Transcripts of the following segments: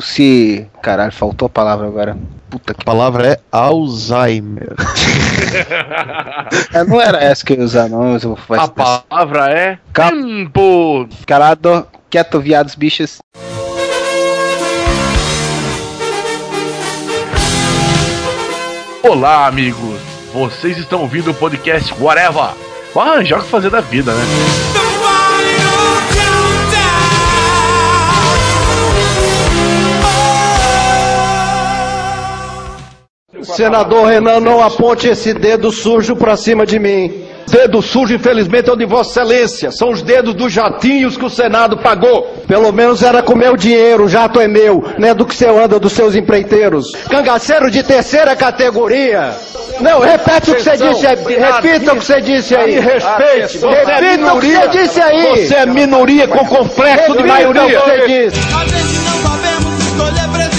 se. Caralho, faltou a palavra agora. Puta que. A palavra é Alzheimer. É, não era essa que eu ia usar, não. mas eu vou A palavra é tempo. Calado, quieto, viados, bichos. Olá, amigos. Vocês estão ouvindo o podcast Whatever. Vamos arranjar o que fazer da vida, né? Senador Renan, não aponte esse dedo sujo pra cima de mim. Dedo sujo, infelizmente, é o de Vossa Excelência. São os dedos dos jatinhos que o Senado pagou. Pelo menos era com meu dinheiro, o jato é meu, não é do que você anda dos seus empreiteiros. Cangaceiro de terceira categoria. Não, repete o que você disse aí. Repita o que você disse aí. Me respeite. Você é Repita o que minoria. você disse aí. Você é minoria com complexo de maioria. o que você disse. A gente não sabemos escolher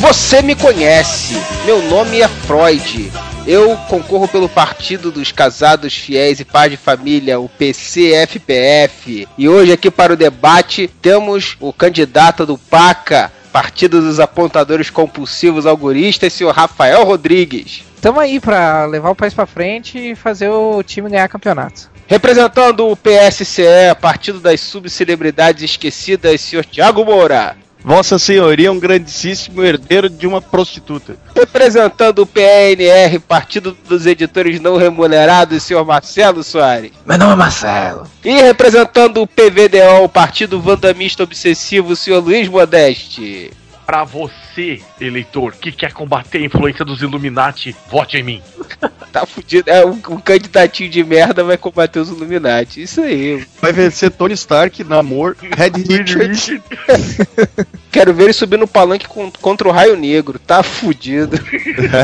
Você me conhece. Meu nome é Freud. Eu concorro pelo Partido dos Casados Fiéis e Paz de Família, o PCFPF. E hoje aqui para o debate temos o candidato do PACA, Partido dos Apontadores Compulsivos Algoristas, senhor Rafael Rodrigues. Tamo aí pra levar o país pra frente e fazer o time ganhar campeonato. Representando o PSCE, Partido das Subcelebridades Esquecidas, senhor Tiago Moura. Vossa Senhoria é um grandíssimo herdeiro de uma prostituta. Representando o PNR, Partido dos Editores Não Remunerados, senhor Marcelo Soares. Meu nome é Marcelo. E representando o PVDO, o Partido Vandamista Obsessivo, senhor Luiz Modeste. Pra você, eleitor, que quer combater a influência dos Illuminati, vote em mim. Tá fudido. É, um, um candidatinho de merda vai combater os Illuminati. Isso aí. Vai vencer Tony Stark, Namor, Red Richards. Quero ver ele subir no palanque con- contra o Raio Negro. Tá fudido.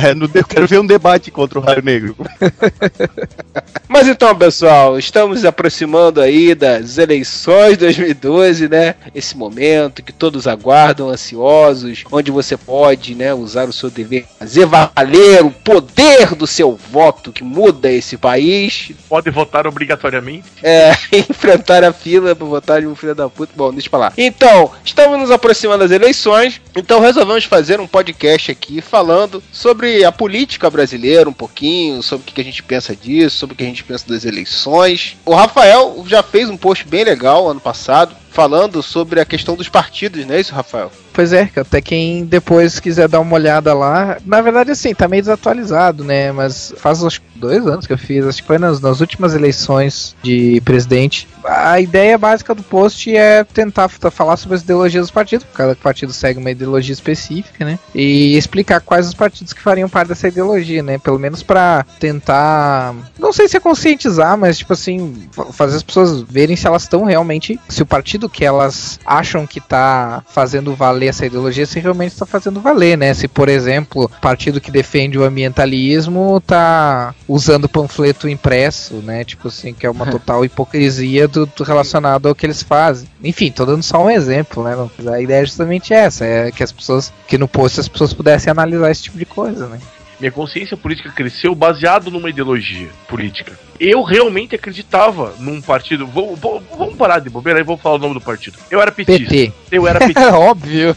É, no quero ver um debate contra o Raio Negro. Mas então, pessoal, estamos aproximando aí das eleições 2012, né? Esse momento que todos aguardam, ansiosos, onde você pode, né, usar o seu dever, fazer valer o poder do seu voto que muda esse país, Pode votar obrigatoriamente. é, enfrentar a fila pra votar de um filho da puta. Bom, deixa pra lá. Então, estamos nos aproximando das eleições, então resolvemos fazer um podcast aqui falando sobre a política brasileira um pouquinho, sobre o que a gente pensa disso, sobre o que a gente pensa das eleições. O Rafael já fez um post bem legal ano passado. Falando sobre a questão dos partidos, não é isso, Rafael? Pois é, até quem depois quiser dar uma olhada lá. Na verdade, assim, tá meio desatualizado, né? Mas faz acho dois anos que eu fiz, acho que foi nas, nas últimas eleições de presidente. A ideia básica do post é tentar falar sobre as ideologias dos partidos, cada partido segue uma ideologia específica, né? E explicar quais os partidos que fariam parte dessa ideologia, né? Pelo menos pra tentar. Não sei se é conscientizar, mas tipo assim, fa- fazer as pessoas verem se elas estão realmente. Se o partido que elas acham que tá fazendo valer essa ideologia, se realmente está fazendo valer, né? Se, por exemplo, o partido que defende o ambientalismo tá usando panfleto impresso, né? Tipo assim, que é uma total hipocrisia do, do relacionado ao que eles fazem. Enfim, tô dando só um exemplo, né? A ideia é justamente essa, é que as pessoas, que no post as pessoas pudessem analisar esse tipo de coisa, né? Minha consciência política cresceu baseado numa ideologia política. Eu realmente acreditava num partido. Vou, vou- vamos parar de bobeira e vou falar o nome do partido. Eu era petista. PT. Eu era petista. Óbvio.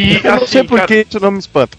E Eu não sei assim, por cara, que isso não me espanta.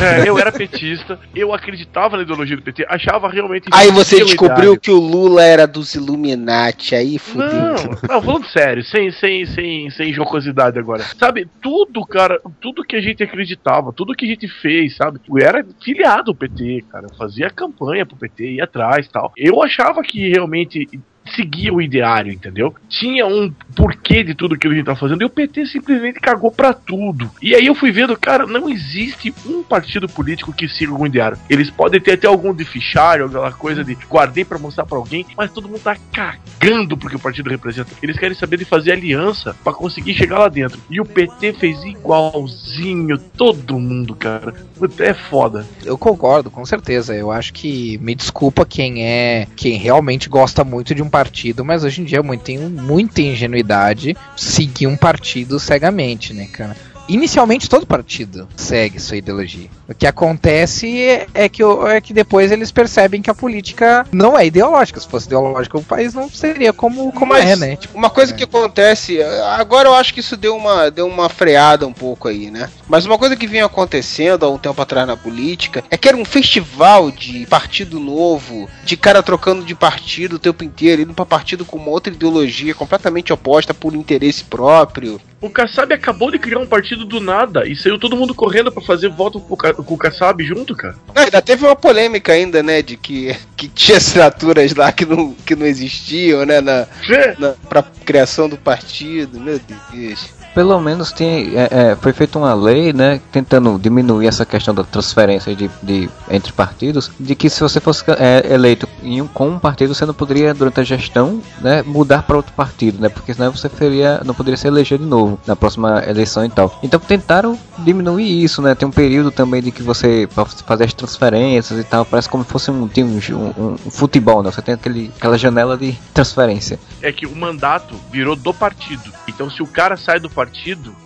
É, eu era petista, eu acreditava na ideologia do PT, achava realmente. Aí você descobriu que o Lula era dos Illuminati, aí fudeu. Não, não, falando sério, sem, sem, sem, sem jocosidade agora. Sabe, tudo, cara, tudo que a gente acreditava, tudo que a gente fez, sabe? Eu era filiado ao PT, cara. Eu fazia campanha pro PT, ia atrás e tal. Eu achava que realmente seguia o ideário, entendeu? Tinha um porquê de tudo que a gente tá fazendo e o PT simplesmente cagou pra tudo. E aí eu fui vendo, cara, não existe um partido político que siga o ideário. Eles podem ter até algum de fichário, aquela coisa de guardei pra mostrar pra alguém, mas todo mundo tá cagando porque o partido representa. Eles querem saber de fazer aliança pra conseguir chegar lá dentro. E o PT fez igualzinho todo mundo, cara. É foda. Eu concordo, com certeza. Eu acho que me desculpa quem é, quem realmente gosta muito de um partido, mas hoje em dia muito, tem muita ingenuidade seguir um partido cegamente, né, cara? inicialmente todo partido segue sua ideologia. O que acontece é, é que, é que depois eles percebem que a política não é ideológica. Se fosse ideológica, o país não seria como, como Mas é, né? Tipo, Uma coisa que acontece, agora eu acho que isso deu uma, deu uma freada um pouco aí, né? Mas uma coisa que vinha acontecendo há um tempo atrás na política é que era um festival de partido novo, de cara trocando de partido o tempo inteiro, indo pra partido com uma outra ideologia completamente oposta por interesse próprio. O Kassab acabou de criar um partido do nada e saiu todo mundo correndo pra fazer voto com o o Kassab junto, cara. Ah, ainda teve uma polêmica ainda, né, de que, que tinha assinaturas lá que não, que não existiam, né, na, na, pra criação do partido, meu Deus. Pelo menos tem, é, é, foi feita uma lei, né, tentando diminuir essa questão da transferência de, de- entre partidos, de que se você fosse é, eleito em um, com um partido, você não poderia, durante a gestão, né, mudar para outro partido, né, porque senão você seria, não poderia se eleger de novo na próxima eleição e tal. Então tentaram diminuir isso, né, tem um período também de que você para fazer as transferências e tal, parece como se fosse um, time, um, um futebol, né, você tem aquele, aquela janela de transferência. É que o mandato virou do partido. Então, se o cara sai do partido,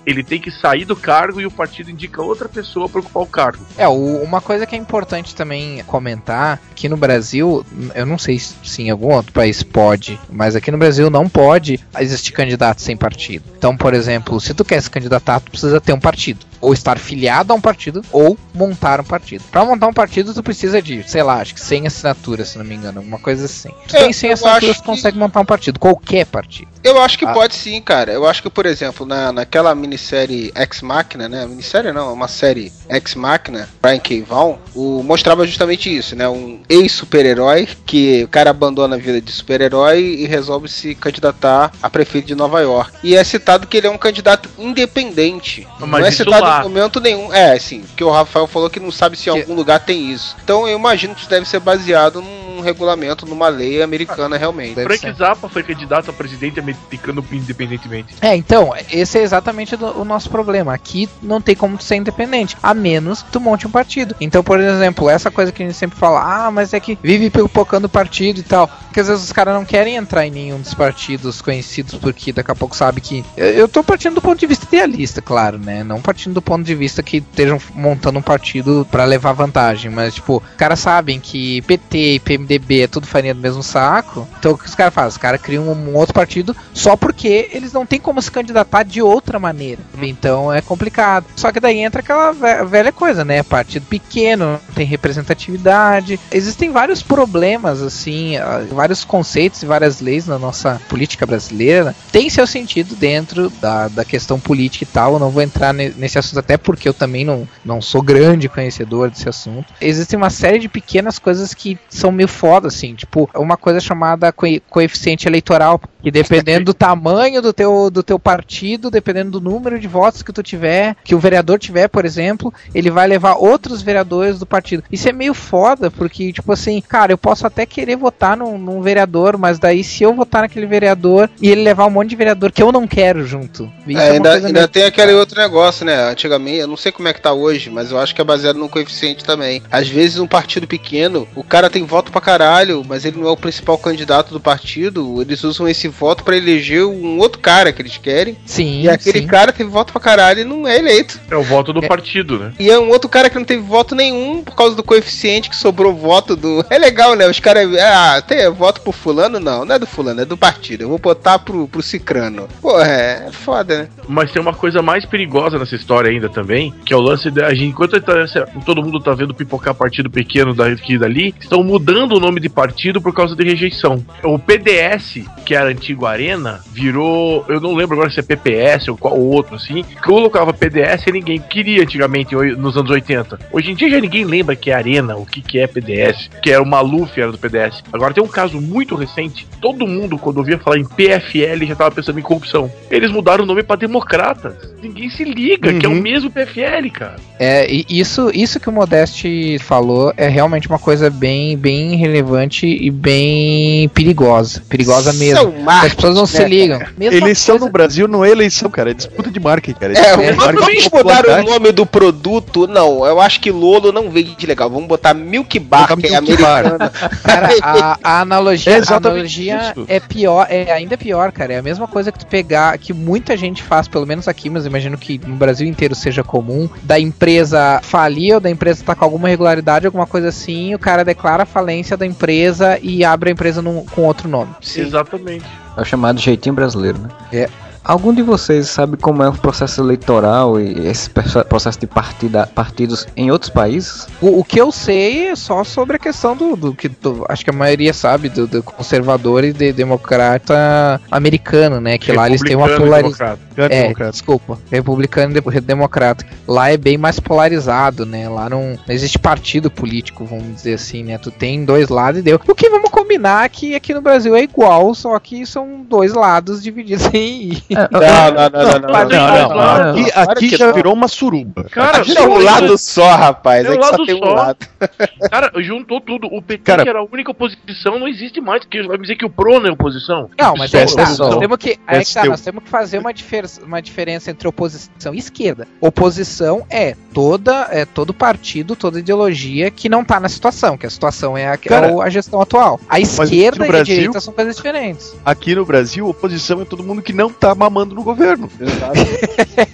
ele tem que sair do cargo e o partido indica outra pessoa pra ocupar o cargo. É, o- uma coisa que é importante também comentar, que no Brasil, eu não sei se em algum outro país pode, mas aqui no Brasil não pode existir candidato sem partido. Então, por exemplo, se tu quer se candidatar, tu precisa ter um partido. Ou estar filiado a um partido, ou montar um partido. Pra montar um partido, tu precisa de, sei lá, acho que 100 assinaturas, se não me engano, alguma coisa assim. Tu É, tem 100 eu assinaturas, tu consegue montar um partido, qualquer partido. Eu acho que Ah. pode sim, cara. Eu acho que, por exemplo, na, naquela minissérie Ex Machina, né? Minissérie não, é uma série Ex Machina, Brian K. Vaughan, o, mostrava justamente isso, né? Um ex-super-herói que o cara abandona a vida de super-herói e resolve se candidatar a prefeito de Nova York. E é citado que ele é um candidato independente. Mas não é citado lá. em momento nenhum. É, assim, porque o Rafael falou que não sabe se em Que- algum lugar tem isso. Então eu imagino que isso deve ser baseado num regulamento, numa lei americana realmente. Frank ser. Zappa foi candidato a presidente americano independentemente. É, então, esse é exatamente do- o nosso problema. Aqui não tem como tu ser independente, a menos que tu monte um partido. Então, por exemplo, essa coisa que a gente sempre fala, ah, mas é que vive pipocando partido e tal. Porque às vezes os caras não querem entrar em nenhum dos partidos conhecidos, porque daqui a pouco sabe que. Eu, eu tô partindo do ponto de vista idealista, claro, né? Não partindo do ponto de vista que estejam montando um partido pra levar vantagem. Mas, tipo, os caras sabem que PT e PMDB é tudo farinha do mesmo saco. Então o que os caras fazem? Os caras criam um, outro partido só porque eles não têm como se candidatar de outra maneira. Então é complicado. Só que daí entra aquela ve- velha coisa, né? Partido pequeno, não tem representatividade. Existem vários problemas, assim, ah, vários conceitos e várias leis na nossa política brasileira. Tem seu sentido dentro da, da questão política e tal. Eu não vou entrar ne- nesse assunto, até porque eu também não, não sou grande conhecedor desse assunto. Existem uma série de pequenas coisas que são meio foda, assim, tipo, uma coisa chamada coeficiente eleitoral, que dependendo do tamanho do teu, do teu partido, dependendo do número de votos que tu tiver, que o vereador tiver, por exemplo, ele vai levar outros vereadores do partido. Isso é meio foda, porque, tipo assim, cara, eu posso até querer votar num, num vereador, mas daí se eu votar naquele vereador e ele levar um monte de vereador que eu não quero junto. Isso É, uma ainda ainda meio- tem aquele outro negócio, né? Antigamente, eu não sei como é que tá hoje, mas eu acho que é baseado no coeficiente também. Às vezes, um partido pequeno, o cara tem voto pra caralho, mas ele não é o principal candidato do partido. Eles usam esse voto pra eleger um outro cara que eles querem. Sim, e aquele sim. cara teve voto pra caralho e não é eleito. É o voto do É. partido, né? E é um outro cara que não teve voto nenhum por causa do coeficiente que sobrou voto do. É legal, né? Os caras. Ah, tem voto pro fulano? Não, não é do fulano, é do partido. Eu vou botar pro, pro Cicrano. Porra, é foda, né? Mas tem uma coisa mais perigosa nessa história ainda também, que é o lance da gente, enquanto tá- todo mundo tá vendo pipocar partido pequeno daqui e dali, estão mudando o nome de partido por causa de rejeição. O PDS, que era antigo Arena, virou, eu não lembro agora se é PPS ou qual outro assim, colocava PDS e ninguém queria antigamente nos anos 80. Hoje em dia já ninguém lembra que é Arena, o que que é PDS, que era o Maluf era do PDS. Agora tem um caso muito recente, todo mundo quando ouvia falar em PFL já tava pensando em corrupção. Eles mudaram o nome pra Democratas. Ninguém se liga que é o Uhum. mesmo PFL, cara. É, isso, isso que o Modeste falou é realmente uma coisa bem, bem relevante e bem perigosa. Perigosa mesmo. Marketing, As pessoas não se né, ligam. Mesma Eleição coisa- no Brasil não é eleição, cara. É disputa de marketing, cara. É, de vamos marketing vamos de mudar o nome do produto. Não, eu acho que Lolo não vende legal. Vamos botar Milk Bar, Colocar que é americana. Cara, a, a analogia, É a analogia isso. é pior, é ainda pior, cara. É a mesma coisa que tu pegar, que muita gente faz, pelo menos aqui, mas imagino que no Brasil inteiro seja comum, da empresa falir ou da empresa tá com alguma irregularidade, alguma coisa assim, o cara declara a falência da empresa e abre a empresa num- com outro nome. Exatamente. É o chamado jeitinho brasileiro, né? É. Algum de vocês sabe como é o processo eleitoral e esse processo de partida, partidos em outros países? O, o que eu sei é só sobre a questão do, do que tu- acho que a maioria sabe, do, do conservador e de democrata americano, né? Que lá eles têm uma polarização. É, democrata. desculpa. Republicano e de- democrata. Lá é bem mais polarizado, né? Lá não, não existe partido político, vamos dizer assim, né? Tu tem dois lados e deu. O que vamos combinar que aqui no Brasil é igual, só que são dois lados divididos em. Não, não, não, não, não, não. Aqui, já virou uma suruba. Cara, Aqui é um lado só, rapaz. É um Aqui só lado tem um só. lado. Cara, juntou tudo. O PT, Cara- que era a única oposição, não existe mais. Porque vai me dizer que o PRO não é oposição? Não, mas é tá, nós temos que, aí que tá, PSTU. nós temos que fazer uma, difer uma diferença entre oposição e esquerda. Oposição é toda é todo partido, toda ideologia que não tá na situação, que a situação é a, Cara, é o- a gestão atual. A esquerda e a direita são coisas diferentes. Aqui no Brasil, oposição é todo mundo que não tá mamando no governo.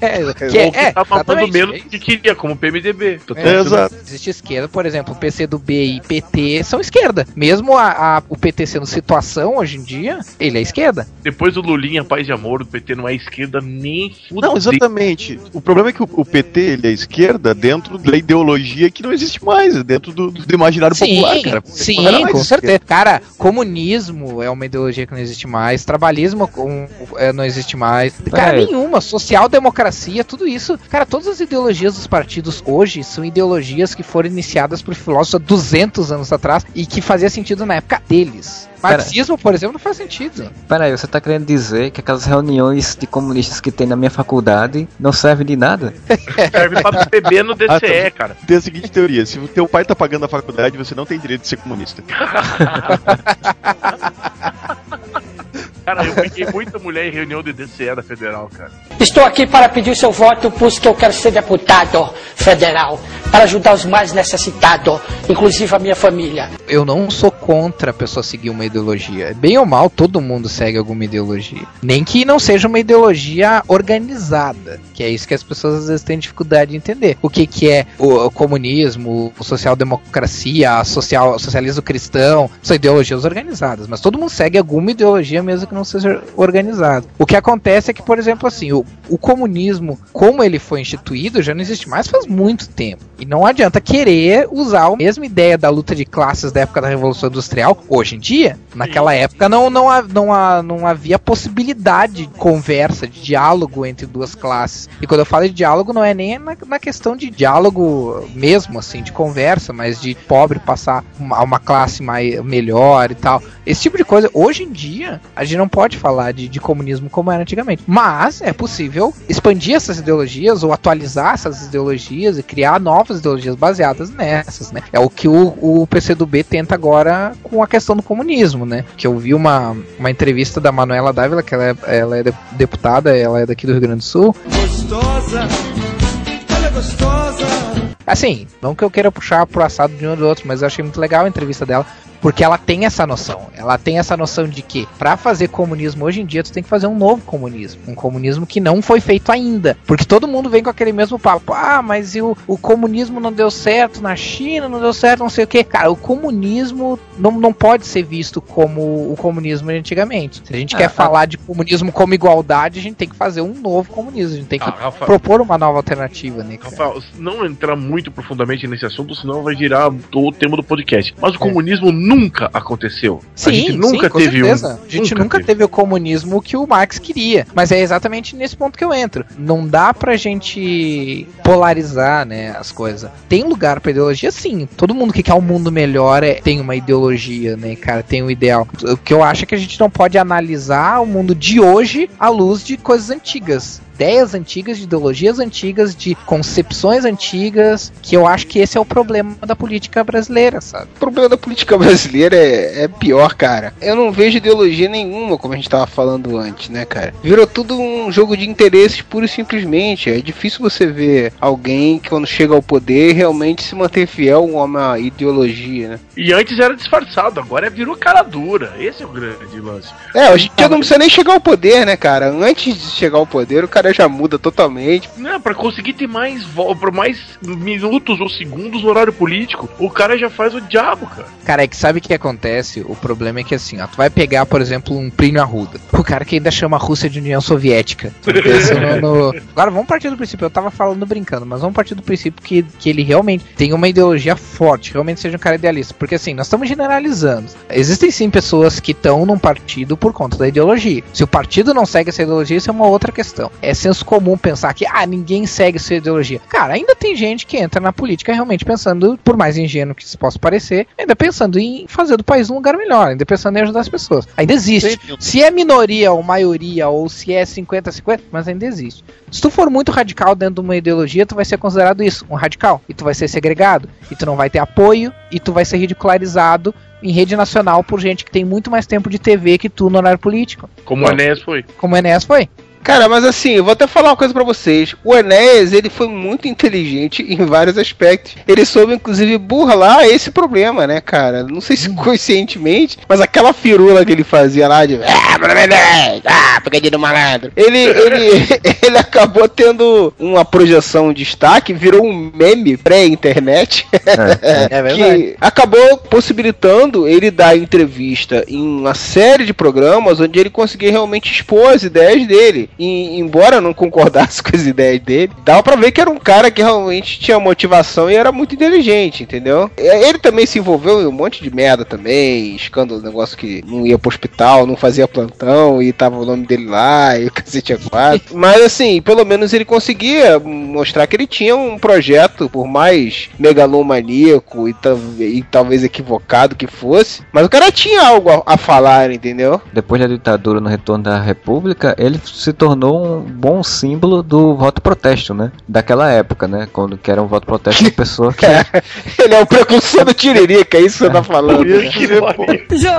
É, que Ou que é, tá mamando menos é do que queria, como o PMDB. É, Exato. Existe esquerda, por exemplo, o PCdoB e PT são esquerda. Mesmo a, a- o PT sendo situação hoje em dia, ele é esquerda. Depois do Lulinha, Paz e Amor, o PT não é esquerda nem fudeu. Não, exatamente. O problema é que o, o PT ele é esquerda dentro da ideologia que não existe mais, é dentro do, do imaginário popular, cara. sim, com esquerda. certeza. Cara, comunismo é uma ideologia que não existe mais, trabalhismo com- é, não existe mais. Cara, É. nenhuma. Social-democracia, tudo isso. Cara, todas as ideologias dos partidos hoje são ideologias que foram iniciadas por filósofos há 200 anos atrás e que fazia sentido na época deles. Marxismo, por exemplo, não faz sentido. Peraí, você tá querendo dizer que aquelas reuniões de comunistas que tem na minha faculdade não servem de nada? Serve pra beber no Ah, DCE, tá. cara. Tem a seguinte teoria: se o teu pai tá pagando a faculdade, você não tem direito de ser comunista. Cara, eu peguei muita mulher em reunião de DCE da Federal, cara. Estou aqui para pedir seu voto, pois que eu quero ser deputado federal, para ajudar os mais necessitados, inclusive a minha família. eu não sou contra a pessoa seguir uma ideologia. Bem ou mal, todo mundo segue alguma ideologia. Nem que não seja uma ideologia organizada, que é isso que as pessoas às vezes têm dificuldade de entender. O que, que é o, comunismo, o social-democracia, a social, socialismo cristão, são ideologias organizadas, mas todo mundo segue alguma ideologia mesmo que não seja organizada. O que acontece é que, por exemplo, assim, o, o comunismo, como ele foi instituído, já não existe mais faz muito tempo. E não adianta querer usar a mesma ideia da luta de classes da época da Revolução Industrial hoje em dia. Naquela época não, não, não, não havia possibilidade de conversa, de diálogo entre duas classes. E quando eu falo de diálogo, não é nem na, na questão de diálogo mesmo, assim, de conversa, mas de pobre passar uma- a uma classe mais, melhor e tal. Esse tipo de coisa. Hoje em dia, a gente não pode falar de, de comunismo como era antigamente. Mas é possível expandir essas ideologias ou atualizar essas ideologias e criar novas ideologias baseadas nessas, né? É o que o, o PCdoB tenta agora com a questão do comunismo, né? Que eu vi uma, uma entrevista da Manuela Dávila, que ela é, ela é de- deputada, ela é daqui do Rio Grande do Sul. Gostosa, ela é gostosa. Assim, não que eu queira puxar pro assado de um ou do outro, mas eu achei muito legal a entrevista dela, porque ela tem essa noção. Ela tem essa noção de que pra fazer comunismo hoje em dia, tu tem que fazer um novo comunismo. Um comunismo que não foi feito ainda. Porque todo mundo vem com aquele mesmo papo. Ah, mas e o, o comunismo não deu certo na China, não deu certo, não sei o que. Cara, o comunismo não, não pode ser visto como o comunismo de antigamente. Se a gente Ah, quer ah. falar de comunismo como igualdade, a gente tem que fazer um novo comunismo. A gente tem que Ah, Rafa- propor uma nova alternativa, né? Rafael, não entrar muito profundamente nesse assunto, senão vai virar o tema do podcast. Mas o comunismo nunca aconteceu. a gente nunca com teve certeza. um. A gente nunca, teve. o comunismo que o Marx queria. Mas é exatamente nesse ponto que eu entro. Não dá pra gente polarizar, né, as coisas. Tem lugar pra ideologia, sim. Todo mundo que quer um mundo melhor é, tem uma ideologia, né, cara? Tem um ideal. O que eu acho é que a gente não pode analisar o mundo de hoje à luz de coisas antigas. Ideias antigas, de ideologias antigas, de concepções antigas, que eu acho que esse é o problema da política brasileira, sabe? O problema da política brasileira é, é pior, cara. Eu não vejo ideologia nenhuma, como a gente tava falando antes, né, cara? Virou tudo um jogo de interesses pura e simplesmente. É difícil você ver alguém que quando chega ao poder realmente se manter fiel a uma ideologia, né? E antes era disfarçado, agora é virou cara dura. Esse é o grande lance. É, hoje em dia não precisa nem chegar ao poder, né, cara? Antes de chegar ao poder, o cara já muda totalmente. Não, pra conseguir ter mais, por mais minutos ou segundos no horário político, o cara já faz o diabo, cara. Cara, é que sabe o que acontece? O problema é que assim, ó, tu vai pegar, por exemplo, um Plínio Arruda. O cara que ainda chama a Rússia de União Soviética. No- Agora vamos partir do princípio, eu tava falando brincando, mas vamos partir do princípio que, que ele realmente tem uma ideologia forte, realmente seja um cara idealista. Porque assim, nós estamos generalizando. Existem sim pessoas que estão num partido por conta da ideologia. Se o partido não segue essa ideologia, isso é uma outra questão. É senso comum pensar que, ah, ninguém segue essa ideologia. Cara, ainda tem gente que entra na política realmente pensando, por mais ingênuo que isso possa parecer, ainda pensando em fazer do país um lugar melhor, ainda pensando em ajudar as pessoas. Ainda existe. Se é minoria ou maioria, ou se é 50-50, mas ainda existe. Se tu for muito radical dentro de uma ideologia, tu vai ser considerado isso, um radical. E tu vai ser segregado. E tu não vai ter apoio. E tu vai ser ridicularizado em rede nacional por gente que tem muito mais tempo de TV que tu no horário político. Como o Enéas foi. Como o Enéas foi. Cara, mas assim, eu vou até falar uma coisa pra vocês. O Enéas, ele foi muito inteligente em vários aspectos. Ele soube, inclusive, burlar esse problema, né, cara? Não sei se conscientemente, mas aquela firula que ele fazia lá de... Ah, é Enéas! Ah, pegadinha do malandro! Ele, ele, ele acabou tendo uma projeção de destaque, virou um meme pré-internet. É que acabou possibilitando ele dar entrevista em uma série de programas onde ele conseguia realmente expor as ideias dele. E, embora não concordasse com as ideias dele, dava pra ver que era um cara que realmente tinha motivação e era muito inteligente, entendeu? E Ele também se envolveu em um monte de merda também, escândalo, negócio que não ia pro hospital, não fazia plantão e tava o nome dele lá e o cacete a quatro. Mas assim, pelo menos ele conseguia mostrar que ele tinha um projeto, por mais megalomaníaco e, e talvez equivocado que fosse, mas o cara tinha algo a, a falar, entendeu? Depois da ditadura no retorno da República, ele se tornou um bom símbolo do voto protesto, né? Daquela época, né? Quando que era um voto protesto de pessoa que Ele é o precursor do Tiririca, é isso que você tá falando.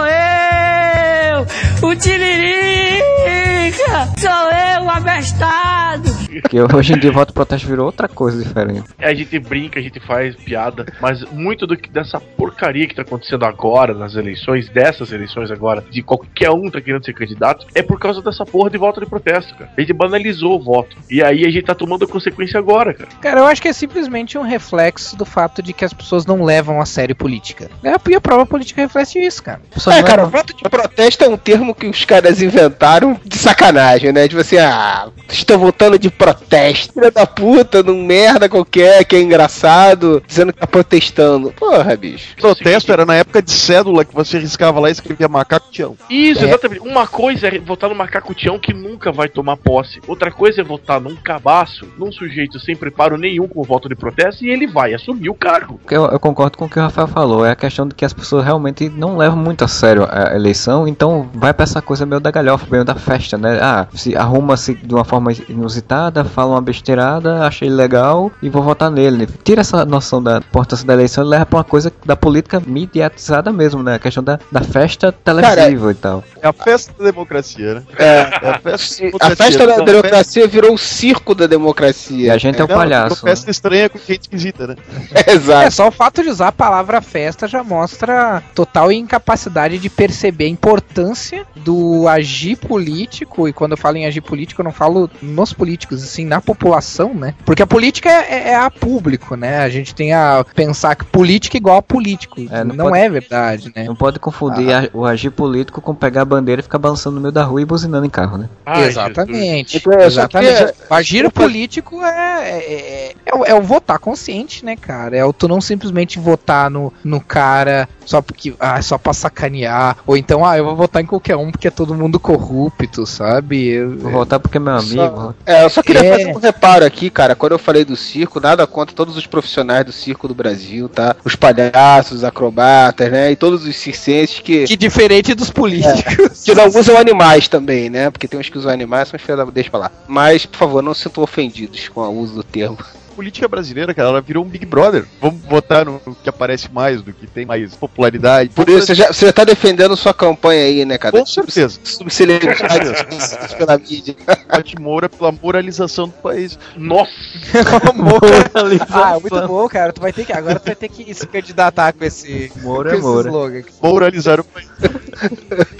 eu, o Tiririca! Sou eu, o abestado! que hoje em dia o voto protesto virou outra coisa diferente. A gente brinca, a gente faz piada, mas muito do que dessa porcaria que tá acontecendo agora nas eleições, dessas eleições agora, de qualquer um tá querendo ser candidato, é por causa dessa porra de voto de protesto, cara. A gente banalizou o voto. E aí a gente tá tomando a consequência agora, cara. Cara, eu acho que é simplesmente um reflexo do fato de que as pessoas não levam a sério política. É, E a prova política reflete isso, cara. É, cara, voto de protesto é um termo que os caras inventaram de sacanagem, né? Tipo assim, ah, estou votando de protesto. Filha da puta, num merda qualquer que é engraçado, dizendo que tá protestando. Porra, bicho. Protesto era na época de cédula que você riscava lá e escrevia macaco tião. Isso, É. exatamente. Uma coisa é votar no macaco Tião que nunca vai tomar posse. Outra coisa é votar num cabaço, num sujeito sem preparo nenhum com o voto de protesto e ele vai assumir o cargo. Eu, eu concordo com o que o Rafael falou. É a questão de que as pessoas realmente não levam muito a sério a eleição, então vai pra essa coisa meio da galhofa, meio da festa, né? Ah, se arruma-se de uma forma inusitada, fala uma besteirada, achei legal e vou votar nele. Tira essa noção da importância da eleição e leva pra uma coisa da política mediatizada mesmo, né? A questão da, da festa televisiva e tal. É a festa da democracia, né? É, É a festa a festa da democracia virou o circo da E democracia. a gente é, um Não, palhaço. uma festa estranha com gente esquisita, né? É, É, exato. só o fato de usar a palavra festa já mostra total incapacidade de perceber a importância do agir político. E quando eu falo em agir político, eu não falo nos políticos, assim, na população, né? Porque a política é, é a público, né? A gente tem a pensar que política é igual a político. É, não não pode- é verdade, né? Não pode confundir a- o agir político com pegar a bandeira e ficar balançando no meio da rua e buzinando em carro, né? Ai, Exatamente. Então, é, Exatamente. O agir político é, é, é, é o- é o votar consciente, né, cara? É o tu não simplesmente votar no, no cara só porque. Ah, só pra sacanear. Ou então, ah, eu vou votar em qualquer um porque é todo mundo corrupto, sabe? Eu, Vou votar porque é meu amigo. Só- É, eu só queria É. fazer um reparo aqui, cara. Quando eu falei do circo, nada contra todos os profissionais do circo do Brasil, tá? Os palhaços, os acrobatas, né? E todos os circenses que, Que diferente dos políticos. que não usam animais também, né? Porque tem uns que usam animais, da... Deixa pra lá. Mas, por favor, não se sintam ofendidos com o uso do termo. Política brasileira, cara, ela virou um Big Brother. Vamos votar no que aparece mais, no que tem mais popularidade. Por isso, você já, você já tá defendendo sua campanha aí, né, cara? Com certeza. Subcelebridade pela mídia. Pati Moura pela moralização do país. Nossa! ah, muito bom, cara. Tu vai ter que, agora tu vai ter que se candidatar com esse, Moura com é esse Moura. slogan. Moralizar o país.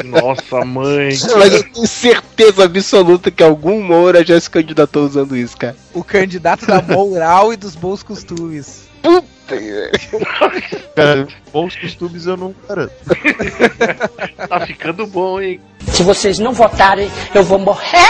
Nossa, mãe! Mas eu tenho certeza absoluta que algum Moura já se candidatou usando isso, cara. O candidato da moral e dos bons costumes. Cara, bons costumes eu não garanto. Tá ficando bom, hein? Se vocês não votarem, eu vou morrer.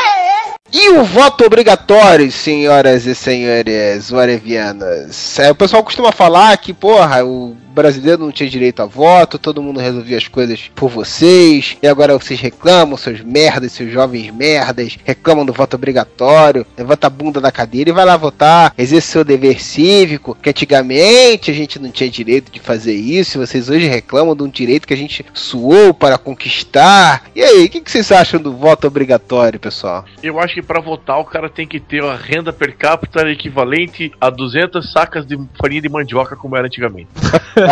E o voto obrigatório, senhoras e senhores warevianas? É, o pessoal costuma falar que, porra, o brasileiro não tinha direito a voto, todo mundo resolvia as coisas por vocês, e agora vocês reclamam, seus merdas, seus jovens merdas, reclamam do voto obrigatório, levanta a bunda da cadeira e vai lá votar, exerce seu dever cívico, que antigamente a gente não tinha direito de fazer isso, e vocês hoje reclamam de um direito que a gente suou para conquistar. E aí, o que, que vocês acham do voto obrigatório, pessoal? Eu acho que pra votar o cara tem que ter uma renda per capita equivalente a 200 sacas de farinha de mandioca como era antigamente.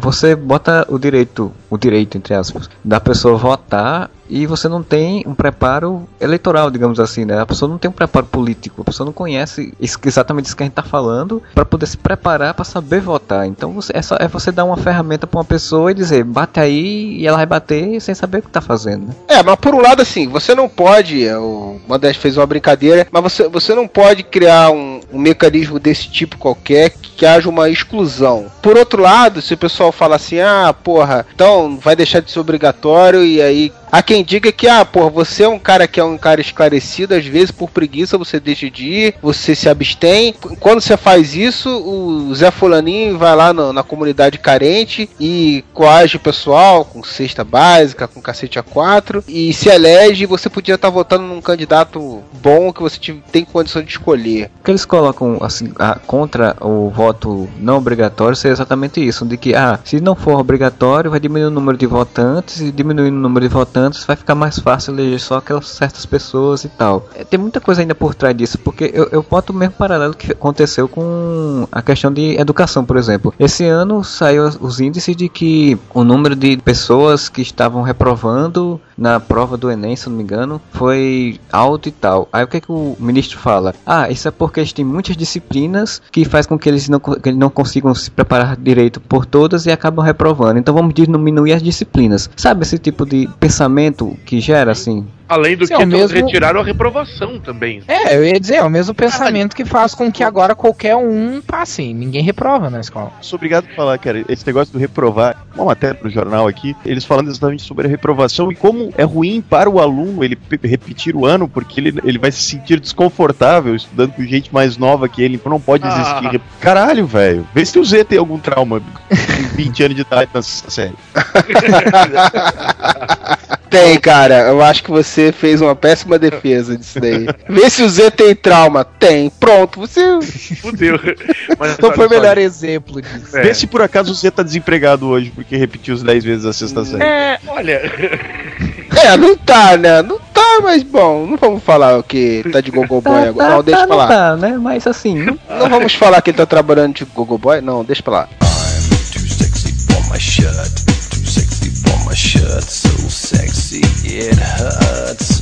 Você bota o direito, o direito entre aspas, da pessoa votar e você não tem um preparo eleitoral, digamos assim, né? A pessoa não tem um preparo político, a pessoa não conhece exatamente isso que a gente tá falando para poder se preparar para saber votar. Então você, é, só, é você dar uma ferramenta para uma pessoa e dizer, bate aí e ela vai bater sem saber o que tá fazendo, né? É, mas por um lado, assim, você não pode, é, o Modeste fez uma brincadeira, mas você, você não pode criar um, um mecanismo desse tipo qualquer que, que haja uma exclusão. Por outro lado, se o pessoal fala assim, ah, porra, então vai deixar de ser obrigatório e aí. Há quem diga que, ah, porra, você é um cara que é um cara esclarecido, às vezes por preguiça você deixa de ir, você se abstém. Quando você faz isso, o Zé Fulaninho vai lá no- na comunidade carente e coage o pessoal com cesta básica, com cacete A4 e se elege. Você podia estar votando num candidato bom que você tem condição de escolher. O que eles colocam assim a- contra o voto não obrigatório seria exatamente isso, de que ah, se não for obrigatório, vai diminuir o número de votantes e diminuindo o número de votantes vai ficar mais fácil eleger só aquelas certas pessoas e tal. É, tem muita coisa ainda por trás disso, porque eu, eu boto o mesmo paralelo que aconteceu com a questão de educação, por exemplo. Esse ano saiu os índices de que o número de pessoas que estavam reprovando na prova do Enem, se não me engano, foi alto e tal. Aí o que, é que o ministro fala? Ah, isso é porque eles têm muitas disciplinas que faz com que eles não, que eles não consigam se preparar direito por todas e acabam reprovando. Então vamos diminuir as disciplinas. Sabe esse tipo de pensamento que gera assim? Além do Sim, que é o todos mesmo- retiraram a reprovação também. É, eu ia dizer, é o mesmo pensamento que faz com que agora qualquer um passe. Ninguém reprova na escola. Sou obrigado a falar, cara, esse negócio do reprovar, uma matéria pro jornal aqui, eles falando exatamente sobre a reprovação e como é ruim para o aluno ele pe- repetir o ano, porque ele, ele vai se sentir desconfortável estudando com gente mais nova que ele, então não pode existir. Ah. rep- Caralho, velho, vê se o Z tem algum trauma com 20 anos de idade nessa série. Tem, cara. Eu acho que você fez uma péssima defesa disso daí. Vê se o Z tem trauma. Tem. Pronto. Você. Fudeu. Mas Não foi o só, melhor exemplo disso. É. Vê se por acaso o Z tá desempregado hoje, porque repetiu os 10 vezes a sexta série. É, olha, É, não tá, né? Não tá, mas bom. Não vamos falar o que tá de gogoboy agora. Não, deixa pra não lá. tá, né? Mas assim, não- Não vamos falar que ele tá trabalhando de gogoboy? Não, deixa pra lá. Too sexy for my shirt. For my shirt. So sexy it hurts.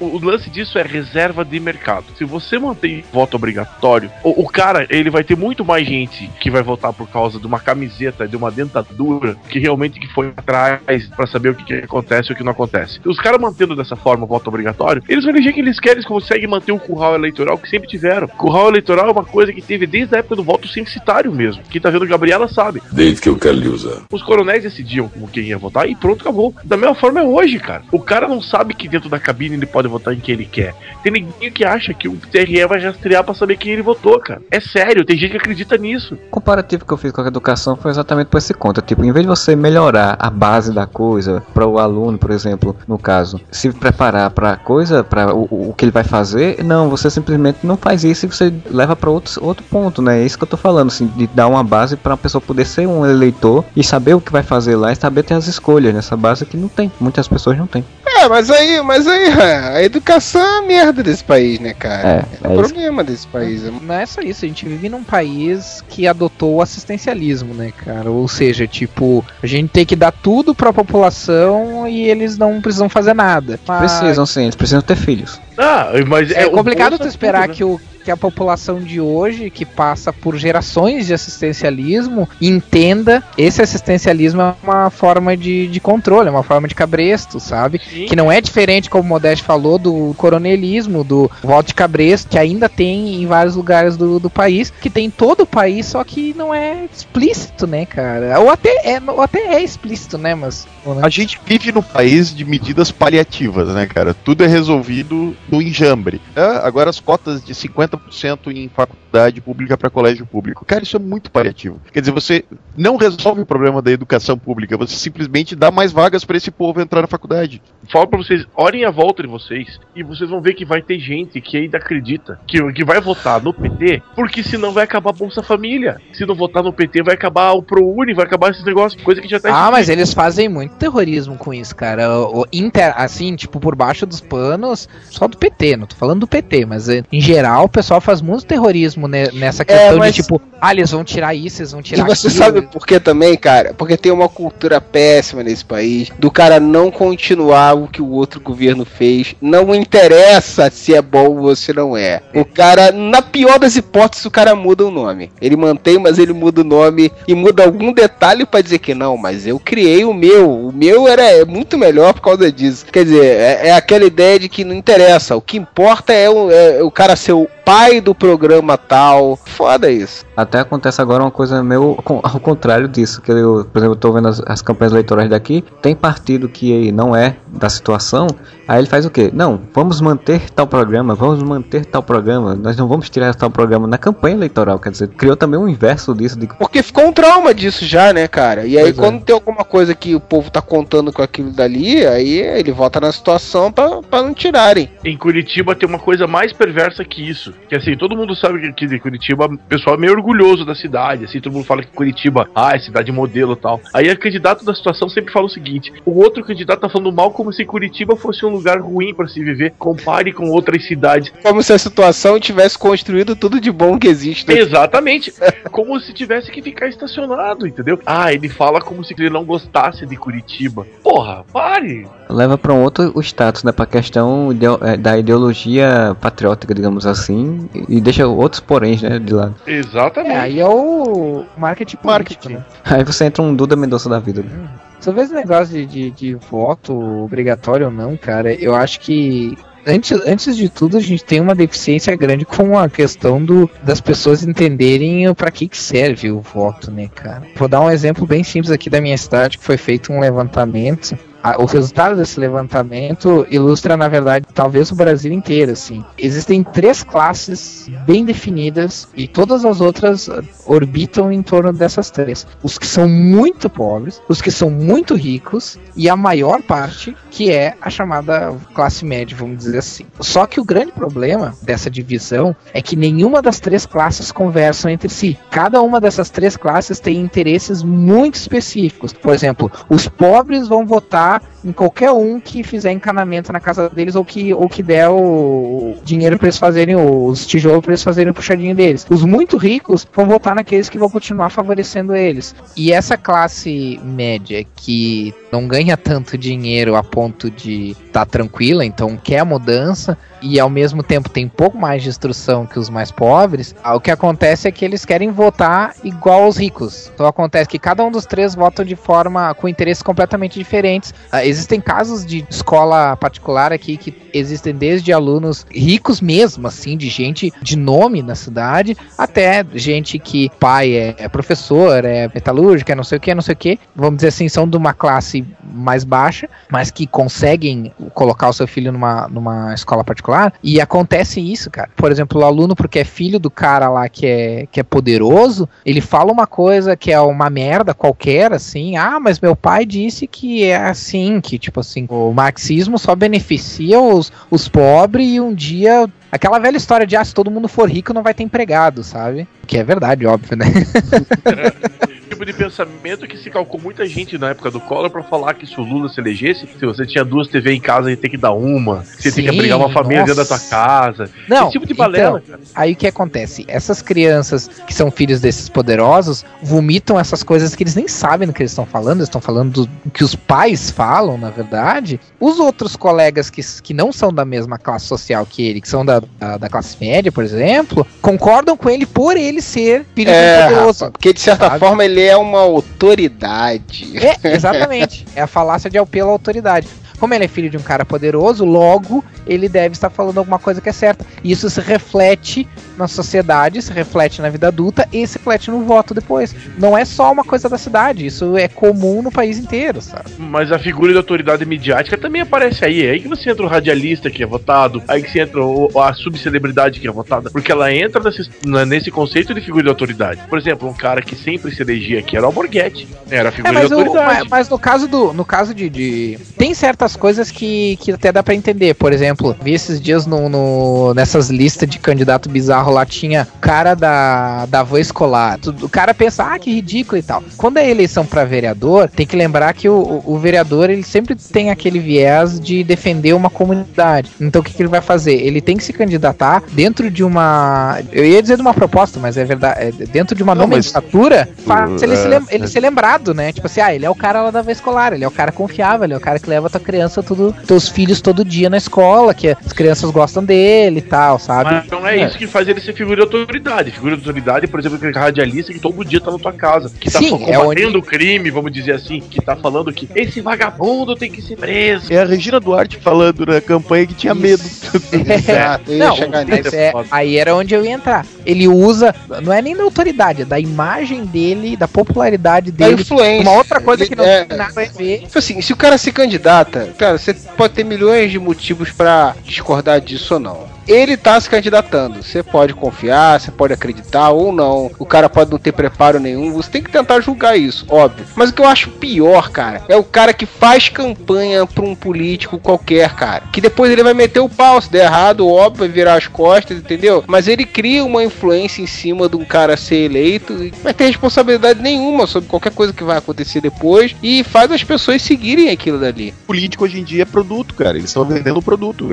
O, lance disso é reserva de mercado. Se você mantém voto obrigatório, o, o cara, ele vai ter muito mais gente que vai votar por causa de uma camiseta, de uma dentadura, que realmente que foi atrás pra saber o que, que acontece e o que não acontece. Os caras mantendo dessa forma o voto obrigatório, eles vão eleger quem eles querem, eles conseguem manter o curral eleitoral que sempre tiveram. Curral eleitoral é uma coisa que teve desde a época do voto censitário mesmo. Quem tá vendo Gabriela sabe. Desde que eu quero lhe usar. Os coronéis decidiam como quem ia votar e pronto, acabou. Da mesma forma é hoje, cara. O cara não sabe sabe que dentro da cabine ele pode votar em quem ele quer. Tem ninguém que acha que o TRE vai rastrear pra saber quem ele votou, cara. É sério, tem gente que acredita nisso. O comparativo que eu fiz com a educação foi exatamente por esse conta. Tipo, em vez de você melhorar a base da coisa para o aluno, por exemplo, no caso, se preparar para a coisa, para o, o que ele vai fazer, não, você simplesmente não faz isso e você leva para outro, outro ponto, né? É isso que eu tô falando, assim, de dar uma base para a pessoa poder ser um eleitor e saber o que vai fazer lá e saber ter as escolhas nessa base que não tem. Muitas pessoas não têm. É, mas aí, mas aí, a educação é a merda desse país, né, cara? É, É, é o isso. problema desse país. Não é só isso, a gente vive num país que adotou o assistencialismo, né, cara? Ou seja, tipo, a gente tem que dar tudo pra população e eles não precisam fazer nada. Mas Precisam sim, eles precisam ter filhos. Ah, mas É o complicado Bolsa tu esperar tudo, né? que, o, que a população de hoje, que passa por gerações de assistencialismo, entenda esse assistencialismo é uma forma de, de controle, é uma forma de cabresto, sabe? Sim. Que não é diferente, como o Modeste falou, do coronelismo, do voto de cabresto, que ainda tem em vários lugares do, do país, que tem em todo o país, só que não é explícito, né, cara? Ou até é, ou até é explícito, né, mas... A gente vive no país de medidas paliativas, né, cara? Tudo é resolvido no enjambre. Ah, agora as cotas de 50% em faculdade pública para colégio público. Cara, isso é muito paliativo. Quer dizer, você não resolve o problema da educação pública, você simplesmente dá mais vagas para esse povo entrar na faculdade. Falo pra vocês, olhem a volta de vocês e vocês vão ver que vai ter gente que ainda acredita que, que vai votar no PT, porque senão vai acabar a Bolsa Família. Se não votar no PT, vai acabar o ProUni, vai acabar esses negócios, coisa que já tá Ah, mas eles fazem muito terrorismo com isso, cara. O, o inter, assim, tipo, por baixo dos panos, só do PT, não tô falando do PT, mas eh, em geral o pessoal faz muito terrorismo ne- nessa questão mas- de tipo, ah, eles vão tirar isso, eles vão E tirar você aquilo. sabe por que também, cara? Porque tem uma cultura péssima nesse país do cara não continuar o que o outro governo fez. Não interessa se é bom ou se não é. O cara, na pior das hipóteses, o cara muda o nome. Ele mantém, mas ele muda o nome e muda algum detalhe pra dizer que não, mas eu criei o meu. O meu era é muito melhor por causa disso. Quer dizer, é, é aquela ideia de que não interessa. O que importa é o, é o cara ser o pai do programa tal. Foda isso. Até acontece agora uma coisa meio ao contrário disso, que eu, por exemplo, eu tô vendo as, as campanhas eleitorais daqui, tem partido que não é da situação, aí ele faz o quê? Não, vamos manter tal programa, vamos manter tal programa, nós não vamos tirar tal programa na campanha eleitoral, quer dizer, criou também um inverso disso de Porque ficou um trauma disso já, né, cara? E aí Pois é. quando tem alguma coisa que o povo tá contando com aquilo dali, aí ele volta na situação pra não tirarem. Em Curitiba tem uma coisa mais perversa que isso. Que assim, todo mundo sabe que aqui de Curitiba o pessoal é meio orgulhoso da cidade. Assim, todo mundo fala que Curitiba, ah, é cidade modelo e tal. Aí o candidato da situação sempre fala o seguinte: o outro candidato tá falando mal como se Curitiba fosse um lugar ruim pra se viver. Compare com outras cidades. Como se a situação tivesse construído tudo de bom que existe. né? Exatamente. como se tivesse que ficar estacionado, entendeu? Ah, ele fala como se ele não gostasse de Curitiba. Porra, pare! leva para um outro o status, né, para questão ideo- eh, da ideologia patriótica, digamos assim, e deixa outros poréns, né, de lado. Exatamente. É, aí é o marketing político, Marketing. né? Aí você entra um Duda Mendonça da vida. né? Sobre esse negócio de, de, de voto obrigatório ou não, cara, eu acho que antes, antes de tudo a gente tem uma deficiência grande com a questão do, das pessoas entenderem para que, que serve o voto, né, cara? Vou dar um exemplo bem simples aqui da minha cidade, que foi feito um levantamento. O resultado desse levantamento ilustra, na verdade, talvez o Brasil inteiro, assim. Existem três classes bem definidas e todas as outras ah, orbitam em torno dessas três. Os que são muito pobres, os que são muito ricos e a maior parte que é a chamada classe média, vamos dizer assim. Só que o grande problema dessa divisão é que nenhuma das três classes conversam entre si. Cada uma dessas três classes tem interesses muito específicos. Por exemplo, os pobres vão votar em qualquer um que fizer encanamento na casa deles ou que, ou que der o dinheiro para eles fazerem, os tijolos para eles fazerem o puxadinho deles. Os muito ricos vão votar naqueles que vão continuar favorecendo eles. E essa classe média que não ganha tanto dinheiro a ponto de estar tá tranquila, então quer a mudança e ao mesmo tempo tem pouco mais de instrução que os mais pobres, ah, o que acontece é que eles querem votar igual aos ricos. Então acontece que cada um dos três votam de forma com interesses completamente diferentes. Ah, existem casos de escola particular aqui que existem desde alunos ricos mesmo, assim, de gente de nome na cidade, até gente que pai é, é professor, é metalúrgica, é não sei o que, não sei o que. Vamos dizer assim, são de uma classe mais baixa, mas que conseguem colocar o seu filho numa, numa escola particular. E acontece isso, cara. Por exemplo, o aluno, porque é filho do cara lá que é, que é poderoso, ele fala uma coisa que é uma merda qualquer, assim. Ah, mas meu pai disse que é assim, que tipo assim, o marxismo só beneficia os, os pobres e um dia. Aquela velha história de ah, se todo mundo for rico não vai ter empregado, sabe? Que é verdade, óbvio, né? tipo de pensamento que se calcou muita gente na época do Collor pra falar que se o Lula se elegesse, se você tinha duas TV em casa, ia ter que dar uma. Você tem que abrigar uma família nossa. dentro da tua casa. Não, Esse tipo de balela, então, aí o que acontece? Essas crianças que são filhos desses poderosos vomitam essas coisas que eles nem sabem do que eles estão falando, eles estão falando do que os pais falam, na verdade. Os outros colegas que, que não são da mesma classe social que ele, que são da, da, da classe média, por exemplo, concordam com ele por ele ser filho É, de um poderoso. rapaz, porque de certa sabe? forma ele é uma autoridade. É, exatamente. É a falácia de pela autoridade. Como ele é filho de um cara poderoso, logo ele deve estar falando alguma coisa que é certa. E isso se reflete na sociedade, se reflete na vida adulta e se reflete no voto depois. Não é só uma coisa da cidade, isso é comum no país inteiro, sabe? Mas a figura de autoridade midiática também aparece aí. É aí que você entra o radialista que é votado, aí que você entra o- a subcelebridade que é votada, porque ela entra nesse, nesse conceito de figura de autoridade. Por exemplo, um cara que sempre se elegia aqui era o Alborguete. Era a É, figura mas, de o- autoridade. mas- mas no caso do. No caso de. de- tem certas coisas que, que até dá pra entender. Por exemplo, vi esses dias no, no- nessas listas de candidato bizarro lá, tinha cara da, da van escolar. O cara pensa, ah, que ridículo e tal. Quando é eleição pra vereador, tem que lembrar que o, o- vereador ele sempre tem aquele viés de defender uma comunidade. Então o que, que ele vai fazer? Ele tem que se candidatar dentro de uma. Eu ia dizer de uma proposta, mas é verdade. é dentro de uma Não, nomenclatura, faz ele, se é, ele é. ser lembrado, né? Tipo assim, ah, ele é o cara lá da vez escolar, ele é o cara confiável, ele é o cara que leva tua criança, tudo, teus filhos todo dia na escola, que as crianças gostam dele e tal, sabe? Mas não é, isso que faz ele ser figura de autoridade. Figura de autoridade, por exemplo, aquele radialista que todo dia tá na tua casa. Que tá Sim, é combatendo o crime, vamos dizer assim. Que tá falando que esse vagabundo tem que ser preso. É a Regina Duarte falando na campanha que tinha medo. Exato, Não, chegar mas nisso. é, aí era onde eu ia entrar. Ele usa, não é nem da autoridade, é da imagem dele, da popularidade Da dele. influência. Uma outra coisa Ele- que não é, tem nada a ver. Tipo assim, se o cara se candidata, cara, você pode ter milhões de motivos pra discordar disso ou não. Ele tá se candidatando. Você pode confiar, você pode acreditar ou não. O cara pode não ter preparo nenhum. Você tem que tentar julgar isso, óbvio. Mas o que eu acho pior, cara, é o cara que faz campanha pra um político qualquer, cara. Que depois ele vai meter o pau. Se der errado, óbvio, vai virar as costas, entendeu? Mas ele cria uma influência em cima de um cara ser eleito e não vai ter responsabilidade nenhuma sobre qualquer coisa que vai acontecer depois e faz as pessoas seguirem aquilo dali. Político hoje em dia é produto, cara. Eles estão vendendo o produto.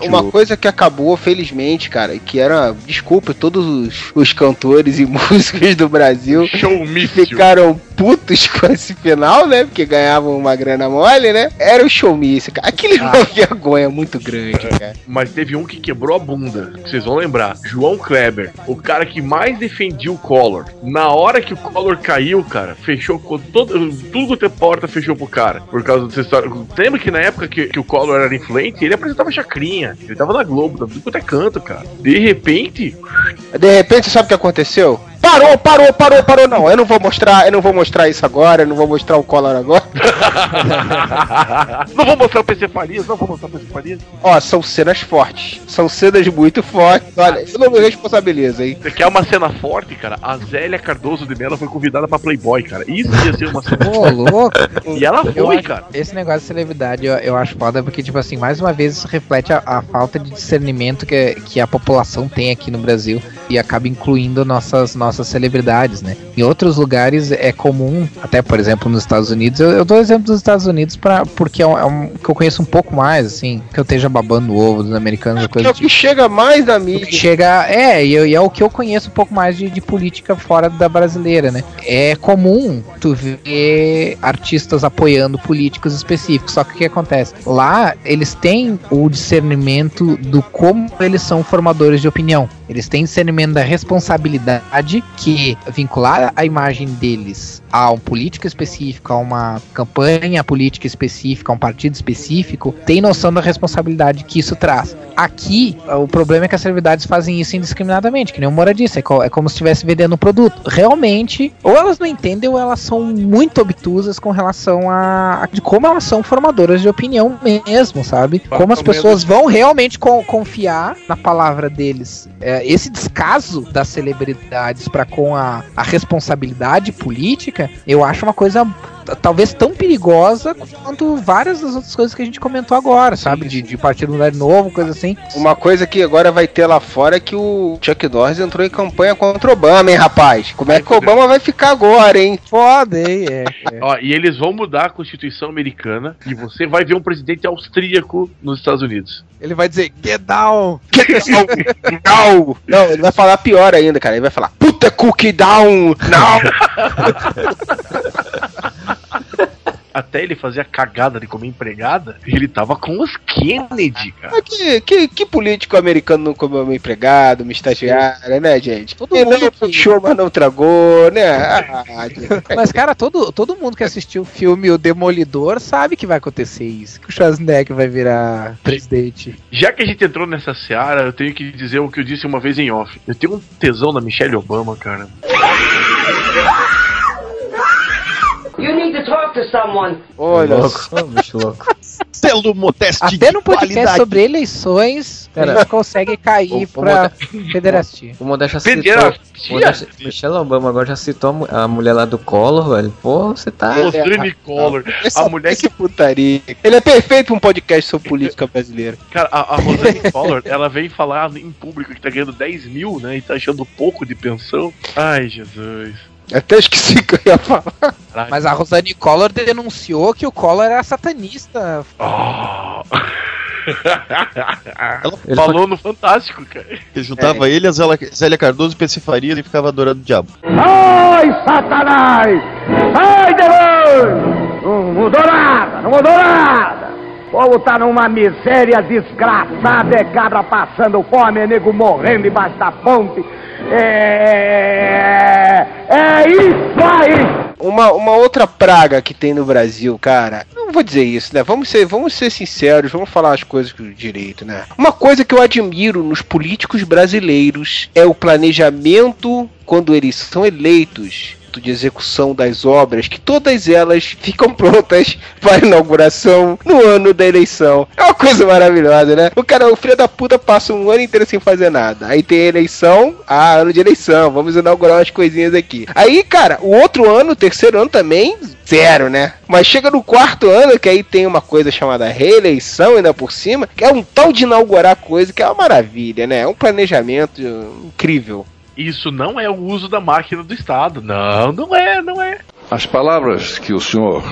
Uma coisa que acabou, felizmente, cara, e que era, desculpa, todos os, os cantores e músicos do Brasil que Showmício. ficaram putos com esse final, né? Porque ganhavam uma grana mole, né? Era o showmício, cara. Aquilo é uma vergonha muito grande, cara. Mas teve um que quebrou a bunda, que vocês vão lembrar. João Kleber, o cara que mais defendia o Collor. Na hora que o Collor caiu, cara, fechou com todo, tudo quanto é porta, fechou pro cara. Por causa dessa história. Lembra que na época que, que o Collor era influente, ele apresentava chacrinha. Ele tava na Globo, tava tudo quanto é canto, cara. De repente, De repente, sabe o que aconteceu? Parou, parou, parou, parou. Não, eu não vou mostrar, eu não vou mostrar isso agora, eu não vou mostrar o Collor agora. não vou mostrar o PC Farias, não vou mostrar o PC Farias. Ó, são cenas fortes. São cenas muito fortes. Olha, eu não me responsabilizo, hein? Você quer uma cena forte, cara? A Zélia Cardoso de Mello foi convidada pra Playboy, cara. Isso ia ser uma cena Ô, louco. E ela foi, acho- cara. Esse negócio de celebridade eu, eu acho foda porque, tipo assim, mais uma vez isso reflete a, a falta de discernimento que, que a população tem aqui no Brasil e acaba incluindo nossas, nossas celebridades, né? Em outros lugares é comum, até por exemplo nos Estados Unidos, eu, eu dou exemplo dos Estados Unidos pra, porque é um, é um que eu conheço um pouco mais, assim, que eu esteja babando o ovo dos americanos, Que coisa é o que chega mais da o que mídia. chega. É, e, e é o que eu conheço um pouco mais de, de política fora da brasileira, né? É comum tu ver artistas apoiando políticos específicos. Só que o que acontece? Lá eles têm o discernimento do como eles são formadores de opinião. Eles têm discernimento da responsabilidade que vincular a imagem deles a um político específico, a uma campanha política específica, a um partido específico, tem noção da responsabilidade que isso traz. Aqui, o problema é que as celebridades fazem isso indiscriminadamente, que nem o Mora disse, é, co- é como se estivesse vendendo um produto. Realmente, ou elas não entendem ou elas são muito obtusas com relação a, a de como elas são formadoras de opinião mesmo, sabe? Como as pessoas vão realmente co- confiar na palavra deles. É, esse descaso das celebridades para com a, a responsabilidade política, eu acho uma coisa talvez tão perigosa quanto várias das outras coisas que a gente comentou agora, sabe? De, de partido mudar de novo, coisa assim. Uma coisa que agora vai ter lá fora é que o Chuck Norris entrou em campanha contra o Obama, hein, rapaz? Como é que o Obama vai ficar agora, hein? Foda, hein? É, é. Ó, e eles vão mudar a Constituição americana e você vai ver um presidente austríaco nos Estados Unidos. Ele vai dizer, get down! Não! Não, ele vai falar pior ainda, cara. Ele vai falar, puta cookie down! Não! Até ele fazer a cagada de comer empregada, ele tava com os Kennedy, cara. Que, que, que político americano não comeu uma empregado, uma estagiária, né, gente? Todo ele mundo não que- puxou, mas não tragou, né? Ah. Mas, cara, todo, todo mundo que assistiu o filme O Demolidor sabe que vai acontecer isso. Que o Schwarzenegger vai virar presidente. Já que a gente entrou nessa seara, eu tenho que dizer o que eu disse uma vez em off. Eu tenho um tesão da Michelle Obama, cara. You need to talk to someone. Olha, louco, ô, bicho louco. Selo modesto Até no podcast sobre eleições, a Cara, gente consegue cair o- o pra federastia. O Modesta citou. Pederastia? Modesta, Michelle Obama agora já citou a mu- a mulher lá do Collor, velho. Pô, você tá. Rosane Collor. essa, A mulher essa putaria. Ele é perfeito pra um podcast sobre política brasileira. Cara, a, a Rosane Collor, ela vem falar em público que tá ganhando 10 mil, né? E tá achando pouco de pensão. Ai, Jesus. Até esqueci que eu ia falar. Mas a Rosane Collor denunciou que o Collor era satanista. Oh. Ele Falou no Fantástico, cara. Que juntava ele, a Zélia, Zélia Cardoso e PC Faria e ficava adorando o diabo. Ai, Satanás! Ai, demônio! Não mudou nada, não mudou nada! Povo tá numa miséria desgraçada, é cabra passando fome, é nego morrendo embaixo da ponte. É. É isso aí! Uma, uma outra praga que tem no Brasil, cara. Não vou dizer isso, né? Vamos ser, vamos ser sinceros, vamos falar as coisas direito, né? Uma coisa que eu admiro nos políticos brasileiros é o planejamento quando eles são eleitos de execução das obras, que todas elas ficam prontas para inauguração no ano da eleição. É uma coisa maravilhosa, né? O cara, o filho da puta passa um ano inteiro sem fazer nada. Aí tem eleição, ah, ano de eleição, vamos inaugurar umas coisinhas aqui. Aí, cara, o outro ano, o terceiro ano também, zero, né? Mas chega no quarto ano, que aí tem uma coisa chamada reeleição ainda por cima, que é um tal de inaugurar coisa que é uma maravilha, né? É um planejamento incrível. Isso não é o uso da máquina do Estado. Não, não é, não é. As palavras que o senhor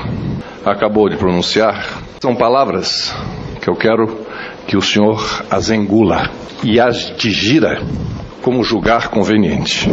acabou de pronunciar são palavras que eu quero que o senhor as engula e as digira como julgar conveniente.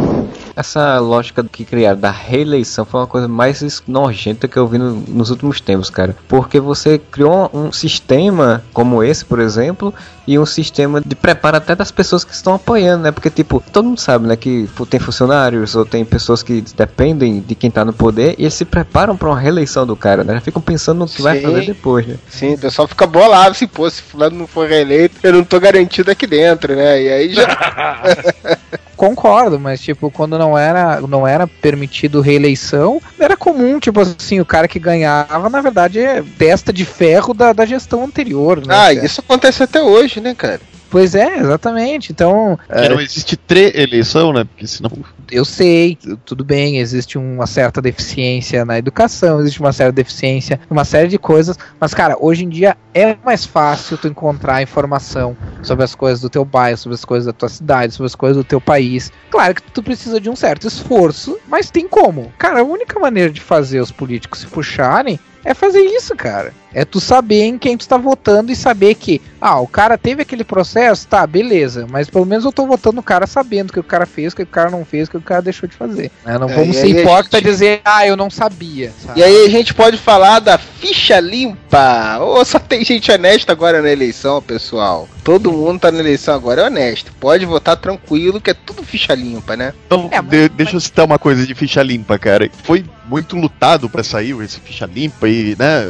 Essa lógica que criaram da reeleição foi uma coisa mais nojenta que eu vi no- nos últimos tempos, cara. Porque você criou um sistema como esse, por exemplo, e um sistema de preparo até das pessoas que estão apoiando, né? Porque, tipo, todo mundo sabe, né, que tem funcionários ou tem pessoas que dependem de quem tá no poder e eles se preparam pra uma reeleição do cara, né? Já ficam pensando no que vai Sim. fazer depois, né? Sim, o pessoal fica bolado se, pô, se fulano não for reeleito, eu não tô garantido aqui dentro, né? E aí já. Concordo, mas tipo, quando não era, não era permitido reeleição, era comum, tipo assim, o cara que ganhava, na verdade, é testa de ferro da, da gestão anterior, né? Ah, cara? isso acontece até hoje, né, cara? Pois é, exatamente. Então, Que não existe tre-eleição, né? Porque senão. Eu sei, tudo bem, existe uma certa deficiência na educação, existe uma certa deficiência uma série de coisas, mas cara, hoje em dia é mais fácil tu encontrar informação sobre as coisas do teu bairro, sobre as coisas da tua cidade, sobre as coisas do teu país. Claro que tu precisa de um certo esforço, mas tem como. Cara, a única maneira de fazer os políticos se puxarem é fazer isso, cara. É tu saber em quem tu tá votando e saber que, ah, o cara teve aquele processo, tá, beleza, mas pelo menos eu tô votando o cara sabendo o que o cara fez, o que o cara não fez, o que o cara deixou de fazer. né? Não É, vamos ser hipócrita gente- dizer, ah, eu não sabia. sabe? E aí a gente pode falar da ficha limpa. Ou só tem gente honesta agora na eleição, pessoal? Todo mundo tá na eleição agora, é honesto. Pode votar tranquilo, que é tudo ficha limpa, né? Então, de- deixa eu citar uma coisa de ficha limpa, cara. Foi muito lutado pra sair esse ficha limpa e, né,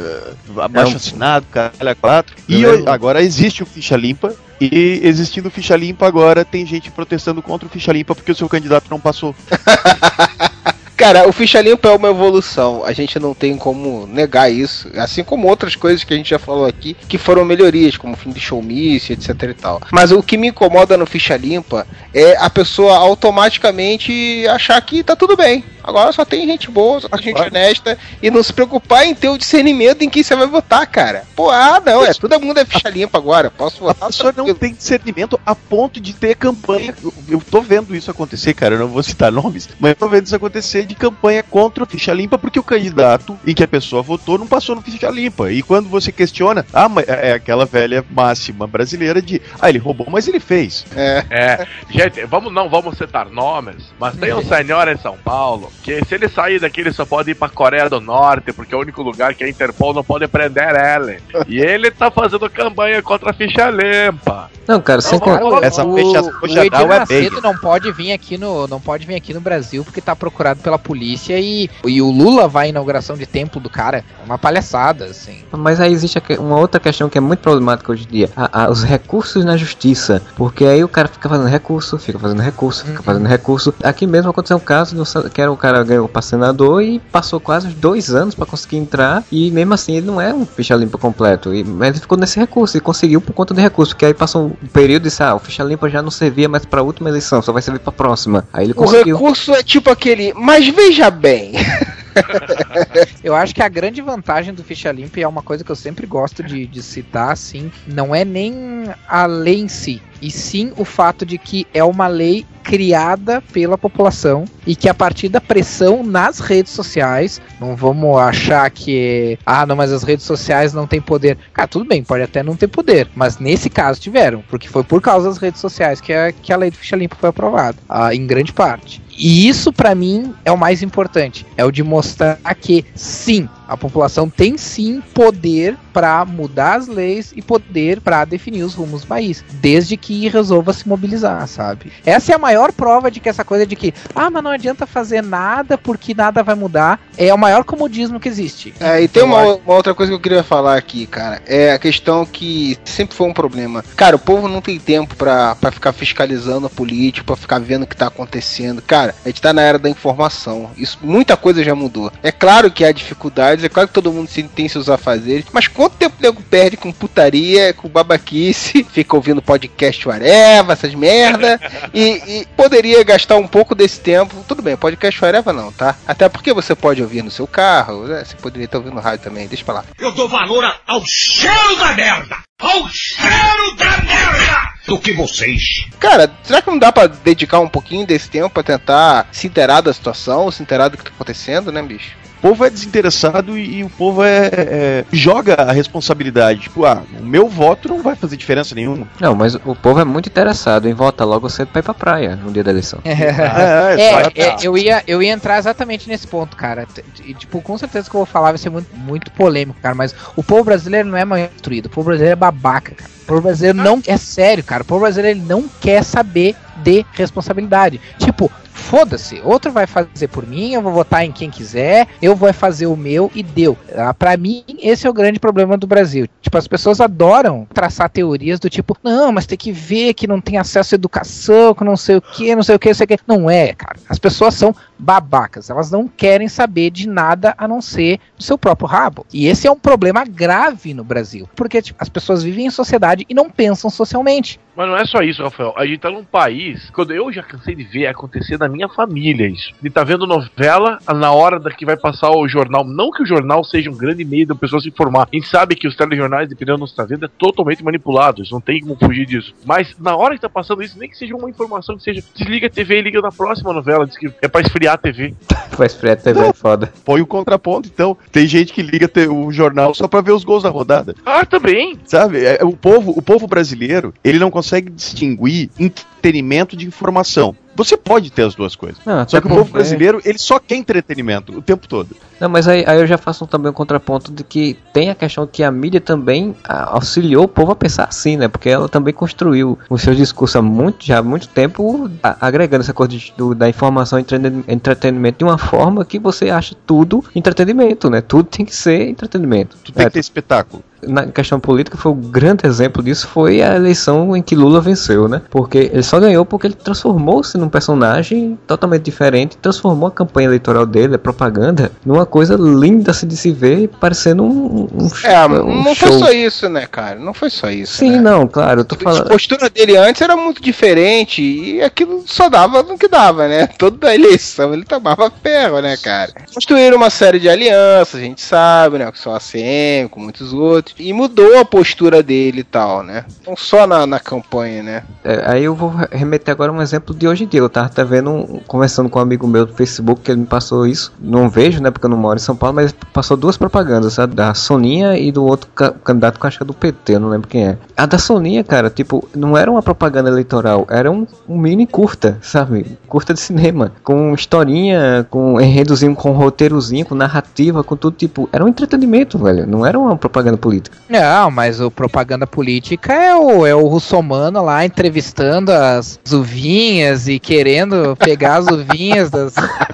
abaixo assinado, caralho, quatro. E Eu ho- lembro. agora existe o ficha limpa. E existindo o ficha limpa, agora tem gente protestando contra o ficha limpa porque o seu candidato não passou. Cara, o ficha limpa é uma evolução. A gente não tem como negar isso. Assim como outras coisas que a gente já falou aqui, que foram melhorias, como o fim de showmice, etc e tal. Mas o que me incomoda no ficha limpa é a pessoa automaticamente achar que tá tudo bem. Agora só tem gente boa, só tem gente honesta e não se preocupar em ter o discernimento em quem você vai votar, cara. Pô, ah, não, é todo mundo é ficha limpa agora. Posso A votar pessoa não tem discernimento a ponto de ter campanha. Eu, eu tô vendo isso acontecer, cara. Eu não vou citar nomes, mas eu tô vendo isso acontecer de campanha contra o ficha limpa porque o candidato em que a pessoa votou não passou no ficha limpa. E quando você questiona, ah, é é aquela velha máxima brasileira de, ah, ele roubou, mas ele fez. É. É, gente, vamos não vamos citar nomes, mas tem um senhor em São Paulo que se ele sair daqui ele só pode ir pra Coreia do Norte, porque é o único lugar que a Interpol não pode prender ele. E ele tá fazendo campanha contra a ficha limpa. Não, cara, sem Não, con- Essa o, fecha- o Edir é bem. não pode vir aqui no não pode vir aqui no Brasil porque tá procurado pela polícia e, e o Lula vai à inauguração de templo do cara. É uma palhaçada, assim. Mas aí existe a uma outra questão que é muito problemática hoje em dia: a- a- os recursos na justiça. Porque aí o cara fica fazendo recurso, fica fazendo recurso, fica fazendo recurso. Aqui mesmo aconteceu um caso do que era o cara ganhou pra senador e passou quase uns dois anos pra conseguir entrar. E mesmo assim ele não é um ficha limpa completo. E, mas ele ficou nesse recurso e conseguiu por conta do recurso. Porque aí passou um período e disse: ah, o ficha limpa já não servia mais pra última eleição, só vai servir pra próxima. Aí ele O conseguiu. recurso é tipo aquele, mas veja bem. Eu acho que a grande vantagem do ficha limpa é uma coisa que eu sempre gosto de, de citar, assim, não é nem a lei em si, e sim o fato de que é uma lei criada pela população e que a partir da pressão nas redes sociais, não vamos achar que ah, não, mas as redes sociais não têm poder. Cara, tudo bem, pode até não ter poder, mas nesse caso tiveram, porque foi por causa das redes sociais que a, que a lei do ficha limpa foi aprovada, ah, em grande parte. E isso pra mim é o mais importante, é o de mostrar que sim, a população tem sim poder pra mudar as leis e poder pra definir os rumos do país, desde que resolva se mobilizar, sabe? Essa é a maior prova de que essa coisa de que, ah, mas não adianta fazer nada porque nada vai mudar, é o maior comodismo que existe. É, e tem uma, uma outra coisa que eu queria falar aqui, cara. É a questão que sempre foi um problema. Cara, o povo não tem tempo pra, pra ficar fiscalizando a política, pra ficar vendo o que tá acontecendo. Cara, a gente tá na era da informação. Isso, muita coisa já mudou. É claro que há dificuldades, é claro que todo mundo se- tem seus afazeres, mas quanto tempo o nego perde com putaria, com babaquice, fica ouvindo podcast whatever, essas merda, e, e poderia gastar um pouco desse tempo. Tudo bem, podcast whatever não, tá? Até porque você pode ouvir no seu carro, né? Você poderia estar ouvindo no rádio também, deixa pra lá. Eu dou valor ao cheiro da merda! Ao cheiro da merda! Do que vocês. Cara, será que não dá pra dedicar um pouquinho desse tempo pra tentar se inteirar da situação, se inteirar do que tá acontecendo, né, bicho? O povo é desinteressado e, e o povo é, é- joga a responsabilidade. Tipo, ah, o meu voto não vai fazer diferença nenhuma. Não, mas o povo é muito interessado em votar logo cedo pra ir pra praia no dia da eleição. É, É, exato. é, eu, ia, eu ia entrar exatamente nesse ponto, cara. E, tipo, com certeza que eu vou falar vai ser muito, muito polêmico, cara. Mas o povo brasileiro não é mal instruído. O povo brasileiro é babaca, cara. O povo brasileiro não. É sério, cara. O povo brasileiro ele não quer saber de responsabilidade. Tipo. Foda-se, outro vai fazer por mim, eu vou votar em quem quiser, eu vou fazer o meu e deu. Ah, Pra mim, esse é o grande problema do Brasil. Tipo, as pessoas adoram traçar teorias do tipo, não, mas tem que ver que não tem acesso à educação, que não sei o que, não sei o que, não sei o que. Não é, cara. As pessoas são babacas, elas não querem saber de nada a não ser do seu próprio rabo. E esse é um problema grave no Brasil, porque tipo, as pessoas vivem em sociedade e não pensam socialmente. Mas não é só isso, Rafael. A gente tá num país. Quando eu já cansei de ver acontecer na minha família isso. De tá vendo novela na hora da que vai passar o jornal. Não que o jornal seja um grande meio da pessoa se informar. A gente sabe que os telejornais, dependendo do que está vendo, é totalmente manipulados. Não tem como fugir disso. Mas na hora que tá passando isso, nem que seja uma informação que seja desliga a TV e liga na próxima novela. Diz que é pra esfriar a TV. Vai esfriar a TV é foda. Põe o contraponto, então. Tem gente que liga o jornal só pra ver os gols da rodada. Ah, também. Sabe? É, o, povo, o povo brasileiro, ele não consegue consegue distinguir entretenimento de informação. Você pode ter as duas coisas. Não, Só que o povo porque- brasileiro, ele só quer entretenimento o tempo todo. Não, mas aí, aí eu já faço também um contraponto de que tem a questão que a mídia também auxiliou o povo a pensar assim, né? Porque ela também construiu os seus discursos há muito, já há muito tempo, a- agregando essa coisa de- do- da informação e entreten- entretenimento de uma forma que você acha tudo entretenimento, né? Tudo tem que ser entretenimento. Tu tem É, que ter espetáculo. Na questão política foi o grande exemplo disso foi a eleição em que Lula venceu, né? Porque ele só ganhou porque ele transformou-se num personagem totalmente diferente, transformou a campanha eleitoral dele, a propaganda, numa coisa linda assim, de se ver, parecendo um, um, É, um não show. foi só isso, né, cara? Não foi só isso. Sim, né? não, claro, eu tô A falando. postura dele antes era muito diferente e aquilo só dava no que dava, né? Toda a eleição ele tomava ferro, né, cara? Construíram uma série de alianças, a gente sabe, né? Com o ACM, com muitos outros. E mudou a postura dele e tal, né? Não só na, na campanha, né? É, aí eu vou remeter agora a um exemplo de hoje em dia. Eu tava vendo, conversando com um amigo meu do Facebook, que ele me passou isso. Não vejo, né, porque eu não moro em São Paulo, mas passou duas propagandas, sabe? Da Soninha e do outro ca- candidato que eu acho que é do PT, eu não lembro quem é. A da Soninha, cara, tipo, não era uma propaganda eleitoral, era um, um mini curta, sabe? Curta de cinema, com historinha, com enredozinho, com roteirozinho, com narrativa, com tudo, tipo, era um entretenimento, velho. Não era uma propaganda política. Não, mas o propaganda política é o, é o russomano lá entrevistando as uvinhas e querendo pegar as uvinhas das.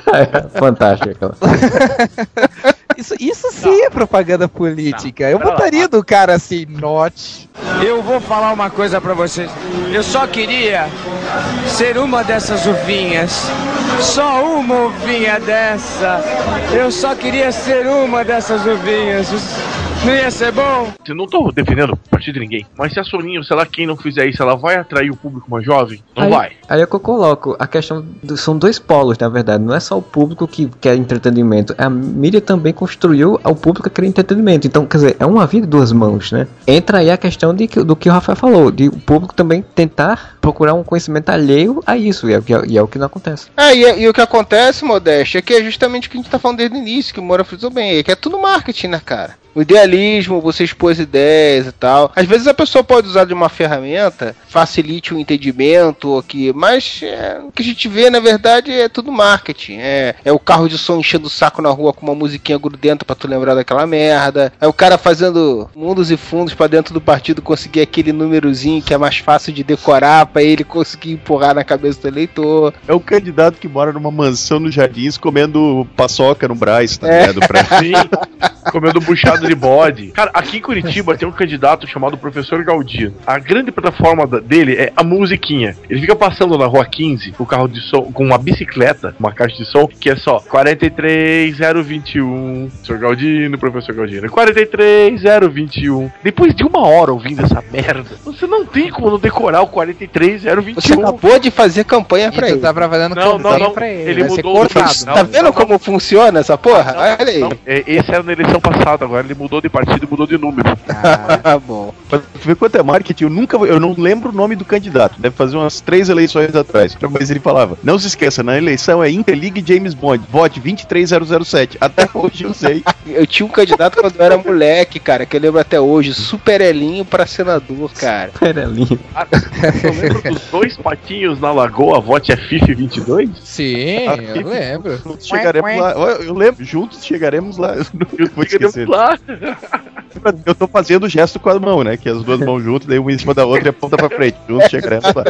Fantástica aquela. Isso, isso sim é propaganda política. Eu pera lá. botaria do cara assim, note. Eu vou falar uma coisa pra vocês. Eu só queria ser uma dessas uvinhas. Só uma uvinha dessa. Eu só queria ser uma dessas uvinhas. Não ia ser bom? Eu não tô defendendo partido de ninguém. Mas se a Soninha, sei lá, quem não fizer isso, ela vai atrair o público mais jovem? Não aí, vai. Aí é que eu coloco a questão. do- são dois polos, na verdade. Não é só o público que quer entretenimento. A mídia também construiu ao público que quer entretenimento. Então, quer dizer, é uma vida de duas mãos, né? Entra aí a questão de, do que o Rafael falou, de o público também tentar procurar um conhecimento alheio a isso. E é, o que- e é o que não acontece. É, e, e o que acontece, Modéstia, é que é justamente o que a gente tá falando desde o início, que o Moura frisou bem, é que é tudo marketing, né, cara? O idealismo, você expôs ideias e tal. Às vezes a pessoa pode usar de uma ferramenta, facilite o entendimento, aqui, mas é, o que a gente vê, na verdade, é tudo marketing. É, é o carro de som enchendo o saco na rua com uma musiquinha grudenta pra tu lembrar daquela merda. É o cara fazendo mundos e fundos pra dentro do partido conseguir aquele númerozinho que é mais fácil de decorar pra ele conseguir empurrar na cabeça do eleitor. É o candidato que mora numa mansão nos jardins comendo paçoca no Braz, tá É. ligado? Pra... Sim, comendo buchado de bode. Cara, aqui em Curitiba tem um candidato chamado Professor Galdino. A grande plataforma dele é a musiquinha. Ele fica passando na rua 15 com o carro de som, com uma bicicleta, uma caixa de som, que é só 43021. Professor Galdino, Professor Galdino. 43021. Depois de uma hora ouvindo essa merda, você não tem como não decorar o 43021. Você acabou de fazer campanha pra Isso ele. tá fazendo Não, não, campanha não. pra ele. Ele Vai mudou cortado. Não, Tá vendo não, como funciona essa porra? Olha aí. Não, é, esse era na eleição passada, agora ele mudou de partido e mudou de número. Ah, bom. Pra tu ver quanto é marketing, eu nunca eu não lembro o nome do candidato. Deve fazer umas três eleições atrás. Mas ele falava: Não se esqueça, na eleição é Interligue James Bond, vote 23007. Até hoje eu sei. Eu tinha um candidato quando eu era moleque, cara, que eu lembro até hoje, Super Elinho pra senador, cara. Perelinho. Eu lembro dos dois patinhos na lagoa, vote é FIFA 22? Sim, eu lembro. Juntos chegaremos lá. Eu lembro, juntos chegaremos lá. Eu não vou esquecer. lá. Eu tô fazendo o gesto com a mão, né? Que as duas mãos juntas, daí uma em cima da outra e aponta pra frente. Juntos chegaremos lá.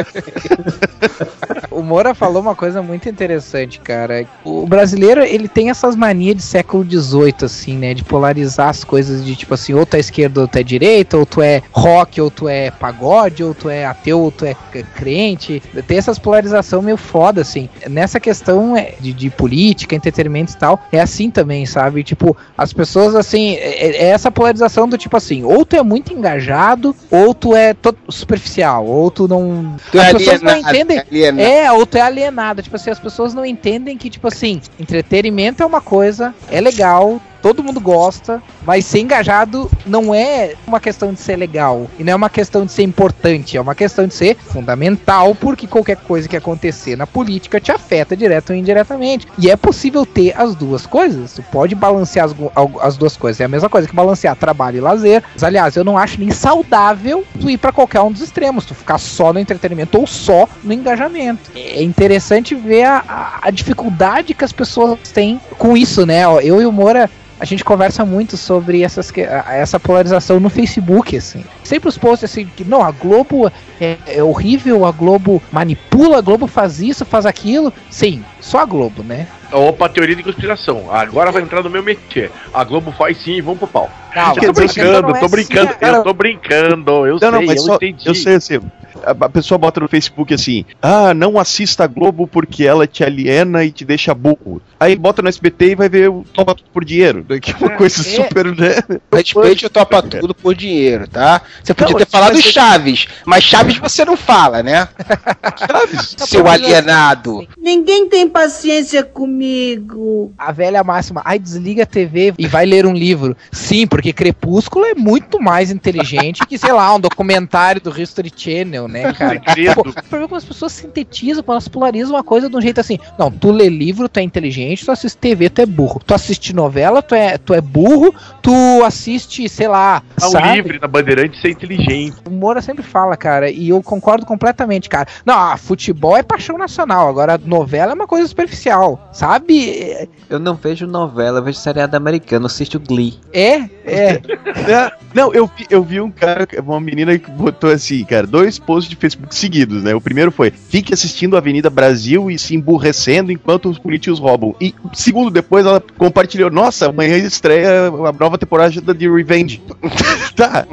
O Moura falou uma coisa muito interessante, cara. O brasileiro, ele tem essas manias de século XVIII, assim, né? De polarizar as coisas de tipo assim, ou tu é esquerda ou tu é direita, ou tu é rock, ou tu é pagode, ou tu é ateu, ou tu é crente. Tem essas polarização meio foda, assim. Nessa questão é, de, de política, entretenimento e tal, é assim também, sabe? Tipo, as pessoas, assim, é, é essa polarização do tipo assim, ou tu é muito engajado, ou tu é superficial, ou tu não. Tu é as pessoas não alienado, entendem. alienado. É, ou tu é alienado. Tipo assim, as pessoas não entendem que, tipo assim, entretenimento é uma coisa, é legal, todo mundo gosta, mas ser engajado não é uma questão de ser legal e não é uma questão de ser importante, é uma questão de ser fundamental, porque qualquer coisa que acontecer na política te afeta direto ou indiretamente. E é possível ter as duas coisas. Tu pode balancear as, as duas coisas. É a mesma coisa que balancear trabalho e lazer. Mas, aliás, eu não acho nem saudável tu ir pra qualquer um dos extremos, tu ficar só no entretenimento ou só no engajamento. É interessante ver a, a- a dificuldade que as pessoas têm com isso, né? Eu e o Moura a gente conversa muito sobre essas, essa polarização no Facebook, assim. Sempre os posts assim, que não, a Globo é, é horrível, a Globo manipula, a Globo faz isso, faz aquilo. Sim, só a Globo, né? Opa, teoria de conspiração. Agora vai entrar no meu métier. A Globo faz sim e vamos pro pau. Não, eu tô brincando, tô brincando, eu tô brincando, eu Não, sei, não, mas eu entendi. eu sei, assim, a pessoa bota no Facebook assim, ah, não assista a Globo porque ela te aliena e te deixa burro. Aí bota no SBT e vai ver o Toma Tudo por Dinheiro, né, que é uma coisa É. super, né? Respeite o topa tudo por dinheiro, tá? Você podia Não, ter falado mas- Chaves, mas Chaves você não fala, né? Chaves? Seu alienado. Ninguém tem paciência comigo. A velha máxima, ai, desliga a TV e vai ler um livro. Sim, porque Crepúsculo é muito mais inteligente que, sei lá, um documentário do History Channel, né, cara? Segredo. Pô, o problema é como as pessoas sintetizam, quando elas polarizam uma coisa de um jeito assim. Não, tu lê livro, tu é inteligente, tu assiste TV, tu é burro. Tu assiste novela, tu é, tu é burro, tu assiste, sei lá, Ao sabe? livre na Bandeirante ser inteligente. O Moura sempre fala, cara, e eu concordo completamente, cara. Não, ah, futebol é paixão nacional, agora novela é uma coisa superficial, sabe? Eu não vejo novela, eu vejo seriado americano, assisto Glee. É, é. É, Não, eu vi, eu vi um cara, uma menina que botou assim, cara, dois posts de Facebook seguidos, né? O primeiro foi: fique assistindo a Avenida Brasil e se emburrecendo enquanto os políticos roubam. E segundo depois ela compartilhou: nossa, amanhã estreia a nova temporada de Revenge. tá.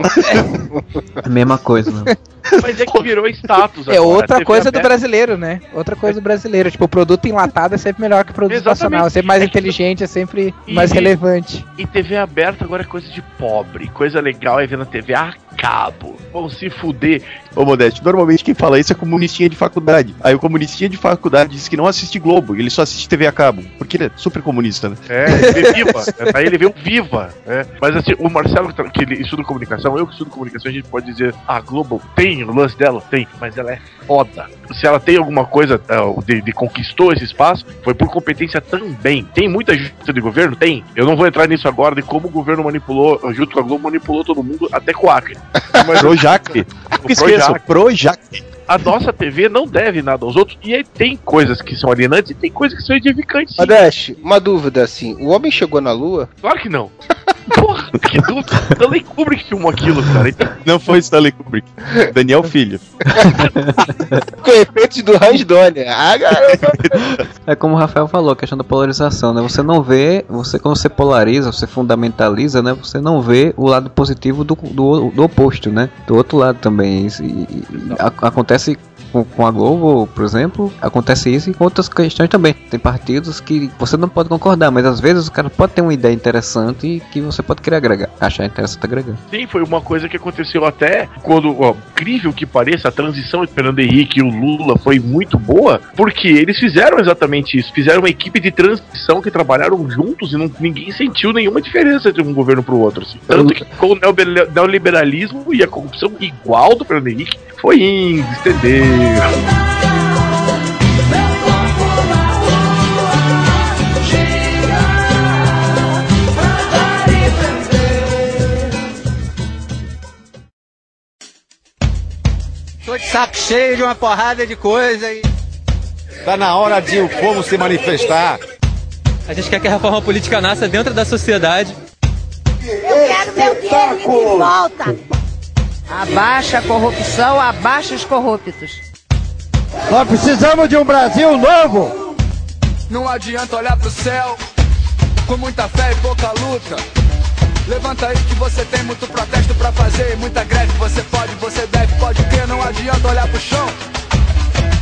A mesma coisa, né? Mas é que virou status É agora. outra TV coisa do brasileiro, né? Outra coisa do brasileiro. Tipo, o produto enlatado é sempre melhor que o produto Exatamente. nacional. É sempre mais É que- inteligente, é sempre E- mais relevante. E TV aberta agora é coisa de pobre. Coisa legal é ver na TV a cabo. Vão se fuder. Ô Modeste, normalmente quem fala isso é comunistinha de faculdade. Aí o comunistinha de faculdade diz que não assiste Globo, ele só assiste TV a cabo. Porque ele é super comunista, né? É, ele vê viva. Aí ele vê o viva. né? Mas assim, o Marcelo, que que ele estuda comunicação, eu que estudo comunicação, a gente pode dizer, a Globo tem o lance dela? Tem, mas ela é foda. Se ela tem alguma coisa é, de, de conquistou esse espaço, foi por competência também. Tem muita justiça de governo? Tem. Eu não vou entrar nisso agora de como o governo manipulou, junto com a Globo, manipulou todo mundo, até com o Acre. Mas Projac. Nunca esqueçam, Projac. A nossa TV não deve nada aos outros. E aí tem coisas que são alienantes e tem coisas que são edificantes. sim. Modeste, uma dúvida assim: o homem chegou na lua? Claro que não. Porra, que dúvida. Stanley Kubrick filmou aquilo, cara. Então, Não foi Stanley Kubrick. Daniel Filho. Com efeitos do Hans Donner. Ah, garota. É como o Rafael falou, a questão da polarização, né? Você não vê, você quando você polariza, você fundamentaliza, né? Você não vê o lado positivo do, do, do oposto, né? Do outro lado também. E- e a- acontece Iya sih. Com, com a Globo, por exemplo, acontece isso e com outras questões também. Tem partidos que você não pode concordar, mas às vezes o cara pode ter uma ideia interessante e que você pode querer agregar, achar interessante agregar. sim, foi uma coisa que aconteceu até quando, ó, incrível que pareça, a transição entre Fernando Henrique e o Lula foi muito boa, porque eles fizeram exatamente isso. Fizeram uma equipe de transição que trabalharam juntos e não, ninguém sentiu nenhuma diferença de um governo pro outro. assim. Tanto que com o neoliber- neoliberalismo e a corrupção igual do Fernando Henrique foi indo, Tô de saco cheio de uma porrada de coisa e. Tá na hora de o povo se manifestar. A gente quer que a reforma política nasça dentro da sociedade. Eu quero meu dinheiro de volta. Abaixa a corrupção, abaixa os corruptos. Nós precisamos de um Brasil novo. Não adianta olhar pro céu com muita fé e pouca luta. Levanta aí que você tem muito protesto pra fazer muita greve. Você pode, você deve, pode crer. Não adianta olhar pro chão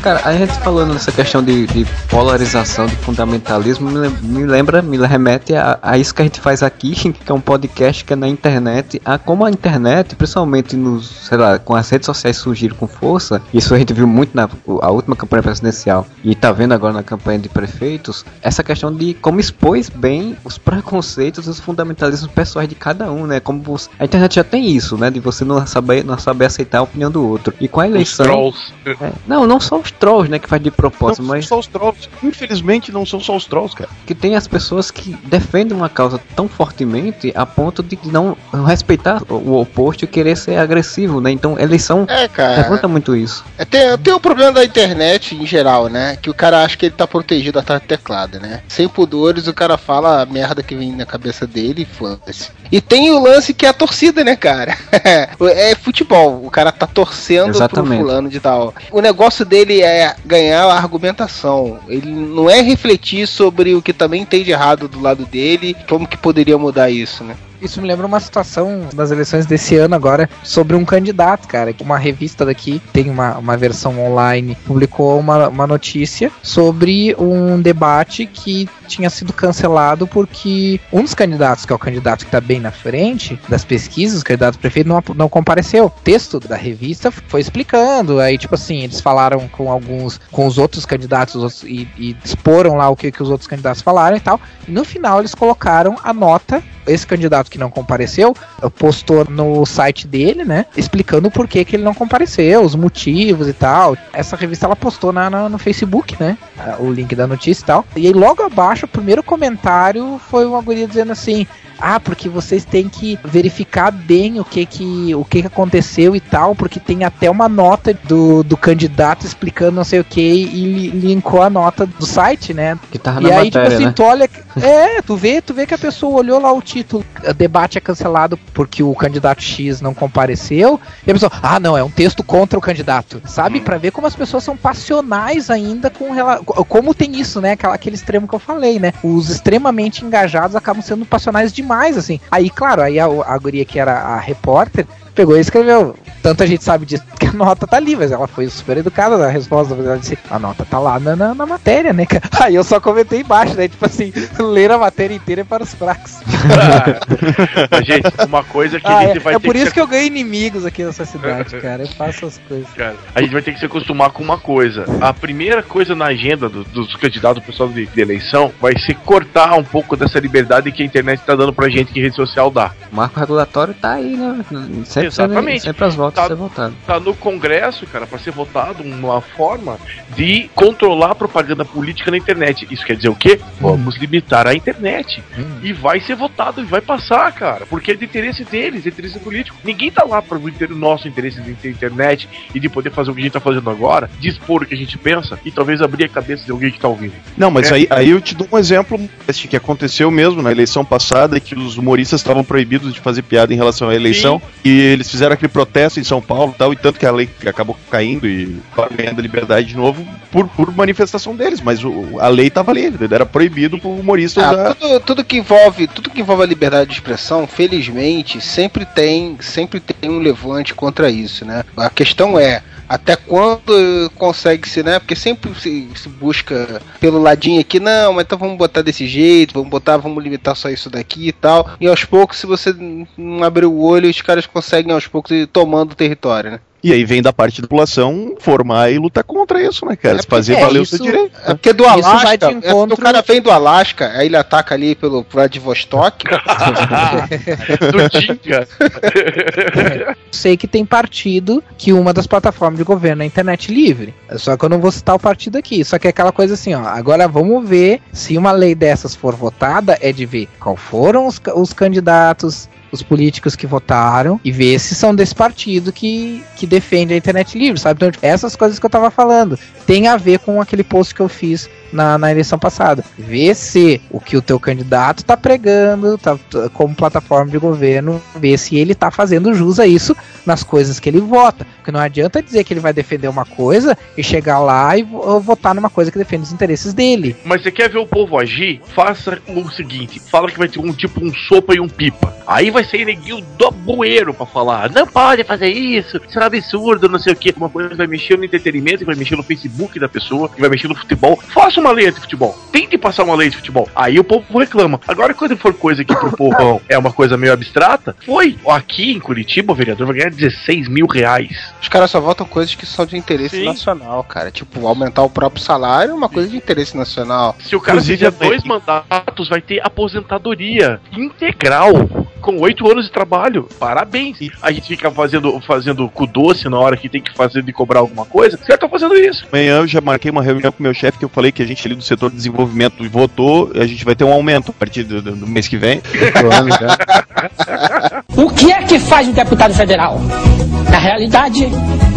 Cara, a gente falando nessa questão de, de polarização, de fundamentalismo, me, lem- me lembra, me remete a, a isso que a gente faz aqui, que é um podcast que é na internet, a como a internet, principalmente nos, sei lá, com as redes sociais surgiram com força, isso a gente viu muito na a última campanha presidencial e tá vendo agora na campanha de prefeitos, essa questão de como expôs bem os preconceitos e os fundamentalismos pessoais de cada um, né? Como você- a internet já tem isso, né? De você não saber, não saber aceitar a opinião do outro. E com a Os eleição. trolls. É, não, não só os trolls, né, que faz de propósito, Não mas são só os trolls. Infelizmente, não são só os trolls, cara. que tem as pessoas que defendem uma causa tão fortemente a ponto de não respeitar o oposto e querer ser agressivo, né? Então, eleição É, cara. levanta muito isso. É, tem, tem o problema da internet em geral, né? Que o cara acha que ele tá protegido atrás do teclado, né? Sem pudores, o cara fala a merda que vem na cabeça dele e foda-se. E tem o lance que é a torcida, né, cara? é futebol. O cara tá torcendo Exatamente. pro fulano de tal. O negócio dele é ganhar a argumentação. Ele não é refletir sobre o que também tem de errado do lado dele, como que poderia mudar isso, né? Isso me lembra uma situação das eleições desse ano agora sobre um candidato, cara. Que uma revista daqui tem uma, uma versão online, publicou uma, uma notícia sobre um debate que tinha sido cancelado porque um dos candidatos, que é o candidato que tá bem na frente das pesquisas, o candidato prefeito, não, não compareceu. O texto da revista foi explicando. Aí, tipo assim, eles falaram com alguns, com os outros candidatos e, e exporam lá o que, que os outros candidatos falaram e tal. E no final eles colocaram a nota esse candidato que não compareceu postou no site dele, né? Explicando por que, que ele não compareceu, os motivos e tal. Essa revista ela postou na, na- no Facebook, né? ah, O link da notícia e tal. E aí logo abaixo, o primeiro comentário foi uma guria dizendo assim. Ah, porque vocês têm que verificar bem o que que, o que que aconteceu e tal, porque tem até uma nota do, do candidato explicando não sei o que e li- linkou a nota do site, né? Que tava e na aí, matéria, tipo assim, né? tu olha. É, tu vê, tu vê que a pessoa olhou lá o título, "O debate é cancelado porque o candidato X não compareceu, e a pessoa, ah, não, é um texto contra o candidato. Sabe? Pra ver como as pessoas são passionais ainda com Como tem isso, né? Aquela, aquele extremo que eu falei, né? Os extremamente engajados acabam sendo passionais demais, assim. Aí, claro, aí a, a guria que era a repórter pegou e escreveu. Tanta gente sabe disso que a nota tá ali, mas ela foi super educada na resposta. Ela disse: a nota tá lá na, na, na matéria, né, cara? Aí eu só comentei embaixo, né? Tipo assim, ler a matéria inteira é para os fracos. Gente, uma coisa que Ah, a é, gente vai é ter por que isso se que eu ganho inimigos aqui nessa cidade, cara. Eu faço as coisas. Cara, a gente vai ter que se acostumar com uma coisa. A primeira coisa na agenda do- dos candidatos, do pessoal de, de eleição, vai ser cortar um pouco dessa liberdade que a internet tá dando pra gente que rede social dá. O marco regulatório tá aí, né? Sempre, Exatamente. Sendo, sempre as voltas Tá- ser votado. Tá no Congresso, cara, pra ser votado uma forma de controlar a propaganda política na internet. Isso quer dizer o quê? Vamos limitar a internet. E vai ser votado e vai passar, cara. Porque é de interesse deles, é de interesse político. Ninguém tá lá para o nosso interesse de ter internet e de poder fazer o que a gente tá fazendo agora, dispor o que a gente pensa e talvez abrir a cabeça de alguém que tá ouvindo. Não, mas É. aí, aí eu te dou um exemplo este que aconteceu mesmo na eleição passada, que os humoristas estavam proibidos de fazer piada em relação à eleição, e eles fizeram aquele protesto em São Paulo e tal, e tanto que a lei acabou caindo e ganhando liberdade de novo por, por manifestação deles, mas o- a lei estava ali, era proibido pro humorista Ah, usar. tudo, tudo que envolve tudo que envolve a liberdade de expressão, felizmente, sempre tem sempre tem um levante contra isso, né? A questão é até quando consegue se, né? Porque sempre se, se busca pelo ladinho aqui, não, mas então vamos botar desse jeito, vamos botar, vamos limitar só isso daqui e tal. E aos poucos, se você não abrir o olho, os caras conseguem aos poucos ir tomando o território, né? E aí vem da parte da população formar e lutar contra isso, né, cara? fazer é, valer isso- o seu direito. É porque do vai Alasca, é encontro- o cara vem do Alasca, aí ele ataca ali pelo Vladivostok. Do Tinga. Sei que tem partido que uma das plataformas de governo é a internet livre. Só que eu não vou citar o partido aqui. Só que é aquela coisa assim, ó. Agora vamos ver se uma lei dessas for votada, é de ver qual foram os, os candidatos, os políticos que votaram e ver se são desse partido que, que defende a internet livre, sabe? Então, essas coisas que eu tava falando tem a ver com aquele post que eu fiz na, na eleição passada. Vê se o que o teu candidato tá pregando, tá, tá- como plataforma de governo, vê se ele tá fazendo jus a isso nas coisas que ele vota. Porque não adianta dizer que ele vai defender uma coisa e chegar lá e vo- votar numa coisa que defende os interesses dele. Mas você quer ver o povo agir? Faça o seguinte: fala que vai ter um tipo um sopa e um pipa. Aí vai ser neguinho do bueiro pra falar. Não pode fazer isso, isso é um absurdo, não sei o que. Uma coisa vai mexer no entretenimento, que vai mexer no Facebook da pessoa, que vai mexer no futebol. Faça uma lei de futebol. Tente passar uma lei de futebol. Aí o povo reclama. Agora, quando for coisa que pro povo é uma coisa meio abstrata, foi. Aqui em Curitiba, o vereador vai ganhar 16 mil reais. Os caras só votam coisas que são de interesse Sim. nacional, cara. Tipo, aumentar o próprio salário é uma coisa de interesse nacional. Se o cara fizer dois mandatos, vai ter aposentadoria integral. Com oito anos de trabalho. Parabéns. E a gente fica fazendo, fazendo cu doce na hora que tem que fazer de cobrar alguma coisa. Você tá fazendo isso. Amanhã eu já marquei uma reunião com o meu chefe que eu falei que a gente ali do setor de desenvolvimento votou, a gente vai ter um aumento a partir do, do- do mês que vem. Do ano já. O que é que faz um deputado federal? Na realidade,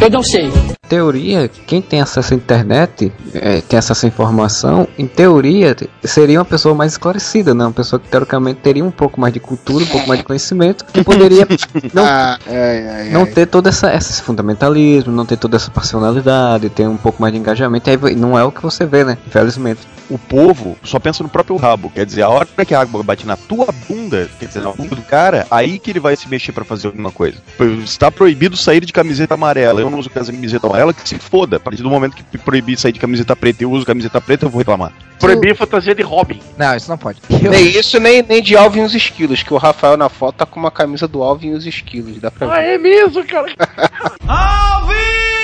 eu não sei. Teoria, quem tem acesso à internet, é, tem acesso à informação, em teoria, te- seria uma pessoa mais esclarecida, né? Uma pessoa que teoricamente teria um pouco mais de cultura, um pouco mais de conhecimento, que poderia não, Ah, ai, ai, não ai. ter todo essa, esse fundamentalismo, não ter toda essa passionalidade, ter um pouco mais de engajamento. Aí não é o que você vê, né? Infelizmente. O povo só pensa no próprio rabo. Quer dizer, a hora que a água bate na tua bunda, quer dizer, na bunda do cara, aí que ele vai se mexer pra fazer alguma coisa. Está proibido sair de camiseta amarela. Eu não uso camiseta amarela, que se foda. A partir do momento que proibir sair de camiseta preta e eu uso camiseta preta, eu vou reclamar. Proibir a fantasia de Robin. Não, isso não pode. Nem isso, nem, nem de Alvin e os Esquilos, que o Rafael na foto tá com uma camisa do Alvin e os Esquilos, dá pra ver. Ah, é mesmo, cara.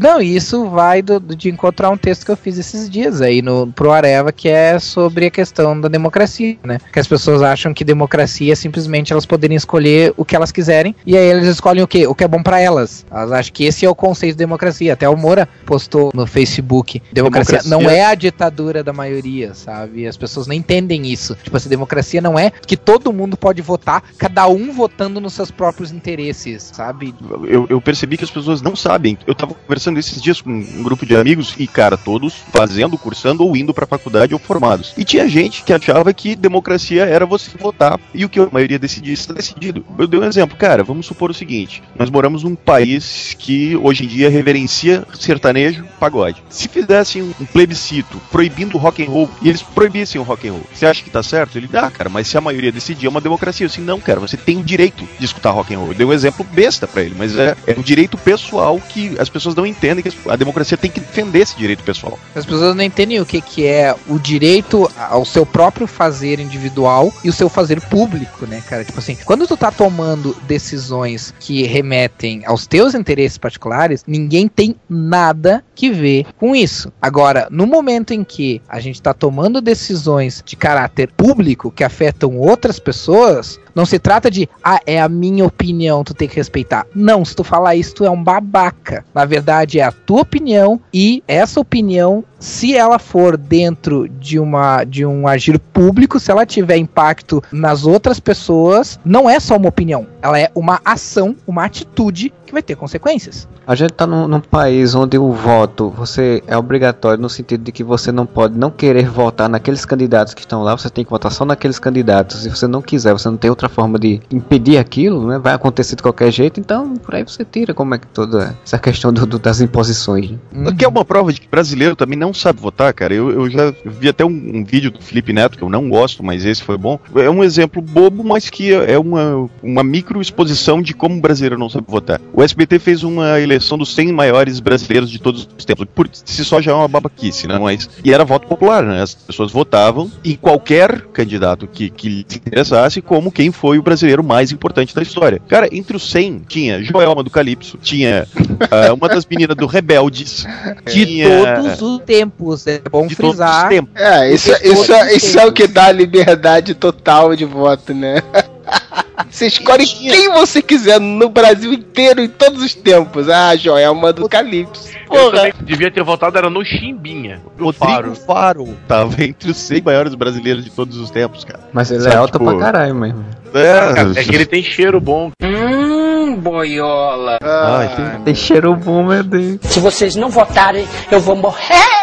Não, isso vai do, de encontrar um texto que eu fiz esses dias aí no pro Areva, que é sobre a questão da democracia, né? Que as pessoas acham que democracia é simplesmente elas poderem escolher o que elas quiserem, e aí eles escolhem o quê? O que é bom pra elas. Elas acham que esse é o conceito de democracia. Até o Moura postou no Facebook. Democracia, Democracia- não é a ditadura da maioria, sabe? As pessoas não entendem isso. Tipo assim, democracia não é que todo mundo pode votar, cada um votando nos seus próprios interesses, sabe? eu, eu percebi que as pessoas não sabem. Eu tava conversando esses dias com um grupo de amigos e, cara, todos fazendo, cursando ou indo pra faculdade ou formados. E tinha gente que achava que democracia era você votar e o que a maioria decidia está decidido. Eu dei um exemplo, cara, vamos supor o seguinte: nós moramos num país que hoje em dia reverencia sertanejo, pagode. Se fizessem um plebiscito proibindo o rock and roll e eles proibissem o rock and roll, você acha que tá certo? Ele, ah, cara, mas se a maioria decidir é uma democracia. Assim, não, cara, você tem o direito de escutar rock and roll. Eu dei um exemplo besta pra ele, mas é, é um direito pessoal que as pessoas não entendem que a democracia tem que defender esse direito pessoal. As pessoas não entendem o que, que é o direito ao seu próprio fazer individual e o seu fazer público, né, cara? Tipo assim, quando tu tá tomando decisões que remetem aos teus interesses particulares, ninguém tem nada que ver com isso. Agora, no momento em que a gente tá tomando decisões de caráter público que afetam outras pessoas, não se trata de, ah, é a minha opinião, tu tem que respeitar. Não, se tu falar isso, tu é um babaca. Na verdade, é a tua opinião e essa opinião, se ela for dentro de uma de um agir público, se ela tiver impacto nas outras pessoas, não é só uma opinião, ela é uma ação, uma atitude que vai ter consequências. A gente tá num, num país onde o voto você é obrigatório no sentido de que você não pode não querer votar naqueles candidatos que estão lá, você tem que votar só naqueles candidatos. Se você não quiser, você não tem outra forma de impedir aquilo, né? Vai acontecer de qualquer jeito, então por aí você tira como é que toda essa questão do, do- das imposições. Né? Que é uma prova de que brasileiro também não sabe votar, cara. Eu, eu já vi até um, um vídeo do Felipe Neto, que eu não gosto, mas esse foi bom. É um exemplo bobo, mas que é uma, uma micro exposição de como o brasileiro não sabe votar. O SBT fez uma eleição dos 100 maiores brasileiros de todos os tempos. Por si só já é uma babaquice, né? Mas, e era voto popular, né? As pessoas votavam em qualquer candidato que, que lhes interessasse como quem foi o brasileiro mais importante da história. Cara, entre os 100 tinha Joelma do Calypso, tinha ah, uma das do Rebeldes, De tinha... todos os tempos, é bom De todos os frisar. tempos. É, isso, Porque isso, todos isso é o que dá liberdade total de voto, né? Você escolhe quem você quiser no Brasil inteiro, em todos os tempos. Ah, Joelma do Calypso. Porra. devia ter votado, era no Chimbinha. Rodrigo Faro. Faro. tava entre os 100 maiores brasileiros de todos os tempos, cara. Mas ele Sabe, é alto tipo, pra caralho mesmo. É, É que ele tem cheiro bom. Hum, boiola. Ai, tem- Tem cheiro bom, meu Deus. Se vocês não votarem, eu vou morrer.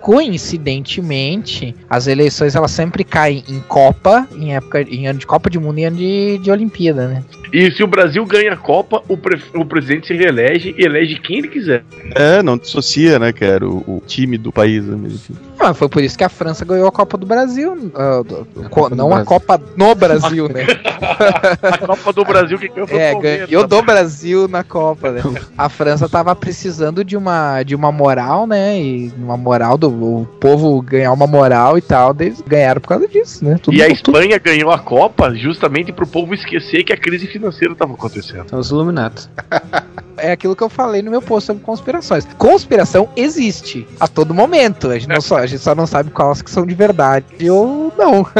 coincidentemente, as eleições elas sempre caem em Copa, em época em ano de Copa de Mundo e ano de, de Olimpíada, né? E se o Brasil ganha a Copa, o, pre- o presidente se reelege e elege quem ele quiser. É, não dissocia, né, cara, o, o time do país, né. Ah, foi por isso que a França ganhou a Copa do Brasil. ah, do- do- co- do não a Brasil. Copa no Brasil, né? A Copa do Brasil que ganhou foi o É, Palmeiras. ganhou do Brasil na Copa, né? A França tava precisando de uma, de uma moral, né? E uma moral do o povo ganhar uma moral e tal. Eles ganharam por causa disso, né? Tudo- E a tudo- Espanha ganhou a Copa justamente pro povo esquecer que a crise financeira estava acontecendo. São os Illuminati. É aquilo que eu falei no meu post sobre conspirações. Conspiração existe a todo momento. A gente, não só, a gente só não sabe quais que são de verdade ou não.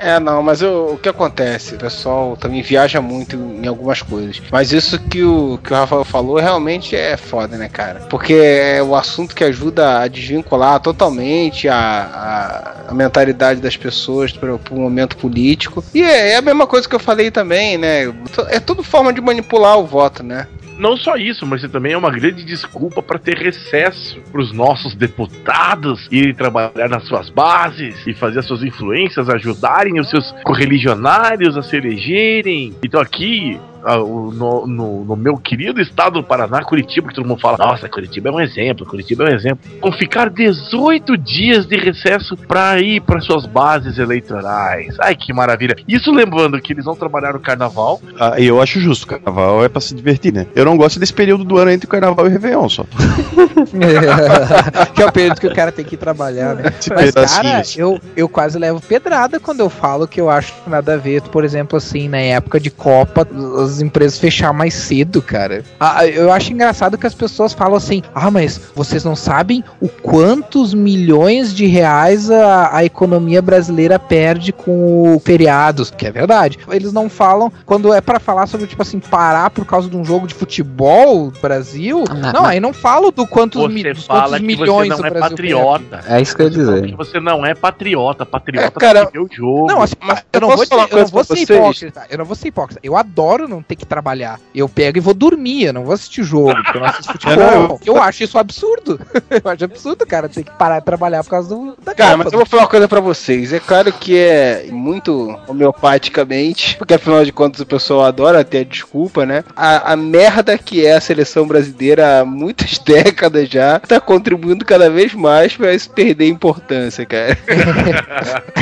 É, não, mas eu- o que acontece? O pessoal também viaja muito em algumas coisas. Mas isso que o, que o Rafael falou realmente é foda, né, cara? Porque é o assunto que ajuda a desvincular totalmente a, a, a mentalidade das pessoas para o momento político. E é, é a mesma coisa que eu falei também, né? É tudo forma de manipular o voto, né? Não só isso, mas também é uma grande desculpa para ter recesso para os nossos deputados irem trabalhar nas suas bases e fazer as suas influências ajudarem os seus correligionários a se elegerem. Então aqui no, no- no meu querido estado do Paraná, Curitiba, que todo mundo fala, nossa, Curitiba é um exemplo, Curitiba é um exemplo. Vão ficar 18 dias de recesso para ir para suas bases eleitorais. Ai, que maravilha. Isso lembrando que eles vão trabalhar no carnaval, Ah, e eu acho justo, o carnaval é pra se divertir, né? Eu não gosto desse período do ano entre o carnaval e o Réveillon só. que é o período que o cara tem que ir trabalhar, né? Mas, cara, eu, eu quase levo pedrada quando eu falo que eu acho que nada a ver. Por exemplo, assim, na época de Copa, as empresas fechar mais cedo, cara. Ah, eu acho engraçado que as pessoas falam assim: ah, mas vocês não sabem o quantos milhões de reais a, a economia brasileira perde com o feriados, que é verdade. Eles não falam quando é pra falar sobre, tipo assim, parar por causa de um jogo de futebol no Brasil. Não, Não, aí não falo do quantos, mi- você dos fala quantos que milhões você não é Brasil patriota. É isso que eu ia Você fala que dizer. você não é patriota. Patriota É, cara, o jogo. Não, assim, Mas eu não eu vou, ser, eu não vou hipócrita. Eu não vou ser hipócrita. Eu adoro não ter que trabalhar. Eu pego e vou dormir. Eu não vou assistir jogo, porque eu não assisto futebol. Não, eu... acho isso absurdo. eu acho absurdo, cara, ter que parar de trabalhar por causa do, da Cara, Copa. mas eu vou falar uma coisa pra vocês. É claro que é muito homeopaticamente, porque afinal de contas o pessoal adora ter a desculpa, né? A, a merda que é a seleção brasileira há muitas décadas já tá contribuindo cada vez mais pra isso perder importância, cara.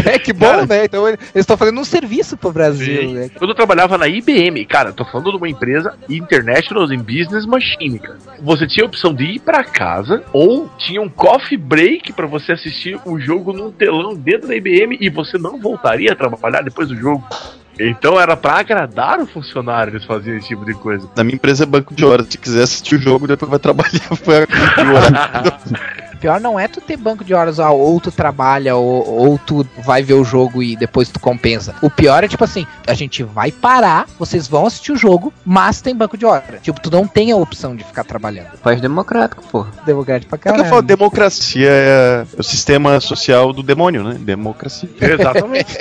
é que bom, né? Então eles estão fazendo um serviço pro Brasil, Sim. né? Quando eu trabalhava na IBM, cara, tô falando de uma empresa International in Business Machine, cara. Você tinha a opção de ir pra casa ou tinha um coffee break pra você assistir o jogo num telão dentro da IBM e você não voltaria a trabalhar depois do jogo. Então era pra agradar o funcionário eles faziam esse tipo de coisa. Na minha empresa é banco de horas. Se quiser assistir o jogo, depois vai trabalhar. Pior não é tu ter banco de horas, ah, ou tu trabalha, ou, ou tu vai ver o jogo e depois tu compensa. O pior é tipo assim, a gente vai parar, vocês vão assistir o jogo, mas tem banco de horas. Tipo, tu não tem a opção de ficar trabalhando. País democrático, pô. Democrático pra É que eu caralho. falo, democracia é o sistema social do demônio, né? Democracia. Exatamente.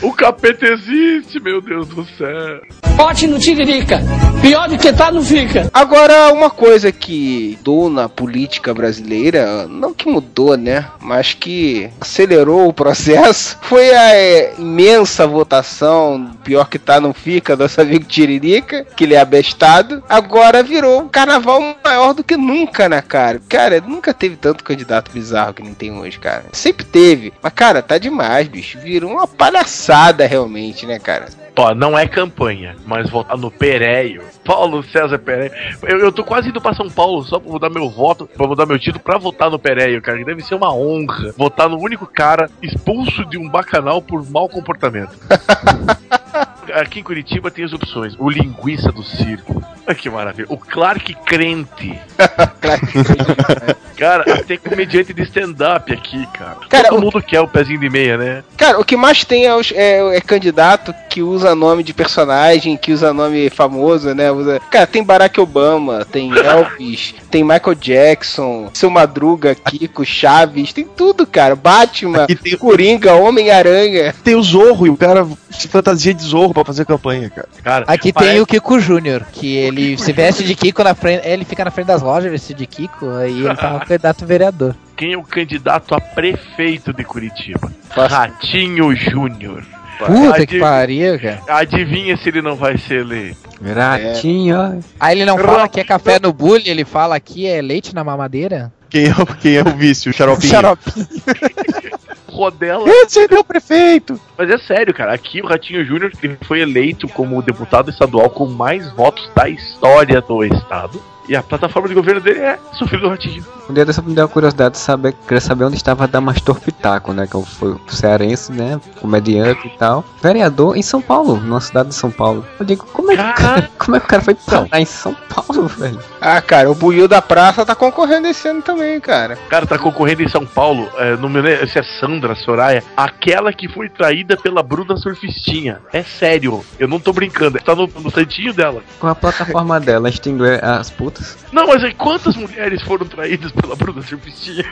o capeta existe, meu Deus do céu. Bote no Tiririca. Pior do que tá, não fica. Agora, uma coisa que mudou na política brasileira, não que mudou, né? Mas que acelerou o processo, foi a é, imensa votação, pior que tá, não fica, nosso amigo Tiririca, que ele é abestado. Agora virou um carnaval maior do que nunca, né, cara? Cara, nunca teve tanto candidato bizarro que nem tem hoje, cara. Sempre teve. Mas, cara, tá demais, bicho. Virou uma palhaçada realmente, né, cara? Ó, não é campanha, mas votar no Pereio. Paulo César Pereio. Eu, eu tô quase indo pra São Paulo só pra mudar meu voto, pra mudar meu título pra votar no Pereio, cara. que Deve ser uma honra votar no único cara expulso de um bacanal por mau comportamento. Aqui em Curitiba tem as opções. O linguiça do circo. Ai, que maravilha. O Clark Crente. cara, até comediante de stand-up aqui, cara. Cara, Todo o- mundo quer o pezinho de meia, né? Cara, o que mais tem é, os- é- é candidato que usa nome de personagem, que usa nome famoso, né? Usa... Cara, tem Barack Obama, tem Elvis, tem Michael Jackson, Seu Madruga, Kiko, Chaves, tem tudo, cara. Batman, Aqui tem, Coringa, Homem-Aranha. tem o Zorro e o cara se fantasia de Zorro pra fazer campanha, cara. Cara, Aqui parece- tem o Kiko Júnior, que ele se veste de Kiko na frente, ele fica na frente das lojas vestido de Kiko, aí ele tá candidato a vereador. Quem é o candidato a prefeito de Curitiba? Ratinho Júnior. Puta Adiv- que pariu, cara. Adivinha se ele não vai ser eleito? Ratinho. Aí ele não fala que é café no bullying, ele fala que é leite na mamadeira? Quem é, o- quem é o vice? O xaropinho? Xaropinho. Rodela. Esse é meu prefeito! Mas é sério, cara. Aqui o Ratinho Júnior foi eleito como deputado estadual com mais votos da história do estado. E a plataforma de governo dele é sofrer do Ratinho. Um dia dessa me deu a curiosidade de saber, queria saber onde estava Damastor Pitaco, né? Que foi o cearense, né? Comediante e tal. Vereador em São Paulo, numa cidade de São Paulo. Eu digo, como é que, o cara, como é que o cara foi parar em São Paulo, velho? Ah, cara, o Buiu da Praça tá concorrendo esse ano também, cara. O cara tá concorrendo em São Paulo, é, não me lembro se é Sandra, Soraya, aquela que foi traída pela Bruna Surfistinha. É sério, eu não tô brincando, tá no, no santinho dela. Com a plataforma dela, extinguir as putas. Não, mas aí quantas mulheres foram traídas pela Bruna Surfistinha?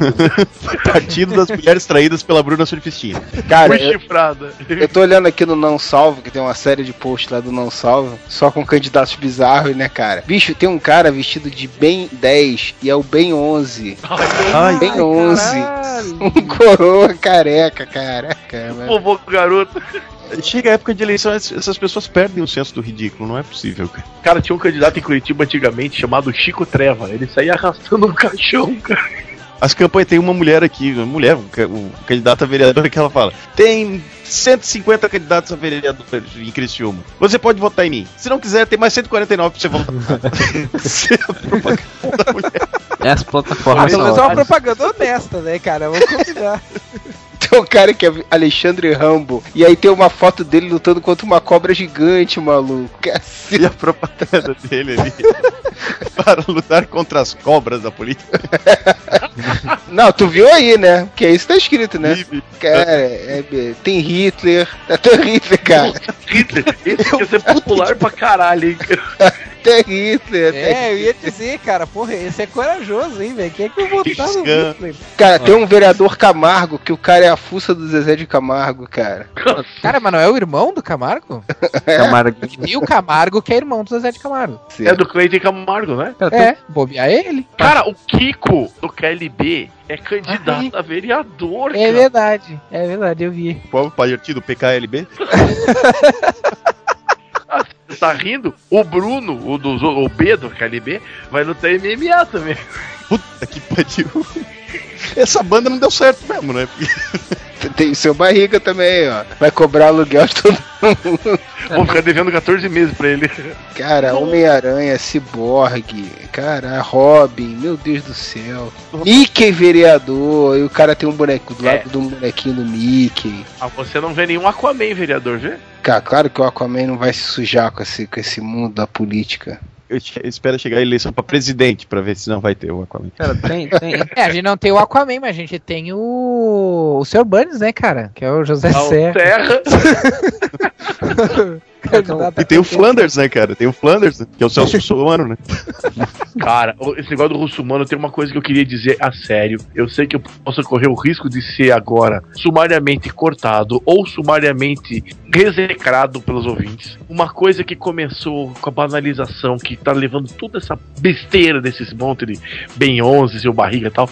Partido das mulheres traídas pela Bruna Surfistinha. Cara, Foi eu, chifrada. eu tô olhando aqui no Não Salvo, que tem uma série de posts lá do Não Salvo, só com candidatos bizarros, né, cara? Bicho, tem um cara vestido de bem 10 e é o bem 11. Ai, bem 11. Um coroa careca, caraca. mano. Vovô garoto. Chega a época de eleição, es- essas pessoas perdem o senso do ridículo, não é possível, cara. Cara, tinha um candidato em Curitiba antigamente chamado Chico Treva. Ele saía arrastando um caixão, cara. As campanhas, tem uma mulher aqui, uma mulher, um, ca- um candidato a vereadora que ela fala: tem 150 candidatos a vereador em Criciúma. Você pode votar em mim. Se não quiser, tem mais 149 pra você votar. É a propaganda da mulher. É as plataformas. Pelo menos é uma propaganda honesta, né, cara? Vamos combinar. Tem um cara que é Alexandre Rambo, e aí tem uma foto dele lutando contra uma cobra gigante, maluco. E a propaganda dele ali para lutar contra as cobras da política. Não, tu viu aí, né? Que é isso que tá escrito, né? Cara, é- é- tem Hitler. Tem Hitler, cara. Hitler, esse ia ser popular pra caralho, hein? Tem Hitler. tem É, eu ia dizer, cara, porra, esse é corajoso, hein, velho? Quem é que eu vou votar no. Hitler? Cara, tem um vereador Camargo que o cara é a fuça do Zezé de Camargo, cara. Cara, mas não é o irmão do Camargo? Camargo. E o Camargo que é irmão do Zezé de Camargo. É do Cleiton Camargo, né? É, bobear é ele. Cara, o Kiko do KLB é candidato a vereador, É cara. verdade, é verdade, eu vi. Qual partido? PKLB? Você tá rindo? O Bruno, o, do, o B do KLB, vai lutar MMA também. Puta que pariu. Essa banda não deu certo mesmo, né? Tem o seu barriga também, ó. Vai cobrar aluguel de todo mundo. Vou ficar devendo 14 meses pra ele. Cara, Homem-Aranha, Cyborg, cara, Robin, meu Deus do céu. Mickey vereador, e o cara tem um boneco do lado de um bonequinho do Mickey. Ah, você não vê nenhum Aquaman, vereador, vê? Cara, claro que o Aquaman não vai se sujar com esse, com esse mundo da política. Espero chegar a eleição pra presidente pra ver se não vai ter o Aquaman. Cara, tem, tem. É, a gente não tem o Aquaman, mas a gente tem o. O Sr. Burns, né, cara? Que é o José Serra. Terra. E tem o Flanders, né, cara? Tem o Flanders, que é o Celso Solano, né? Cara, esse negócio do russomano tem uma coisa que eu queria dizer a sério. Eu sei que eu posso correr o risco de ser agora sumariamente cortado ou sumariamente execrado pelos ouvintes. Uma coisa que começou com a banalização, que tá levando toda essa besteira desses monte de bem 11, seu barriga e tal,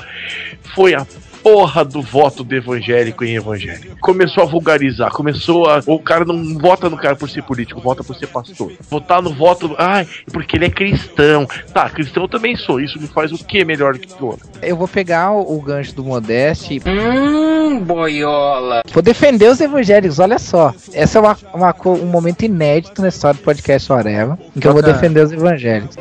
foi a porra do voto do evangélico em evangélico. Começou a vulgarizar, começou a. O cara não vota no cara por ser político, vota por ser pastor. Votar no voto. Ai, porque ele é cristão. Tá, cristão eu também sou. Isso me faz o que melhor que o outro? Eu vou pegar o, o gancho do Modeste. Hum, boiola. Vou defender os evangélicos, olha só. Essa é uma, uma um momento inédito na história do podcast Areva, em que eu vou defender os evangélicos.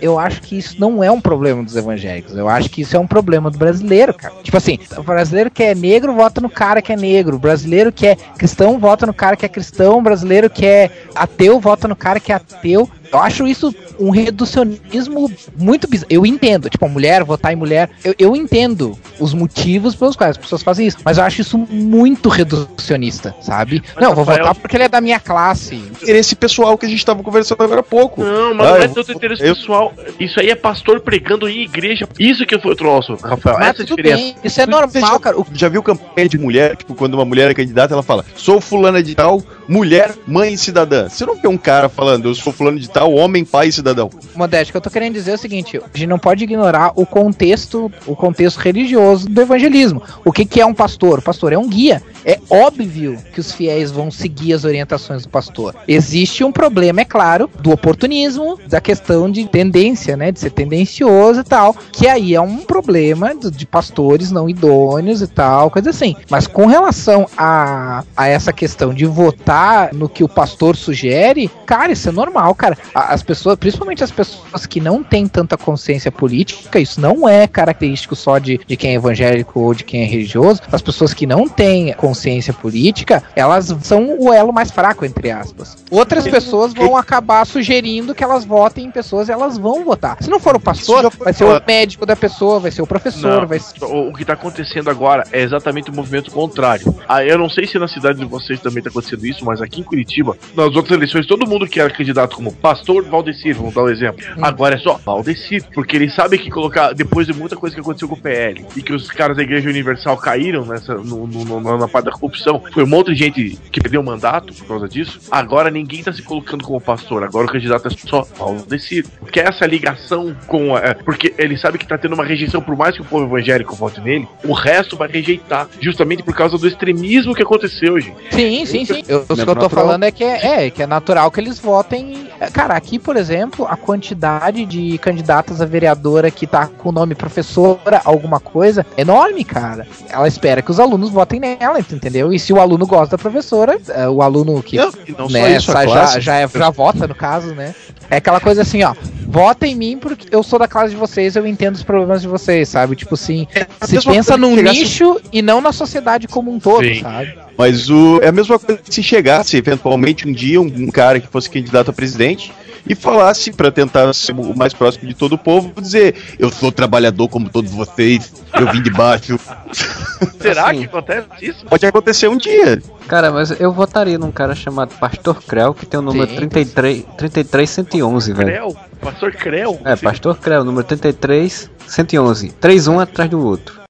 Eu acho que isso não é um problema dos evangélicos. Eu acho que isso é um problema do brasileiro, cara. Tipo assim, o brasileiro que é negro vota no cara que é negro. O brasileiro que é cristão vota no cara que é cristão. O brasileiro que é ateu vota no cara que é ateu. Eu acho isso um reducionismo muito bizarro. Eu entendo, tipo, a mulher votar em mulher, eu, eu entendo os motivos pelos quais as pessoas fazem isso, mas eu acho isso muito reducionista, sabe? não, vou Rafael- votar porque ele é da minha classe. Interesse pessoal que a gente tava conversando agora há pouco. Não, mas Ah, não é eu- tanto interesse eu- pessoal. Isso aí é pastor pregando em igreja. Isso que foi o troço, Rafael. Mas essa é diferença. bem, isso é normal, cara. O- Já viu campanha de mulher? Tipo, quando uma mulher é candidata, ela fala: Sou fulana de tal, mulher, mãe e cidadã. Você não vê um cara falando, eu sou fulano de tal, homem, pai e cidadão. Modéstia, o que eu tô querendo dizer é o seguinte: a gente não pode ignorar o contexto, o contexto religioso do evangelismo. O que, que é um pastor? O pastor é um guia. É óbvio que os fiéis vão seguir as orientações do pastor. Existe um problema, é claro, do oportunismo, da questão de tendência, né? De ser tendencioso e tal. Que aí é um problema de pastores não idôneos e tal, coisa assim. Mas com relação a, a essa questão de votar no que o pastor sugere, cara, isso é normal, cara. As pessoas, principalmente as pessoas que não têm tanta consciência política, isso não é característico só de, de quem é evangélico ou de quem é religioso. As pessoas que não têm consciência política, elas são o elo mais fraco, entre aspas. Outras pessoas vão acabar sugerindo que elas votem em pessoas e elas vão votar. Se não for o pastor, vai ser o médico da pessoa, vai ser o professor, Não, vai ser. o, que tá acontecendo agora é exatamente o movimento contrário. Ah, eu não sei se na cidade de vocês também tá acontecendo isso, mas aqui em Curitiba, nas outras eleições, todo mundo que era candidato como pastor Valdecir, vamos dar um exemplo. Agora é só Valdecir, porque eles sabem que colocar, depois de muita coisa que aconteceu com o PL, e que os caras da Igreja Universal caíram nessa, no, no- no- na parte da corrupção, foi um monte de gente que perdeu o mandato por causa disso. Agora ninguém tá se colocando como pastor, agora o candidato é só Valdecir. Porque essa ligação com. a- é, porque ele sabe que tá tendo uma rejeição, por mais que o povo evangélico vote nele, o resto vai rejeitar, justamente por causa do extremismo que aconteceu, gente. Sim, sim, sim. Eu, o que eu tô natural. falando é que é, é, que é natural que eles votem. é, Cara, aqui, por exemplo, a quantidade de candidatas a vereadora que tá com o nome professora, alguma coisa, é enorme, cara. Ela espera que os alunos votem nela, entendeu? E se o aluno gosta da professora, é, o aluno que Não, não só né, isso, já, já, é- já vota, no caso, né? É aquela coisa assim, ó. Vota em mim porque eu sou da classe de vocês, eu entendo os problemas de vocês, sabe? Tipo assim, se mesma pensa num nicho e não na sociedade como um todo, Sim. sabe? Mas o, é a mesma coisa se chegasse eventualmente um dia um, um cara que fosse candidato a presidente e falasse para tentar ser o mais próximo de todo o povo, dizer: Eu sou trabalhador como todos vocês, eu vim de baixo. Será Assim, que acontece isso? Pode acontecer um dia. Cara, mas eu votaria num cara chamado Pastor Creu, que tem o número Sim. 33, 33111, velho. Creu? Pastor Creu? É, Pastor Creu, número 33111. 3 um atrás do outro.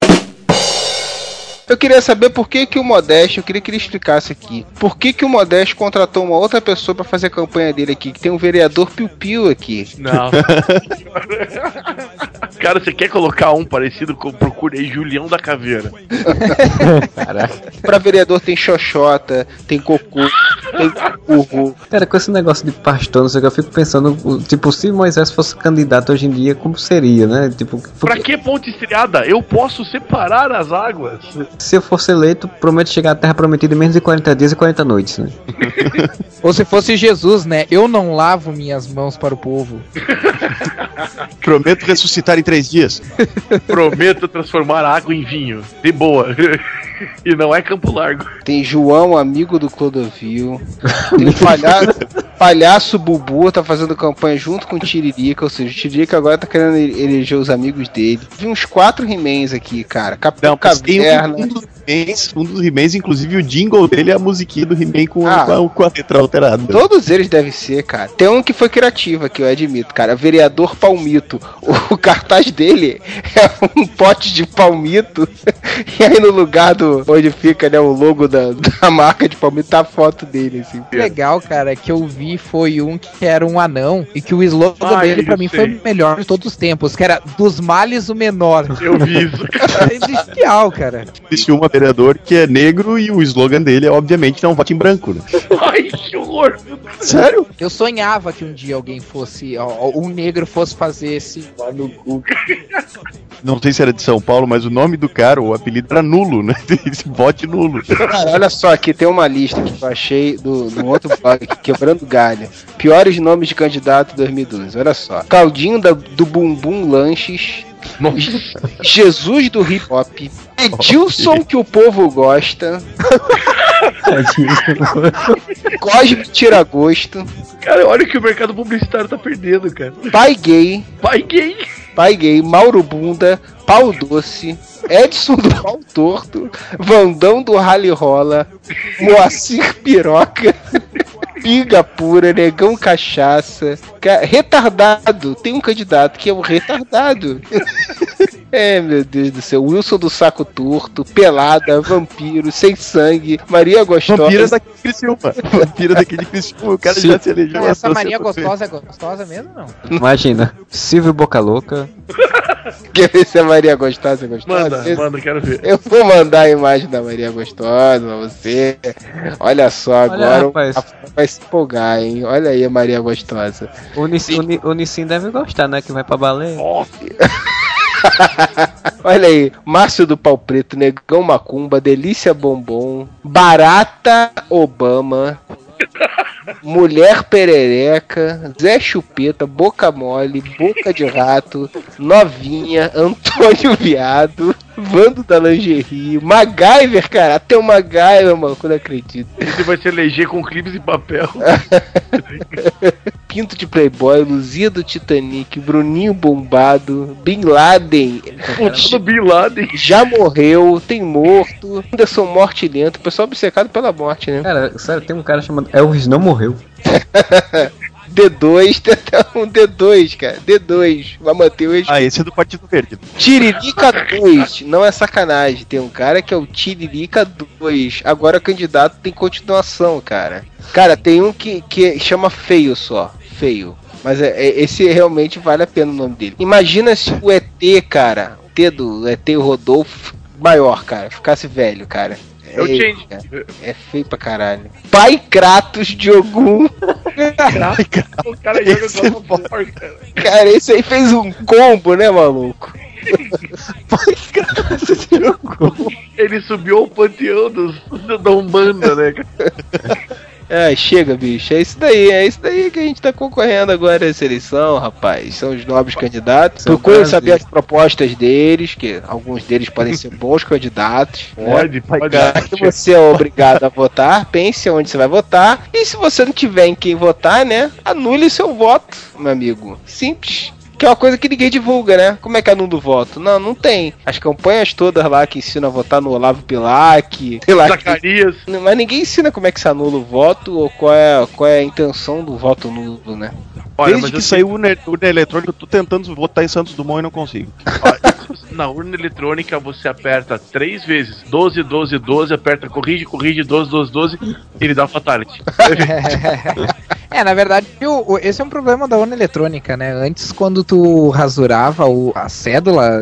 Eu queria saber por que, que o Modesto, eu queria que ele explicasse aqui. Por que, que o Modesto contratou uma outra pessoa pra fazer a campanha dele aqui? Que tem um vereador piu-piu aqui. Não. Cara, você quer colocar um parecido com procure aí Julião da Caveira. pra vereador tem xoxota, tem cocô, tem curro. Cara, com esse negócio de pastor, não sei o que, eu fico pensando, tipo, se Moisés fosse candidato hoje em dia, como seria, né? Tipo, Pra que ponte estriada? Eu posso separar as águas. Se eu fosse eleito, prometo chegar à Terra Prometida em menos de 40 dias e 40 noites, né? Ou se fosse Jesus, né? Eu não lavo minhas mãos para o povo. Prometo ressuscitar em três dias. Prometo transformar água em vinho. De boa. e não é Campo Largo. Tem João, amigo do Clodovil. Tem o palhaço, palhaço Bubu, tá fazendo campanha junto com o Tiririca. Ou seja, o Tiririca agora tá querendo ele- eleger os amigos dele. Vi uns quatro He-Mans aqui, cara. Capitão tem Caverna. um, um minutos um dos He-Mans, inclusive o jingle dele é a musiquinha do He-Man com, Ah. com, a, com a letra alterada. Todos eles devem ser, cara. Tem um que foi criativo aqui, eu admito, cara. Vereador Palmito. O cartaz dele é um pote de palmito. E aí no lugar do onde fica né, o logo da, da marca de palmito, tá a foto dele, assim. O legal, cara, que eu vi foi um que era um anão e que o slogan Ah, dele pra mim sei. foi o melhor de todos os tempos, que era dos males o menor. Eu vi isso. é genial, cara. Existe um vereador que é negro e o slogan dele é, obviamente, não vote em branco. Né? Ai, que horror. Sério? Eu sonhava que um dia alguém fosse, ó, um negro fosse fazer esse no cu. Não sei se era de São Paulo, mas o nome do cara, o apelido era nulo, né? Vote nulo. Cara, olha só, aqui tem uma lista que eu achei do, do outro blog, Quebrando Galho. Piores nomes de candidato 2012. Olha só. Caldinho da- do Bumbum Lanches. Jesus do Hip Hop. Edilson que o povo gosta. Cosme Tiragosto, Cara, olha o que o mercado publicitário tá perdendo, cara. Pai Gay, Pai gay. Pai Gay, Mauro Bunda, Pau Doce, Edson do Pau Torto, Vandão do Rally Rola, Moacir Piroca, Piga Pura, Negão Cachaça, ca- Retardado. Tem um candidato que é o Retardado. É, meu Deus do céu. Wilson do Saco Torto, Pelada, Vampiro, Sem Sangue, Maria Gostosa. Vampira daqui de Criciúma. Vampira daqui de Criciúma. O cara Sim. já se elegeu. Essa Maria gostosa é gostosa mesmo não? Imagina, Silvio Boca Louca. Quer ver se a Maria Gostosa é gostosa? Manda, Esse- manda, quero ver. Eu vou mandar a imagem da Maria Gostosa pra você. Olha só, agora o rapaz. Rafa vai se empolgar, hein? Olha aí a Maria Gostosa. O Nissin, o Ni- o Nissin deve gostar, né? Que vai pra baleia. Olha aí, Márcio do Pau Preto, Negão Macumba, Delícia Bombom, Barata Obama, Mulher Perereca, Zé Chupeta, Boca Mole, Boca de Rato, Novinha, Antônio Viado, Vando da Lingerie, MacGyver, cara, até o MacGyver, mano, eu não acredito. Ele vai se eleger com clipes de papel. Pinto de Playboy, Luzia do Titanic, Bruninho Bombado, Bin Laden, do Bin Laden. já morreu, tem morto, Anderson Morte Lento, o pessoal obcecado pela morte, né? Cara, sério, tem um cara chamado Elvis não morreu. D2, tem até um D2, cara, D2, vai manter o. Ah, esse é do Partido Verde. Tiririca 2, não é sacanagem. Tem um cara que é o Tiririca 2. Agora candidato tem continuação, cara. Cara, tem um que, que chama Feio só. Feio. Mas é, é- esse realmente vale a pena o nome dele. Imagina se o ET, cara, o T do ET Rodolfo, maior, cara, ficasse velho, cara. É o Change. É feio pra caralho. Pai Kratos de Ogum. O cara joga God of War, cara. Cara, esse aí fez um combo, né, maluco? Ele subiu ao panteão dos, da Umbanda, né, cara? É, chega, bicho. É isso daí, é isso daí que a gente tá concorrendo agora essa eleição, rapaz. São os nobres candidatos. Procure saber as propostas deles, que alguns deles podem ser bons candidatos. Pode, pode. Já que você é obrigado a votar, pense onde você vai votar. E se você não tiver em quem votar, né? Anule seu voto, meu amigo. Simples. Que é uma coisa que ninguém divulga, né? Como é que anula o voto? Não, não tem. As campanhas todas lá que ensinam a votar no Olavo Bilac, sei lá. Zacarias. Mas ninguém ensina como é que se anula o voto ou qual é, qual é a intenção do voto nulo, né? Olha, Desde mas que saiu o urna, urna eletrônica, eu tô tentando votar em Santos Dumont e não consigo. Na urna eletrônica você aperta três vezes 12, 12, 12, aperta corrige, corrige, 12, 12, 12, ele dá fatality. É, na verdade, o- o- esse é um problema da urna eletrônica, né? Antes, quando tu rasurava o- a cédula,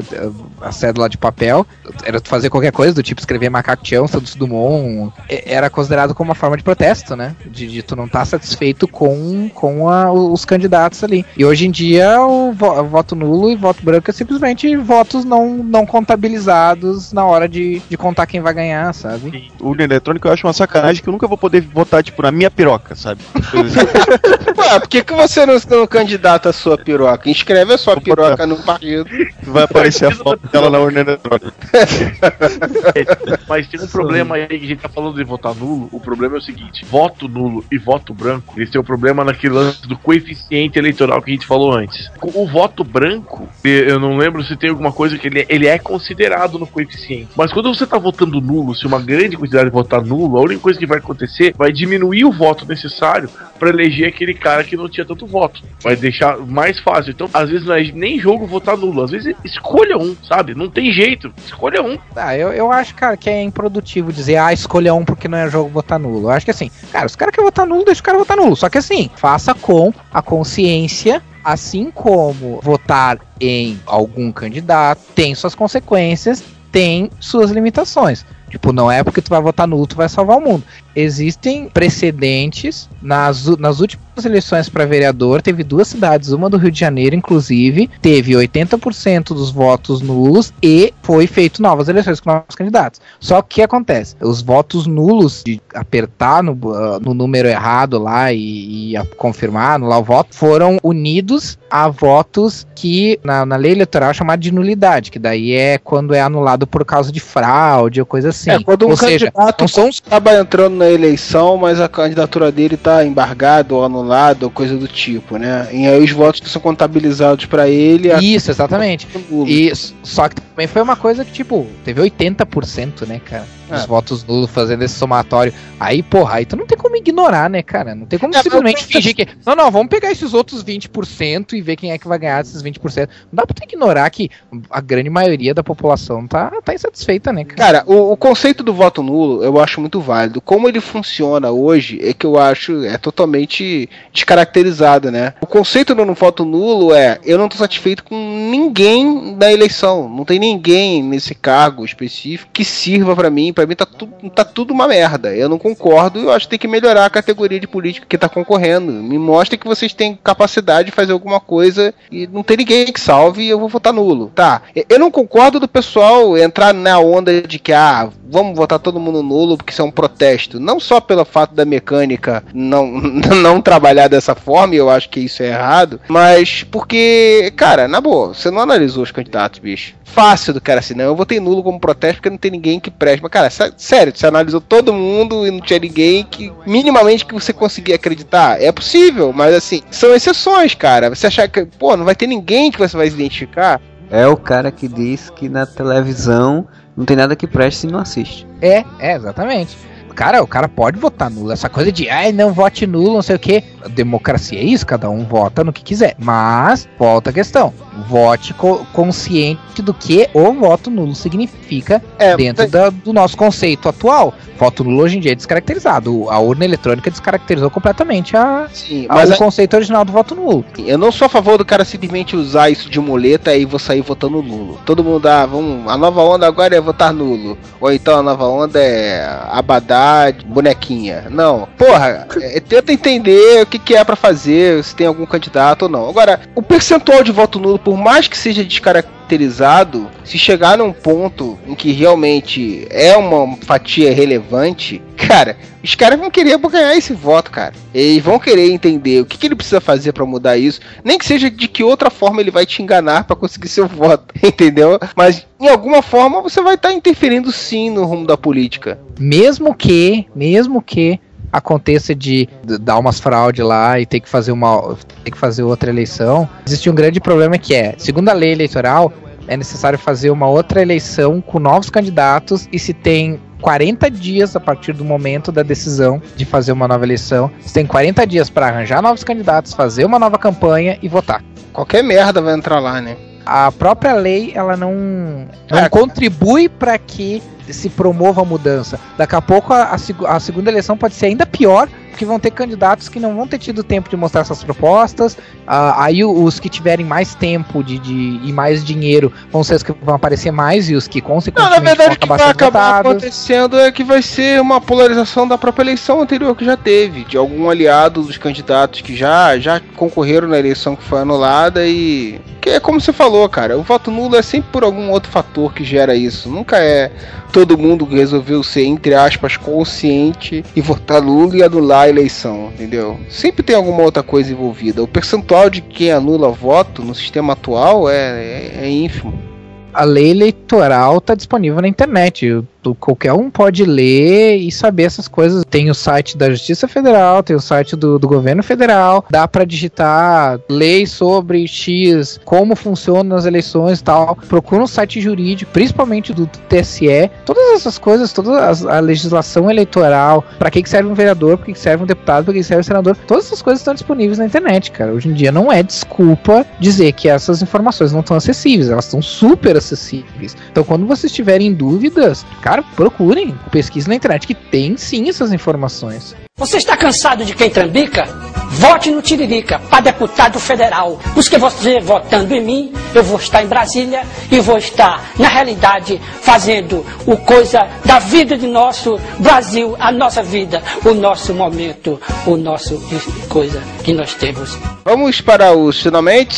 a cédula de papel, era tu fazer qualquer coisa, do tipo escrever Macaco Tião, Santos Dumont, e- era considerado como uma forma de protesto, né? De, de tu não estar satisfeito com, com a- os candidatos ali. E hoje em dia, o, o voto nulo e voto branco é simplesmente votos não, não contabilizados na hora de, de contar quem vai ganhar, sabe? Urna eletrônica eu acho uma sacanagem que eu nunca vou poder votar, tipo, na minha piroca, sabe? Ué, por que, que você não, não candidata a sua piroca? Inscreve a sua piroca no partido. Vai aparecer a foto dela na urna eletrônica. Mas tem um problema aí que a gente tá falando de votar nulo. O problema é o seguinte: voto nulo e voto branco, eles têm o problema naquele lance do coeficiente eleitoral que a gente falou antes. O voto branco, eu não lembro se tem alguma coisa que ele, é- ele é considerado no coeficiente. Mas quando você tá votando nulo, se uma grande quantidade votar nulo, a única coisa que vai acontecer vai diminuir o voto necessário para eleger aquele cara que não tinha tanto voto. Vai deixar mais fácil. Então, às vezes não é nem jogo votar nulo, às vezes escolha um, sabe? Não tem jeito, escolha um. Ah, eu, eu acho, cara, que é improdutivo dizer, ah, escolha um porque não é jogo votar nulo. Eu acho que assim, cara, os caras querem votar nulo, deixa o cara votar nulo. Só que assim, faça com a consciência, assim como votar em algum candidato tem suas consequências, tem suas limitações. Tipo, não é porque tu vai votar nulo, tu vai salvar o mundo. Existem precedentes nas, nas últimas eleições para vereador. Teve duas cidades, uma do Rio de Janeiro, inclusive, teve 80% dos votos nulos e foi feito novas eleições com novos candidatos. Só que o que acontece? Os votos nulos, de apertar no, ah, no número errado lá e, e a confirmar, anular o voto, foram unidos a votos que na, na lei eleitoral é chamado de nulidade, que daí é quando é anulado por causa de fraude ou coisa assim. É, quando um ou seja, candidato não são acaba entrando na na eleição, mas a candidatura dele tá embargada ou anulada ou coisa do tipo, né? E aí os votos que são contabilizados pra ele. Isso, exatamente. E só que também foi uma coisa que, tipo, teve 80%, né, cara? Os É. votos nulos fazendo esse somatório. Aí, porra, aí tu não tem como ignorar, né, cara? Não tem como É, simplesmente fingir que. Não, não, vamos pegar esses outros 20% e ver quem é que vai ganhar desses 20%. Não dá pra tu ignorar que a grande maioria da população tá, tá insatisfeita, né, cara? Cara, o, o conceito do voto nulo eu acho muito válido. Como ele funciona hoje é que eu acho é totalmente descaracterizado, né? O conceito do voto nulo é eu não tô satisfeito com ninguém na eleição. Não tem ninguém nesse cargo específico que sirva pra mim. Pra mim tá, tu, tá tudo uma merda. Eu não concordo. Eu acho que tem que melhorar a categoria de político que tá concorrendo. Me mostra que vocês têm capacidade de fazer alguma coisa e não tem ninguém que salve e eu vou votar nulo. Tá. Eu não concordo do pessoal entrar na onda de que, ah, vamos votar todo mundo nulo porque isso é um protesto. Não só pelo fato da mecânica não, não trabalhar dessa forma, e eu acho que isso é errado, mas porque, cara, na boa, você não analisou os candidatos, bicho. Fácil do cara assim, não, eu votei nulo como protesto porque não tem ninguém que preste. Mas, cara, sé- sério, você analisou todo mundo e não tinha ninguém que minimamente que você conseguia acreditar. É possível, mas assim, são exceções, cara. Você achar que, pô, não vai ter ninguém que você vai se identificar. É o cara que diz que na televisão não tem nada que preste se não assiste. É, é, exatamente. Cara, o cara pode votar nulo. Essa coisa de, ai, não vote nulo, não sei o que. Democracia é isso, cada um vota no que quiser. Mas, volta a questão. Vote co- consciente do que o voto nulo significa É, dentro da- do nosso conceito atual. Voto nulo hoje em dia é descaracterizado. A urna eletrônica descaracterizou completamente a, Sim, a- o a- conceito original do voto nulo. Eu não sou a favor do cara simplesmente usar isso de muleta e vou sair votando nulo. Todo mundo, ah, vamos, a nova onda agora é votar nulo. Ou então a nova onda é abadá, bonequinha. Não. Porra, é, tenta entender o que, que é pra fazer, se tem algum candidato ou não. Agora, o percentual de voto nulo, por mais que seja descaracterizado, se chegar num ponto em que realmente é uma fatia relevante, cara, os caras vão querer ganhar esse voto, cara. Eles vão querer entender o que, que ele precisa fazer pra mudar isso, nem que seja de que outra forma ele vai te enganar pra conseguir seu voto, entendeu? Mas em alguma forma você vai estar interferindo sim no rumo da política. Mesmo que, mesmo que aconteça de dar umas fraude lá e ter que fazer uma ter que fazer outra eleição, existe um grande problema que é, segundo a lei eleitoral, é necessário fazer uma outra eleição com novos candidatos e se tem 40 dias a partir do momento da decisão de fazer uma nova eleição. Você tem 40 dias para arranjar novos candidatos, fazer uma nova campanha e votar. Qualquer merda vai entrar lá, né? A própria lei ela não, não É. contribui para que se promova a mudança. Daqui a pouco a, a a segunda eleição pode ser ainda pior, porque vão ter candidatos que não vão ter tido tempo de mostrar suas propostas. Ah, aí o- os que tiverem mais tempo de, de- e mais dinheiro vão ser os que vão aparecer mais e os que Não, consequentemente na verdade o vão que acabar vai sendo acabar votados. acontecendo é que vai ser uma polarização da própria eleição anterior que já teve, de algum aliado dos candidatos que já, já concorreram na eleição que foi anulada e. Que é como você falou, cara, o voto nulo é sempre por algum outro fator que gera isso. Nunca é todo mundo resolveu ser, entre aspas, consciente e votar nulo e anular a eleição, entendeu? Sempre tem alguma outra coisa envolvida. O percentual de quem anula voto no sistema atual é, é, é ínfimo. A lei eleitoral está disponível na internet. Qualquer um pode ler e saber essas coisas. Tem o site da Justiça Federal, tem o site do, do governo federal. Dá para digitar lei sobre X, como funcionam as eleições e tal. Procura um site jurídico, principalmente do, TSE. Todas essas coisas, toda as- a legislação eleitoral, para que, que serve um vereador, para que, que serve um deputado, para que, que serve um senador. Todas essas coisas estão disponíveis na internet, cara. Hoje em dia não é desculpa dizer que essas informações não estão acessíveis, elas estão super acessíveis. Então, quando vocês tiverem dúvidas, cara, procurem, pesquisem na internet que tem sim essas informações. Você está cansado de quem trambica? Vote no Tiririca para deputado federal. Porque você votando em mim, eu vou estar em Brasília e vou estar, na realidade, fazendo o coisa da vida de nosso Brasil, a nossa vida, o nosso momento, o nosso coisa que nós temos. Vamos para os finalmente.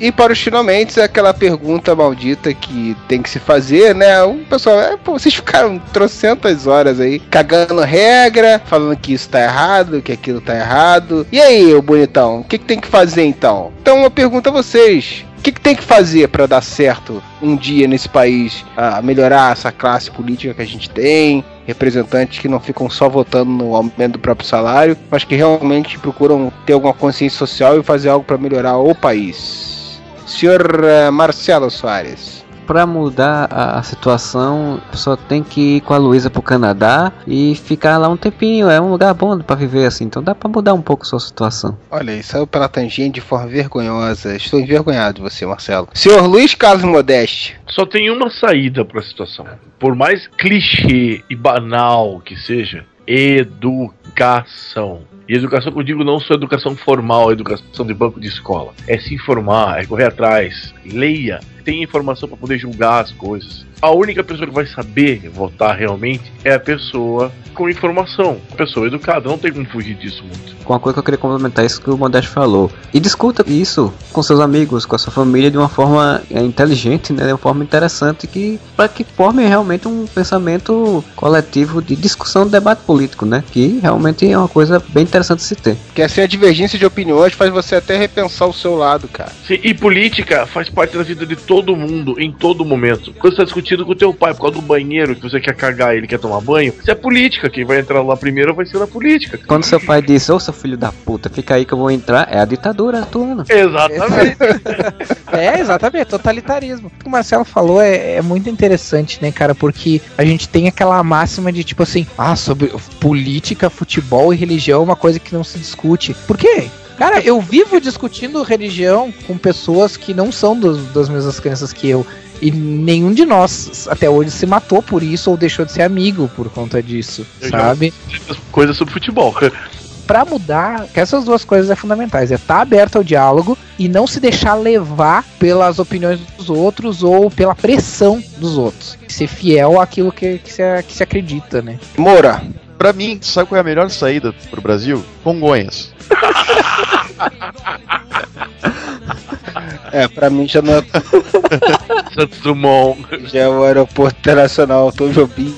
E para os finalmente aquela pergunta maldita que tem que se fazer, né? O pessoal, é, pô, vocês ficaram trocentas horas aí cagando regra, falando que isso tá errado, que aquilo tá errado. E aí, ô bonitão, o que, que tem que fazer então? Então eu pergunto a vocês. O que, que tem que fazer para dar certo um dia nesse país, a melhorar essa classe política que a gente tem? representantes que não ficam só votando no aumento do próprio salário, mas que realmente procuram ter alguma consciência social e fazer algo para melhorar o país. Senhor eh, Marcelo Soares. Pra mudar a, a situação, a pessoa tem que ir com a Luísa pro Canadá e ficar lá um tempinho. É um lugar bom pra viver assim. Então dá pra mudar um pouco a sua situação. Olha aí, saiu pela tangente de forma vergonhosa. Estou envergonhado de você, Marcelo. Senhor Luiz Carlos Modeste. Só tem uma saída pra situação. Por mais clichê e banal que seja, educação. E educação que eu digo não só educação formal, educação de banco de escola. É se informar, é correr atrás, leia, tenha informação para poder julgar as coisas. A única pessoa que vai saber votar realmente é a pessoa com informação, a pessoa educada, não tem como fugir disso muito. Com uma coisa que eu queria complementar isso que o Modesto falou. E discuta isso com seus amigos, com a sua família de uma forma é, inteligente, né, de uma forma interessante que para que forme realmente um pensamento coletivo de discussão, de debate político, né, que realmente é uma coisa bem interessante de se ter. Que assim a divergência de opiniões faz você até repensar o seu lado, cara. Sim, e política faz parte da vida de todo mundo, em todo momento. Quando você está discutindo com o teu pai por causa do banheiro, que você quer cagar e ele quer tomar banho, isso é política. Quem vai entrar lá primeiro vai ser na política. Quando seu pai diz, ô seu filho da puta, fica aí que eu vou entrar, é a ditadura atuando. Exatamente. É, exatamente, totalitarismo. O que o Marcelo falou é, é muito interessante, né, cara? Porque a gente tem aquela máxima de tipo assim, ah, sobre política, futebol e religião é uma coisa que não se discute. Por quê? Cara, eu vivo discutindo religião com pessoas que não são dos, das mesmas crenças que eu. E nenhum de nós até hoje se matou por isso ou deixou de ser amigo por conta disso, Eu sabe? Coisa sobre futebol. Pra mudar, que essas duas coisas é fundamentais. É estar aberto ao diálogo e não se deixar levar pelas opiniões dos outros ou pela pressão dos outros. Ser fiel àquilo que, que, se, que se acredita, né? Moura. Pra mim, sabe qual é a melhor saída pro Brasil? Congonhas. É, pra mim já não é. Santos Dumont. Já é o aeroporto internacional Tom Jobim.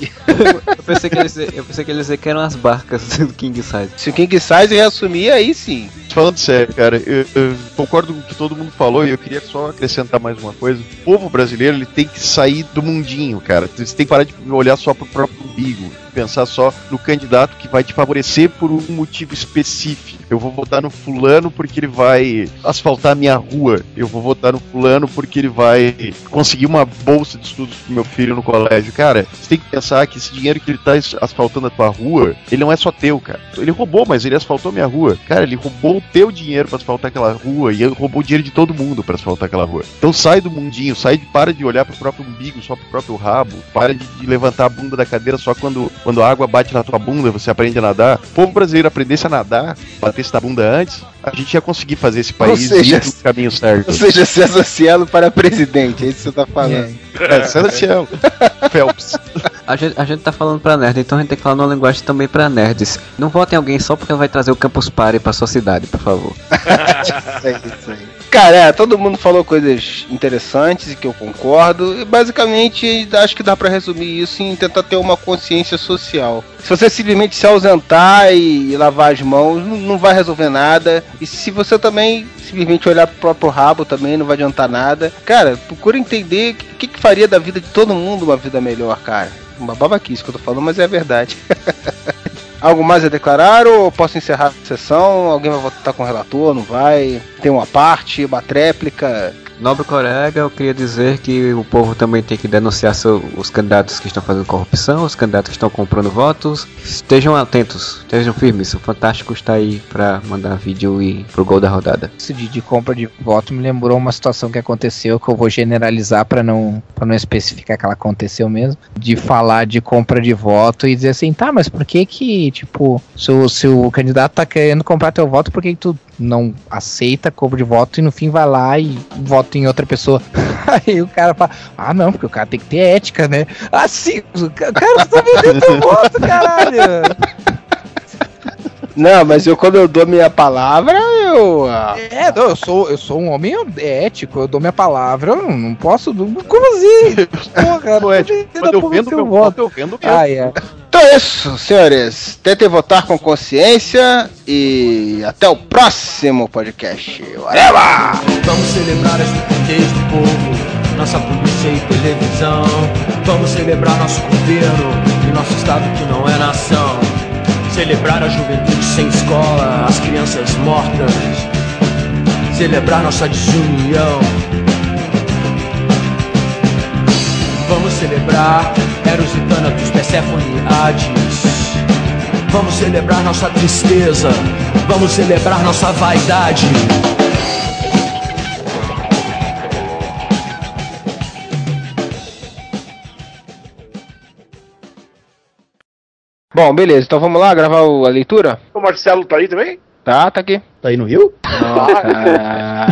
Eu pensei que ele ia dizer- eu pensei que ele ia dizer que eram as barcas do King Size. Se o King Size reassumir, aí sim. Falando sério, cara, eu, eu concordo com o que todo mundo falou e eu queria só acrescentar mais uma coisa. O povo brasileiro ele tem que sair do mundinho, cara. Você tem que parar de olhar só pro próprio umbigo, pensar só no candidato que vai te favorecer por um motivo específico. Eu vou votar no fulano porque ele vai asfaltar minha rua. Eu vou votar no fulano porque ele vai conseguir uma bolsa de estudos pro meu filho no colégio. Cara, você tem que pensar que esse dinheiro que ele tá asfaltando a tua rua, ele não é só teu, cara. Ele roubou, mas ele asfaltou minha rua. Cara, ele roubou o teu dinheiro pra asfaltar aquela rua e roubou o dinheiro de todo mundo pra asfaltar aquela rua. Então sai do mundinho, sai de para de olhar pro próprio umbigo, só pro próprio rabo, para de, de levantar a bunda da cadeira só quando, quando a água bate na tua bunda, você aprende a nadar. O povo brasileiro aprendesse a nadar, batesse na bunda antes, a gente ia conseguir fazer esse país seja, ir no caminho certo. Ou seja, César Cielo para presidente, é isso que você tá falando. É, César Cielo. Phelps. A gente, a gente tá falando pra nerd, então a gente tem que falar numa linguagem também pra nerds. Não votem em alguém só porque vai trazer o Campus Party pra sua cidade, por favor. É isso aí. Cara, é, todo mundo falou coisas interessantes e que eu concordo. E basicamente, acho que dá pra resumir isso em tentar ter uma consciência social. Se você simplesmente se ausentar e lavar as mãos, não, não vai resolver nada. E se você também simplesmente olhar pro próprio rabo, também não vai adiantar nada. Cara, procura entender o que, que, que faria da vida de todo mundo uma vida melhor, cara. Uma babaquice que eu tô falando, mas é a verdade. Algo mais a declarar ou posso encerrar a sessão? Alguém vai votar com o relator? Não vai? Tem uma parte, uma tréplica? Nobre colega, eu queria dizer que o povo também tem que denunciar seu- os candidatos que estão fazendo corrupção, os candidatos que estão comprando votos. Estejam atentos, estejam firmes. O Fantástico está aí pra mandar vídeo e pro gol da rodada. Isso de, de compra de voto me lembrou uma situação que aconteceu que eu vou generalizar para não para não especificar que ela aconteceu mesmo, de falar de compra de voto e dizer assim, tá, mas por que que, tipo, se o, se o candidato tá querendo comprar teu voto, por que que tu não aceita compra de voto e no fim vai lá e vota em outra pessoa? Aí o cara fala, ah não, porque o cara tem que ter ética, né? Assim, o ca- cara tá vendendo voto, caralho! Não, mas eu quando eu dou minha palavra, eu. ah, É, não, eu sou, eu sou um homem ético, eu dou minha palavra, eu não, não posso. não- Como assim? Porra, Não é ético. Quando eu vendo meu voto, eu vendo mesmo. Ah, é. Então é isso, senhores. Tentem votar com consciência e até o próximo podcast. Whatever! Vamos celebrar estupidez do povo. nossa polícia e televisão. Vamos celebrar nosso governo e nosso estado que não é nação. Celebrar a juventude sem escola, as crianças mortas. Celebrar nossa desunião. Vamos celebrar Eros e Thanatos, Persephone e Hades. Vamos celebrar nossa tristeza. Vamos celebrar nossa vaidade. Bom, beleza, então vamos lá gravar o- a leitura? O Marcelo tá aí também? Tá, tá aqui. Tá aí no Rio? Ah,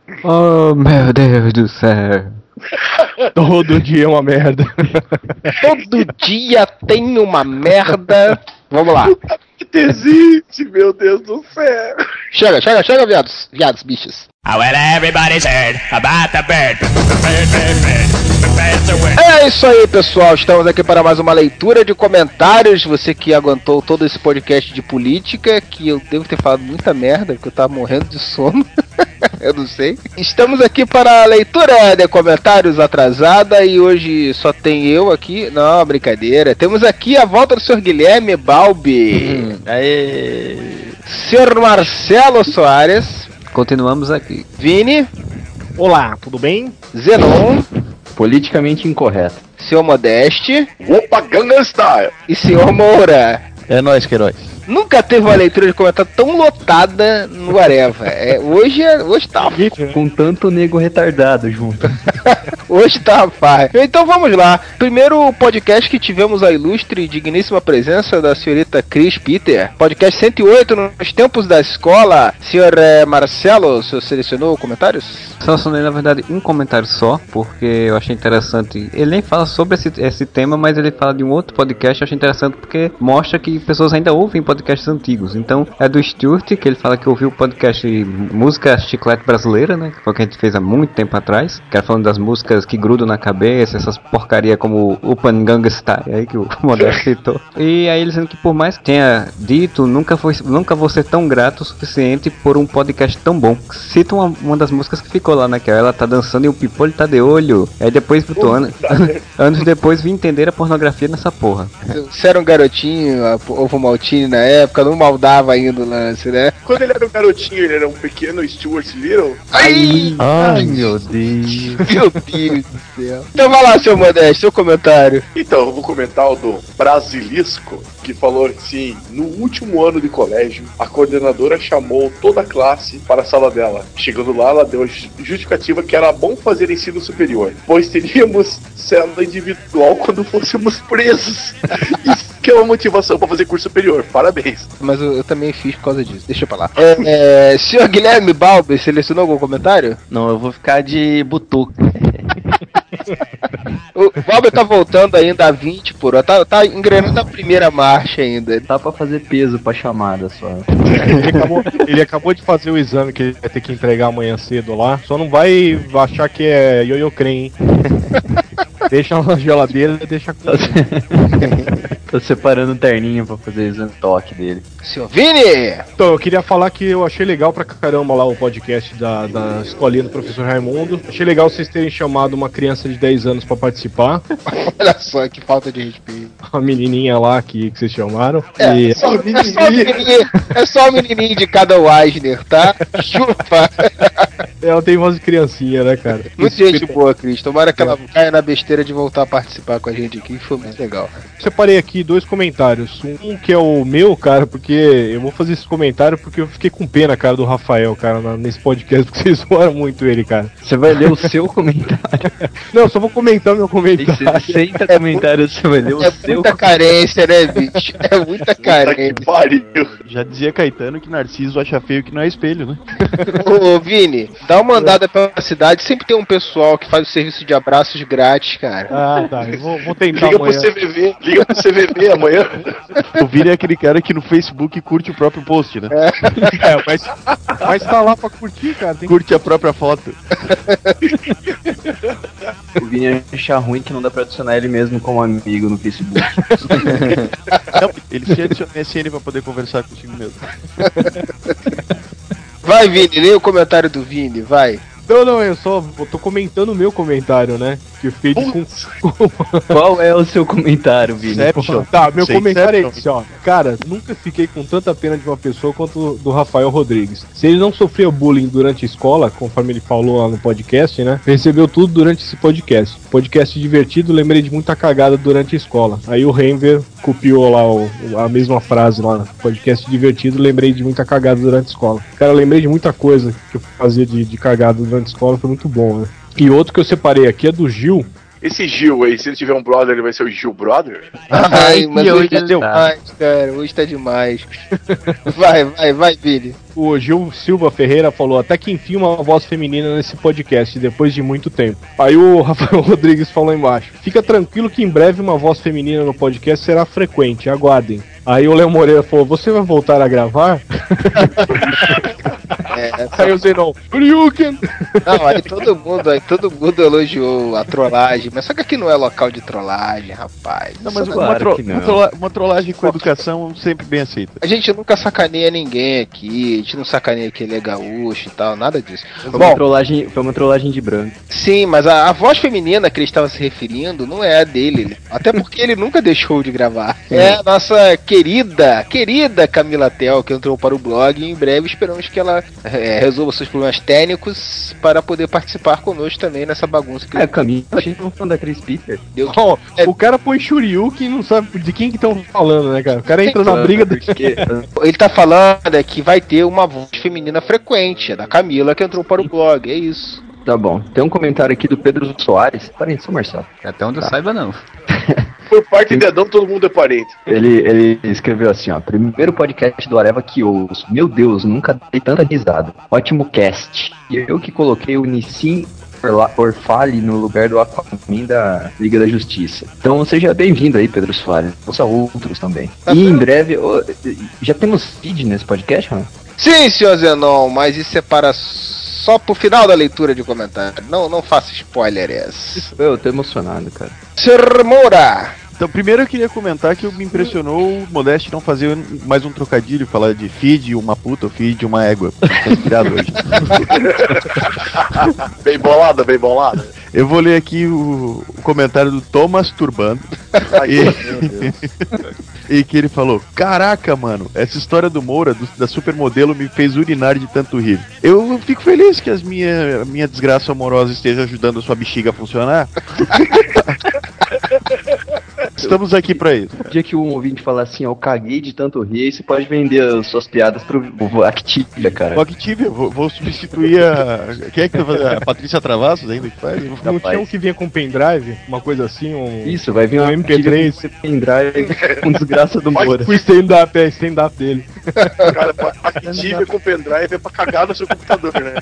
Oh, meu Deus do céu. Todo dia é uma merda. todo dia tem uma merda. Vamos lá. Existe, meu Deus do céu. Chega, chega, chega, viados. Viados, bichos. Well, everybody's heard about the bird. Bird, bird, bird. The bird's a word. É isso aí, pessoal. Estamos aqui para mais uma leitura de comentários. Você que aguentou todo esse podcast de política, que eu devo ter falado muita merda, porque eu tava morrendo de sono. eu não sei. Estamos aqui para a leitura de comentários atrasada e hoje só tem eu aqui. Não, brincadeira. Temos aqui a volta do Sr. Guilherme Balbi. Aê! Sr. Marcelo Soares. Continuamos aqui. Vini. Olá, tudo bem? Zenon. Politicamente incorreto. Senhor Modeste. Opa, Gangnam Style. E senhor Moura. É nóis, Queiroz. Nunca teve uma leitura de comentário tão lotada no Areva. É, hoje, é- hoje tá. Com tanto nego retardado junto. Hoje tá rapaz. Então vamos lá. Primeiro podcast que tivemos a ilustre e digníssima presença da senhorita Cris Peter. Podcast 108 nos tempos da escola. Senhor eh, Marcelo, o senhor selecionou comentários? Selecionei, na verdade, um comentário só, porque eu achei interessante. Ele nem fala sobre esse, esse tema, mas ele fala de um outro podcast. Eu achei interessante porque mostra que pessoas ainda ouvem podcasts antigos. Então, é do Stuart, que ele fala que ouviu o podcast Música Chiclete Brasileira, né? Que foi o que a gente fez há muito tempo atrás. Que era falando das músicas que grudam na cabeça, essas porcaria como Upan Gangnam Style, aí que o Modesto citou. E aí ele dizendo que por mais que tenha dito, nunca, foi, nunca vou ser tão grato o suficiente por um podcast tão bom. Cita uma, uma das músicas que ficou lá, né? Que ela tá dançando e o Pipolho tá de olho. Aí depois, botou, ano, anos depois, vim entender a pornografia nessa porra. Você era um garotinho, a- ovo maltine na época, não maldava ainda o lance, né? Quando ele era um garotinho, ele era um pequeno Stuart Little. Ai, Ai, meu Deus. Meu Deus do céu. Então vai lá, seu Modesto, seu comentário. Então, eu vou comentar o do Brasilisco, que falou assim: no último ano de colégio, a coordenadora chamou toda a classe para a sala dela. Chegando lá, ela deu a ju- justificativa que era bom fazer ensino superior, pois teríamos célula individual quando fôssemos presos. Isso que é uma motivação para fazer curso superior. Parabéns. Mas eu, eu também fiz por causa disso. Deixa pra lá. É, é, senhor Guilherme Balbi, selecionou algum comentário? Não, eu vou ficar de butuca. O Balbi tá voltando ainda a 20 por hora. Tá, tá engrenando a primeira marcha ainda. Tá pra fazer peso pra chamada só. Ele acabou, ele acabou de fazer o exame que ele vai ter que entregar amanhã cedo lá. Só não vai achar que é ioiô crem, hein? Deixa na geladeira e deixa com. Tô separando o terninho pra fazer o exame toque dele. Senhor Vini! Então, eu queria falar que eu achei legal pra caramba lá o podcast da, da escolinha do professor Raimundo. Achei legal vocês terem chamado uma criança de 10 anos pra participar. Olha só que falta de respeito. A menininha lá que, que vocês chamaram. É, E- é só, é só o menininho, é só o menininho de cada Weisner, tá? Chupa! Ela tem voz de criancinha, né, cara? Muito gente boa, Cris. Tomara que ela caia na besteira de voltar a participar com a gente aqui. Foi muito legal. Separei aqui dois comentários. Um que é o meu, cara, porque eu vou fazer esse comentário porque eu fiquei com pena, cara, do Rafael, cara, na- nesse podcast, porque vocês zoaram muito ele, cara. Você vai ler o seu comentário. Não, eu só vou comentar meu comentário. 60 comentários, você vai ler o É seu muita carência, né, bicho? É muita carência. Já dizia Caetano que Narciso acha feio que não é espelho, né? Ô, Vini, dá uma andada pela cidade. Sempre tem um pessoal que faz o serviço de abraços grátis, cara. Ah, tá. Eu vou, vou tentar Liga pro amanhã. CVV, liga pro CVV amanhã. O Vini é aquele cara que no Facebook curte o próprio post, né? É, mas, mas tá lá pra curtir, cara. Tem que... Curte a própria foto. O Vini achar ruim que não dá pra adicionar ele mesmo como amigo no Facebook. Não, ele se adiciona SN pra poder conversar consigo mesmo. Vai, Vini, lê o comentário do Vini, vai. Não, não, eu só eu tô comentando o meu comentário, né? Que fez com. Qual é o seu comentário, Vini? Inception. Tá, meu Sei, comentário é esse, ó. Cara, nunca fiquei com tanta pena de uma pessoa quanto do Rafael Rodrigues. Se ele não sofreu bullying durante a escola, conforme ele falou lá no podcast, né? Recebeu tudo durante esse podcast. Podcast divertido, lembrei de muita cagada durante a escola. Aí o Renver copiou lá o- a mesma frase lá. Podcast divertido, lembrei de muita cagada durante a escola. Cara, lembrei de muita coisa que eu fazia de, de cagada durante a escola, foi muito bom, né? E outro que eu separei aqui é do Gil. Esse Gil aí, se ele tiver um brother, ele vai ser o Gil Brother? Ai, mas que hoje tá hoje demais, cara. Hoje tá demais. Vai, vai, vai, Billy. O Gil Silva Ferreira falou até que enfim uma voz feminina nesse podcast, depois de muito tempo. Aí o Rafael Rodrigues falou embaixo: Fica tranquilo que em breve uma voz feminina no podcast será frequente, aguardem. Aí o Léo Moreira falou: Você vai voltar a gravar? É, Aí o Zenon, Ryuken! Não, aí todo mundo, aí todo mundo elogiou a trollagem, mas só que aqui não é local de trollagem, rapaz. Não, mas Isso uma, é- tro- uma trola- uma trollagem com educação sempre bem aceita. A gente nunca sacaneia ninguém aqui, a gente não sacaneia que ele é gaúcho e tal, nada disso. Foi uma, Bom, trollagem, foi uma trollagem de branco. sim, mas a, a voz feminina que ele estava se referindo não é a dele, até porque ele nunca deixou de gravar. É a nossa querida, querida Camila Tel, que entrou para o blog e em breve esperamos que ela é, resolva seus problemas técnicos para poder participar conosco também nessa bagunça que É, Camila, a gente não falando da Chris Peter. Deus Ó, o cara põe Shuriuken e não sabe de quem que estão falando, né, cara? O cara entra na briga do. porque- Ele tá falando é que vai ter uma voz feminina frequente, é da Camila que entrou para o blog, é isso. Tá bom. Tem um comentário aqui do Pedro Soares. Parente, Marcelo. Até onde eu Tá. saiba, não. Por parte de dedão, todo mundo é parente. Ele, ele escreveu assim, ó. Primeiro podcast do Areva que ouço. Meu Deus, nunca dei tanta risada. Ótimo cast. E eu que coloquei o Nissin Orfale no lugar do Aquaman da Liga da Justiça. Então seja bem-vindo aí, Pedro Soares. Ouça outros também. E em breve, já temos feed nesse podcast, mano? Sim, senhor Zenon, mas isso é para só pro final da leitura de comentário. Não, não faça spoilers. Eu tô emocionado, cara. Sr. Moura! Então, primeiro eu queria comentar que me impressionou o Modeste não fazer mais um trocadilho, falar de feed uma puta, ou feed uma égua. Tá inspirado hoje. bem bolada, bem bolada. Eu vou ler aqui o, comentário do Thomas Turbando. e, e que ele falou: Caraca, mano, essa história do Moura, do- da supermodelo, me fez urinar de tanto rir. Eu fico feliz que as minha, a minha desgraça amorosa esteja ajudando a sua bexiga a funcionar. Estamos aqui pra isso. O dia que um ouvinte falar assim, ó, eu caguei de tanto rir, você pode vender as suas piadas pro o Activia, cara. Que tive, vou, vou substituir a. Quem é que tá fazendo? A Patrícia Travassos ainda que faz? Não tinha um que vinha com pendrive, uma coisa assim, um. Isso, vai vir um um MP3. Activia com pendrive com desgraça do Moura. O stand-up, é stand-up dele. Cara, Activia com pendrive é pra cagar no seu computador, né?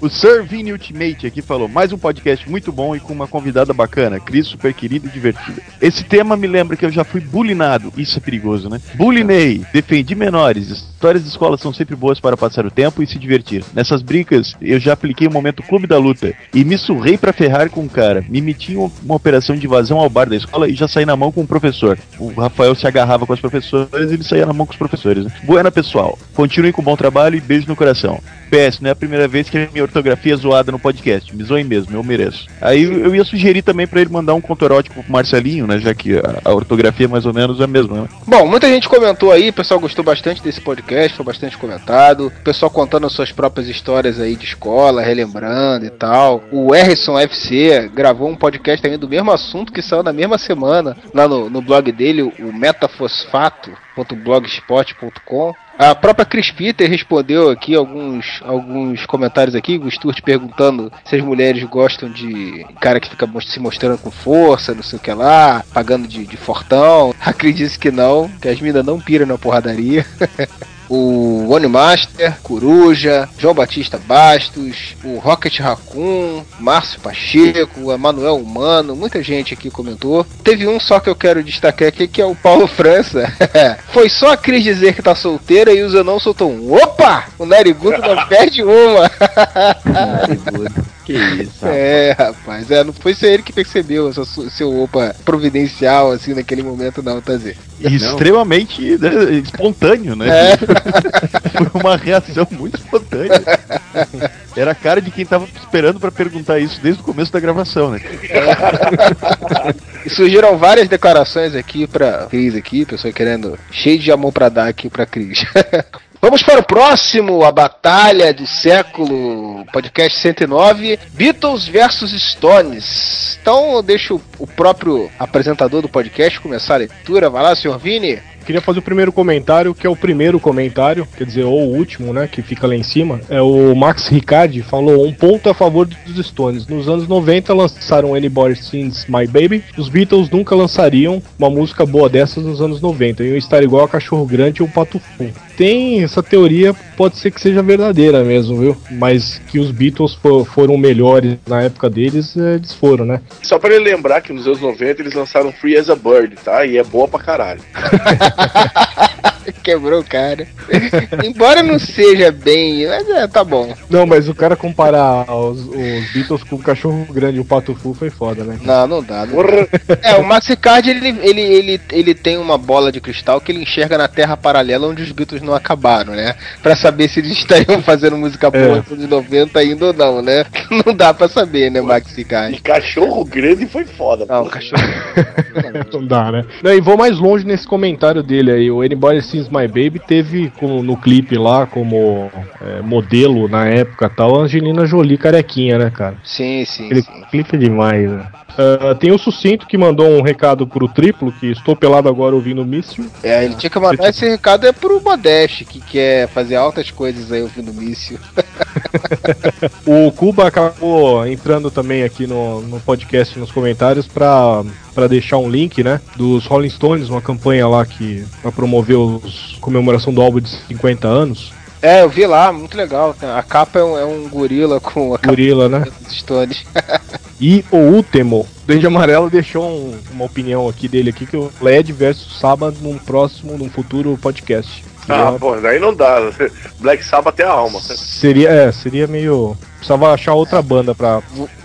O Sir Vini Ultimate aqui falou: mais um podcast muito bom e com uma convidada bacana, Cris, super querida e divertida. Esse tema me lembra que eu já fui bulinado, isso é perigoso, né? Bulinei, defendi menores. Histórias de escola são sempre boas para passar o tempo e se divertir. Nessas brincas, eu já apliquei o momento clube da luta e me surrei pra ferrar com um cara. Me meti em uma operação de invasão ao bar da escola e já saí na mão com o professor. O Rafael se agarrava com as professoras e ele saía na mão com os professores. Né? Buena, pessoal. Continuem com o bom trabalho e beijo no coração. Não é a primeira vez que a minha ortografia é zoada no podcast. Me zoem mesmo, eu mereço. Aí eu ia sugerir também pra ele mandar um conto erótico pro Marcelinho, né? Já que a, ortografia mais ou menos é a mesma, né? Bom, muita gente comentou aí, o pessoal gostou bastante desse podcast, foi bastante comentado. O pessoal contando as suas próprias histórias aí de escola, relembrando e tal. O Harrison FC gravou um podcast também do mesmo assunto que saiu na mesma semana lá no, no blog dele, o metafosfato.blogspot.com. A própria Chris Peter respondeu aqui alguns, alguns comentários aqui, o perguntando se as mulheres gostam de cara que fica se mostrando com força, não sei o que lá, pagando de, de fortão. Acredite que não, que as minas não piram na porradaria. o One Master, Coruja, João Batista Bastos, o Rocket Raccoon, Márcio Pacheco, Emanuel Humano, muita gente aqui comentou. Teve um só que eu quero destacar aqui, que é o Paulo França. Foi só a Cris dizer que tá solteira e o Zanon soltou um. Opa! O Narigudo não perde uma. Que isso. É, rapaz, é, não foi só ele que percebeu essa seu opa providencial, assim, naquele momento, não, tá extremamente né, espontâneo, né? É. Foi uma reação muito espontânea. Era a cara de quem tava esperando pra perguntar isso desde o começo da gravação, né? E surgiram várias declarações aqui pra Cris aqui, pessoa querendo cheio de amor pra dar aqui pra Cris. Vamos para o próximo, a batalha do século, podcast 109, Beatles versus Stones. Então eu deixo o próprio apresentador do podcast começar a leitura. Vai lá, senhor Vini. Queria fazer o primeiro comentário, que é o primeiro comentário, quer dizer, ou o último, né, que fica lá em cima. É o Max Ricardi falou um ponto a favor dos Stones. Nos anos 90 lançaram Anybody Sings My Baby. Os Beatles nunca lançariam uma música boa dessas nos anos 90. Iam estar igual a Cachorro Grande ou Pato Fu. Tem essa teoria, pode ser que seja verdadeira mesmo, viu? Mas que os Beatles fo- foram melhores na época deles, eh, eles foram, né? Só pra ele lembrar que nos anos 90 eles lançaram Free as a Bird, tá? E é boa pra caralho. Quebrou o cara. Embora não seja bem, mas é, tá bom. Não, mas o cara comparar os, os Beatles com o Cachorro Grande e o Pato Fu foi foda, né? Não, não dá. Não dá. É, o Max Card ele, ele, ele, ele tem uma bola de cristal que ele enxerga na Terra paralela onde os Beatles não acabaram, né? Pra saber se eles estariam fazendo música boa nos anos 90 ainda ou não, né? Não dá pra saber, né, Max Card? E Cachorro Grande foi foda. Não, cachorro. Não dá, né? Não, e vou mais longe nesse comentário dele aí. O Anybody Sings My Baby teve como, no clipe lá, como é, modelo na época tal, a Angelina Jolie carequinha, né, cara? Sim, sim, Aquele sim. clipe é demais, né? Ah, tem o Sucinto que mandou um recado pro Triplo, que estou pelado agora ouvindo Míssil. É, ele tinha que mandar esse recado é pro Modeste, que quer fazer altas coisas aí ouvindo míssil. O Cuba acabou entrando também aqui no, no podcast, nos comentários, pra, pra deixar um link, né? Dos Rolling Stones, uma campanha lá que pra promover os comemoração do álbum de 50 anos. É, eu vi lá, muito legal. A capa é um, é um gorila com a capa Gorila, né? dos Stones. E o último, Duende Amarelo deixou um- uma opinião aqui dele aqui que o LED versus Saba num próximo, num futuro podcast. Ah, pô, daí não dá. Black Sabbath é a alma. Seria, é, seria meio. Precisava achar outra banda pra.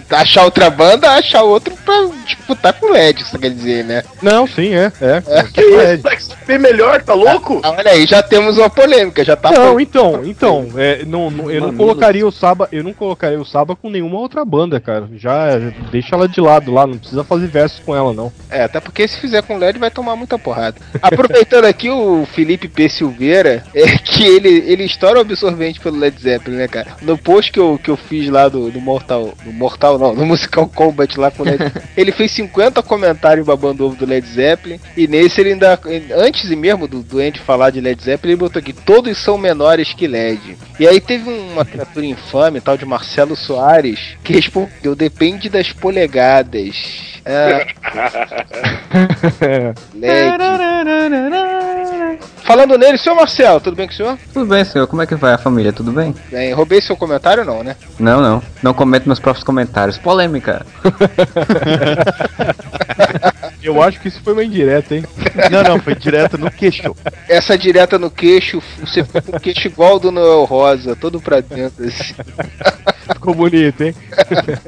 Achar outra banda, achar outro pra disputar com o LED, isso quer dizer, né? Não, sim, é. é. Que isso? Black Sabbath é melhor, tá louco? Ah, olha aí, já temos uma polêmica, já tá Não, então, então, é, não, não- eu não colocaria o Saba, eu não colocaria o Saba com nenhuma outra banda, cara. Já é, deixa ela de lado lá, não precisa fazer versos com ela não. É, até porque se fizer com LED vai tomar muita porrada. Aproveitando aqui o Felipe P. Silveira, é que ele, ele estoura o absorvente pelo Led Zeppelin, né, cara? No post que eu, que eu fiz lá do, do Mortal. Do Mortal não, no Musical Combat lá com o Led Ele fez 50 comentários babando ovo do Led Zeppelin. E nesse ele ainda. Antes mesmo do, do Andy falar de Led Zeppelin, ele botou aqui: todos são menores que LED. E aí teve uma criatura infame, tal de Marcelo Soares, que respondeu: depende das polegadas. É, LED. Falando nele, senhor Marcelo, tudo bem com o senhor? Tudo bem, senhor. Como é que vai a família? Tudo bem? Bem, roubei seu comentário não, né? Não, não. Não comento meus próprios comentários. Polêmica. Eu acho que isso foi uma indireta, hein? Não, não, foi direto no queixo. Essa direta no queixo, você ficou com o queixo igual do Noel Rosa, todo pra dentro assim. Ficou bonito, hein?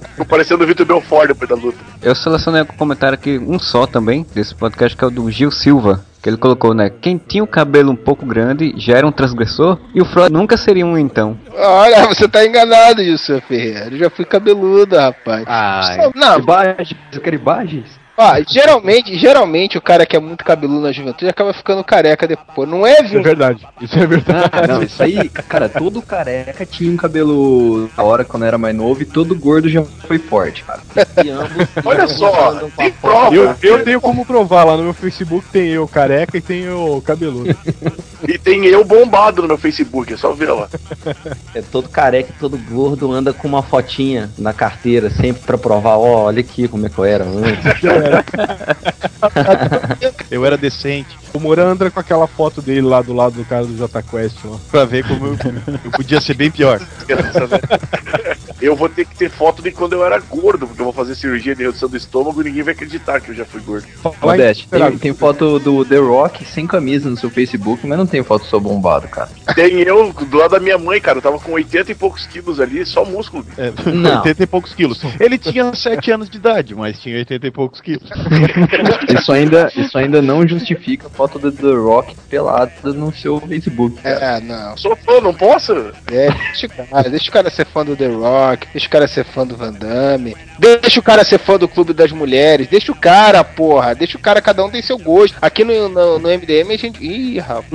Ficou parecendo o Vitor Belfort depois da luta. Eu selecionei um comentário aqui, um só também, desse podcast, que é o do Gil Silva. Que ele colocou, né? Quem tinha o cabelo um pouco grande já era um transgressor e o Freud nunca seria um então. Olha, você tá enganado, Gilson Ferreira. Eu já fui cabeludo, rapaz. Ah, não, imagens, eu quero imagens. Ó, geralmente, geralmente o cara que é muito cabeludo na juventude acaba ficando careca depois. Não é, viu? É verdade, isso é verdade. Ah, não, isso aí, cara, todo careca tinha um cabelo da hora quando era mais novo e todo gordo já foi forte, cara. E ambos, e Olha ambos só, tem prova. Eu, eu tenho como provar lá no meu Facebook, tem eu careca e tem eu cabeludo. E tem eu bombado no meu Facebook, é só ver lá. É todo careca, e todo gordo, anda com uma fotinha na carteira, sempre pra provar, ó, olha aqui como é que eu era antes. Eu era decente. O Moran anda com aquela foto dele lá do lado do cara do Jota Quest lá. Pra ver como eu, eu podia ser bem pior. eu vou ter que ter foto de quando eu era gordo, porque eu vou fazer cirurgia de redução do estômago e ninguém vai acreditar que eu já fui gordo. Modeste, tem, tem foto do The Rock sem camisa no seu Facebook, mas não tem foto só bombado, cara. Tem eu do lado da minha mãe, cara. Eu tava com 80 e poucos quilos ali, só músculo. É, Não. 80 e poucos quilos. Ele tinha 7 anos de idade, mas tinha 80 e poucos quilos. Isso ainda, isso ainda não justifica a foto do The Rock pelado no seu Facebook. É, não. Sou fã, não posso? É, deixa o cara, deixa o cara ser fã do The Rock, deixa o cara ser fã do Van Damme, deixa o cara ser fã do Clube das Mulheres, deixa o cara, porra, deixa o cara, cada um tem seu gosto. Aqui no, no, no MDM a gente. Ih, rapaz.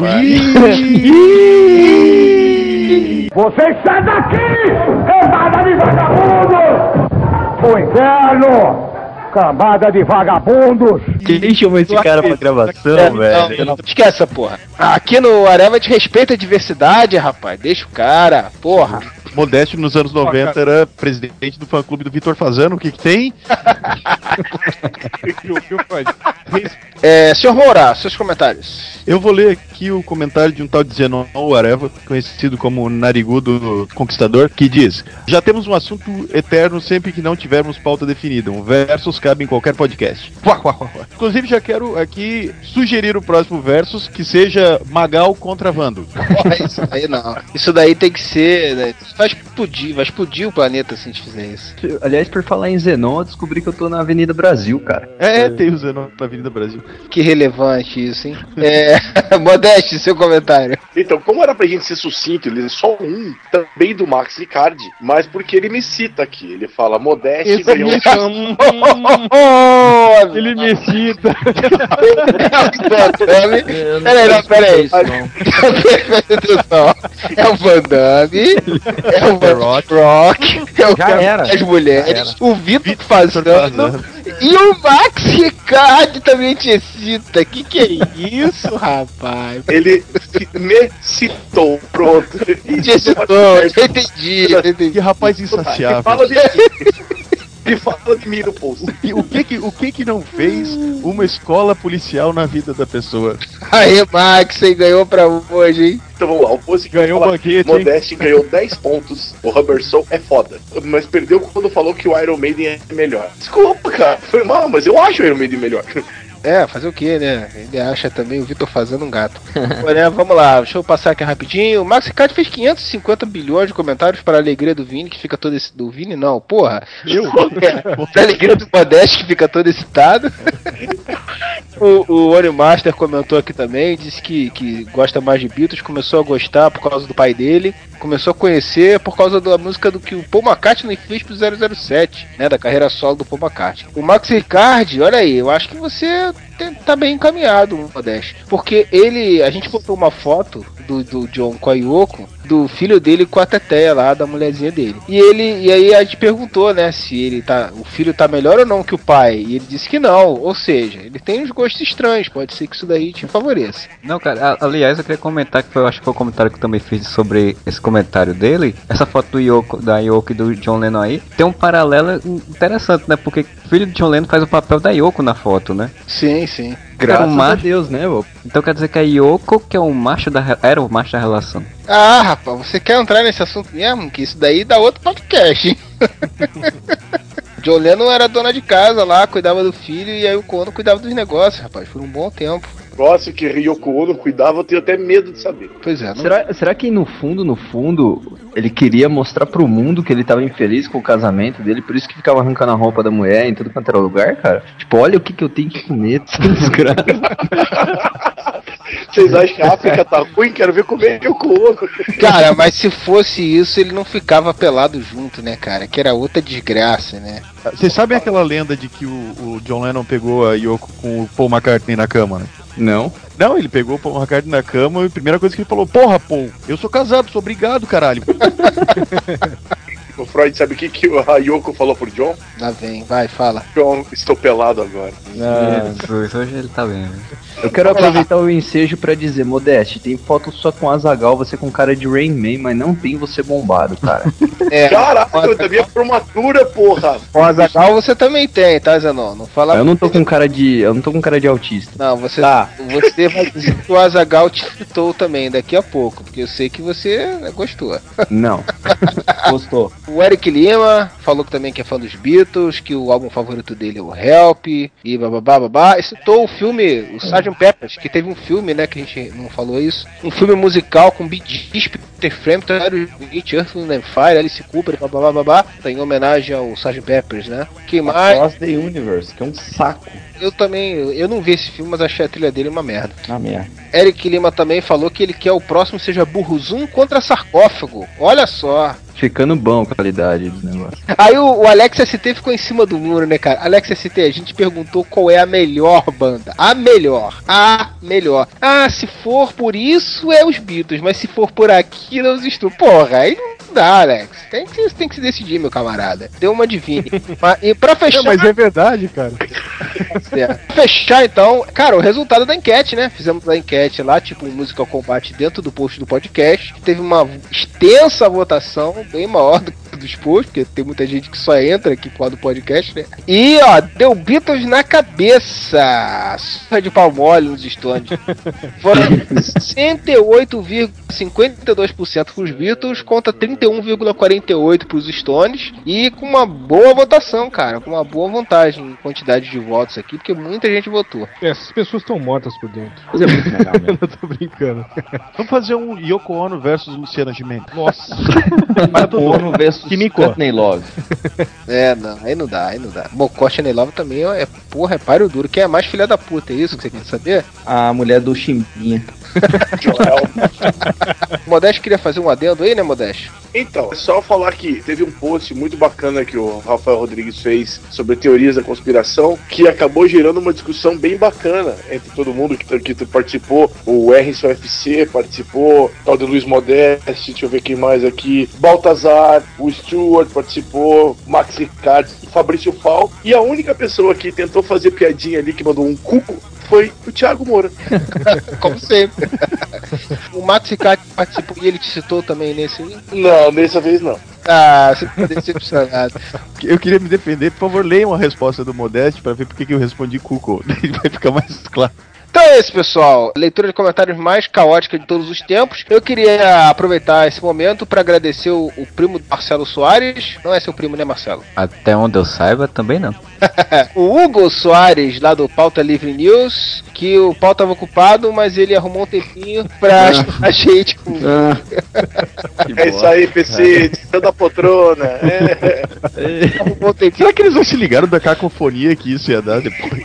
Vocês saem daqui, cambada de vagabundos! O inferno! Cambada de vagabundos! Quem chamou esse cara pra gravação, É, velho? não, não, esquece essa porra. Aqui no Areva a gente respeita a diversidade, rapaz. Deixa o cara, porra. Modeste nos anos 90 era presidente do fã clube do Vitor Fazano. O que, que tem? É, senhor Moura, seus comentários. Eu vou ler aqui o comentário de um tal de Zenon Areva, conhecido como Narigudo Conquistador, que diz: Já temos um assunto eterno sempre que não tivermos pauta definida. Um versus cabe em qualquer podcast. Quá, quá, quá. Inclusive, já quero aqui sugerir o próximo versus que seja Magal contra Vando. Porra, isso daí não. Isso daí tem que ser. né, Vai explodir, vai explodir o planeta se a gente fizer isso. Aliás, por falar em Zenon, eu descobri que eu tô na Avenida Brasil, cara. É, tem o Zenon na Avenida Brasil. Que relevante isso, hein? É. Modeste, seu comentário. Então, como era pra gente ser sucinto, ele é só um, também do Max Ricardi, mas porque ele me cita aqui. Ele fala, Modeste Esse ganhou. me chama- Ele me cita. Peraí, não, peraí. Presta atenção. É o Van Damme, é o Van Rock, é o Já cara era. das Já mulheres, era. o Vitor Fazano e o Max Ricardi também te cita. Que que é isso, rapaz? Ele me citou, pronto. Te citou, eu entendi, eu entendi. Que rapaz insaciável. fala de Ele fala de mim no post. O que, o que que- o que que não fez uma escola policial na vida da pessoa? Aí, Max, você ganhou pra hoje, hein? Então vamos lá, o post que Ganhou fala, o banquete, hein? Modeste ganhou 10 pontos. O Rubber Soul é foda. Mas perdeu quando falou que o Iron Maiden é melhor. Desculpa, cara. Foi mal, mas eu acho o Iron Maiden melhor. É, fazer o que, né? Ele acha também o Vitor fazendo um gato. Olha, vamos lá, deixa eu passar aqui rapidinho. O Max Ricardo fez 550 bilhões de comentários para a alegria do Vini, que fica todo esse. Do Vini, não, porra. Eu? É, pra alegria do Modeste, que fica todo excitado. o o Oni Master comentou aqui também, disse que, que gosta mais de Beatles, começou a gostar por causa do pai dele, começou a conhecer por causa da música do que o Paul McCartney fez pro 007, né, da carreira solo do Paul McCartney. O Max Ricardi, olha aí, eu acho que você tá bem encaminhado, Modeste, porque ele, a gente botou uma foto do, do John com a Yoko, do filho dele com a Teteia lá, da mulherzinha dele. E ele, e aí a gente perguntou, né, se ele tá, o filho tá melhor ou não que o pai, e ele disse que não, ou seja, ele tem uns gostos estranhos, pode ser que isso daí te favoreça. Não, cara, aliás, eu queria comentar que foi, eu acho que foi o comentário que eu também fiz sobre esse comentário dele. Essa foto do Yoko, da Yoko e do John Lennon aí, tem um paralelo interessante, né? Porque o filho de John Lennon faz o papel da Yoko na foto, né? Sim, sim. Graças um a Deus, né, vô? Então quer dizer que a Yoko, que é o macho da era o macho da relação. Ah, rapaz, você quer entrar nesse assunto mesmo? Que isso daí dá outro podcast, hein? John Lennon era dona de casa lá, cuidava do filho, e aí o Kono cuidava dos negócios, rapaz, por um bom tempo. Negócio que Ryoko Ono cuidava, eu tenho até medo de saber. Pois é, não... Será, será que no fundo, no fundo, ele queria mostrar pro mundo que ele tava infeliz com o casamento dele, por isso que ficava arrancando a roupa da mulher em tudo quanto era lugar, cara? Tipo, olha o que, que eu tenho que comer, desgraça. Vocês acham que a África tá ruim? Quero ver comer Ryoko Ono. Cara, mas se fosse isso, ele não ficava pelado junto, né, cara? Que era outra desgraça, né? Vocês sabem aquela lenda de que o, o John Lennon pegou a Yoko com o Paul McCartney na cama, né? Não. Não, ele pegou o Paul McCartney na cama e a primeira coisa que ele falou, porra, Paul, eu sou casado, sou obrigado, caralho. O Freud sabe o que, que a Yoko falou pro John? Lá vem, vai, fala. John, estou pelado agora. Jesus, hoje ele tá bem. Eu quero aproveitar o ensejo pra dizer, Modeste, tem foto só com Azagal, você com cara de Rain Man, mas não tem você bombado, cara. É, Caraca, da minha formatura, porra! o Azagal você também tem, tá, Zenon? Não fala. eu não tô com cara de. Eu não tô com cara de autista. Não, você, Tá. você vai dizer que o Azagal te citou também daqui a pouco, porque eu sei que você gostou. Não. Gostou. O Eric Lima falou que também que é fã dos Beatles, que o álbum favorito dele é o Help, e bababá, babá. E citou o filme, o Sgt. Peppers, que teve um filme, né, que a gente não falou isso. Um filme musical com Bee Gees, Peter Frampton, Aerosmith, Earth, Wind and Fire, Alice Cooper, babá, babá. Em homenagem ao Sgt. Peppers, né? Que mais? Across the Universe, que é um saco. Eu também, eu não vi esse filme, mas achei a trilha dele uma merda. Ah, merda. Eric Lima também falou que ele quer o próximo seja Burro Zoom contra sarcófago. Olha só. Ficando bom a qualidade do negócio. Aí o, o Alex ST ficou em cima do muro, né, cara? Alex ST, a gente perguntou qual é a melhor banda. A melhor. A melhor. Ah, se for por isso é os Beatles, mas se for por aquilo é os Stu. Porra, aí não dá, Alex. Tem que, tem que se decidir, meu camarada. Deu uma divine. Mas- e pra fechar. Não, mas é verdade, cara. Certo. Fechar então, cara, o resultado da enquete, né? Fizemos a enquete lá, tipo musical combate dentro do post do podcast. Teve uma extensa votação, bem maior do que dos posts, porque tem muita gente que só entra aqui por causa do podcast, né? E ó, deu Beatles na cabeça. Surra de pau mole nos Stones. Foram 108,52% pros Beatles contra 31,48% pros Stones. E com uma boa votação, cara. Com uma boa vantagem em quantidade de votos aqui, porque muita gente votou. Essas pessoas estão mortas por dentro. Mas é muito legal mesmo. Eu tô brincando. Vamos fazer um Yoko Ono versus Luciana Gimenez. Nossa. Ono versus Kimiko. Courtney Love. É, não, aí não dá, aí não dá. Mocó Chanel Love também é, porra, é páreo duro. Quem é mais filha da puta, é isso que você quer saber? A mulher do Chimbinha. Modeste queria fazer um adendo aí, né, Modeste? Então, é só falar que teve um post muito bacana que o Rafael Rodrigues fez sobre teorias da conspiração, que acabou gerando uma discussão bem bacana entre todo mundo que, que participou. O RS UFC participou, tal de Luiz Modeste, deixa eu ver quem mais aqui. Baltazar, o Stuart participou, Max Ricardo, Fabrício Pau. E a única pessoa que tentou fazer piadinha ali, que mandou um cuco, foi o Thiago Moura. Como sempre. o Max Ricardo participou e ele te citou também nesse. Não, dessa vez não. Ah, você ficou decepcionado. Eu queria me defender, por favor, leiam a resposta do Modeste pra ver por que que eu respondi Cuco. Vai ficar mais claro. Então é isso, pessoal. Leitura de comentários mais caótica de todos os tempos. Eu queria aproveitar esse momento para agradecer o, o primo do Marcelo Soares. Não é seu primo, né, Marcelo? Até onde eu saiba, também não. o Hugo Soares, lá do Pauta Livre News, que o pau tava ocupado, mas ele arrumou um tempinho pra ajudar a gente com. É isso aí, PC, de da poltrona. É. Arrumou um tempinho. Será que eles não se ligaram da cacofonia que isso ia dar depois?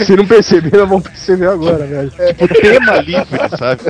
Se não perceberam, vão perceber agora, velho. tipo, tema livre, sabe?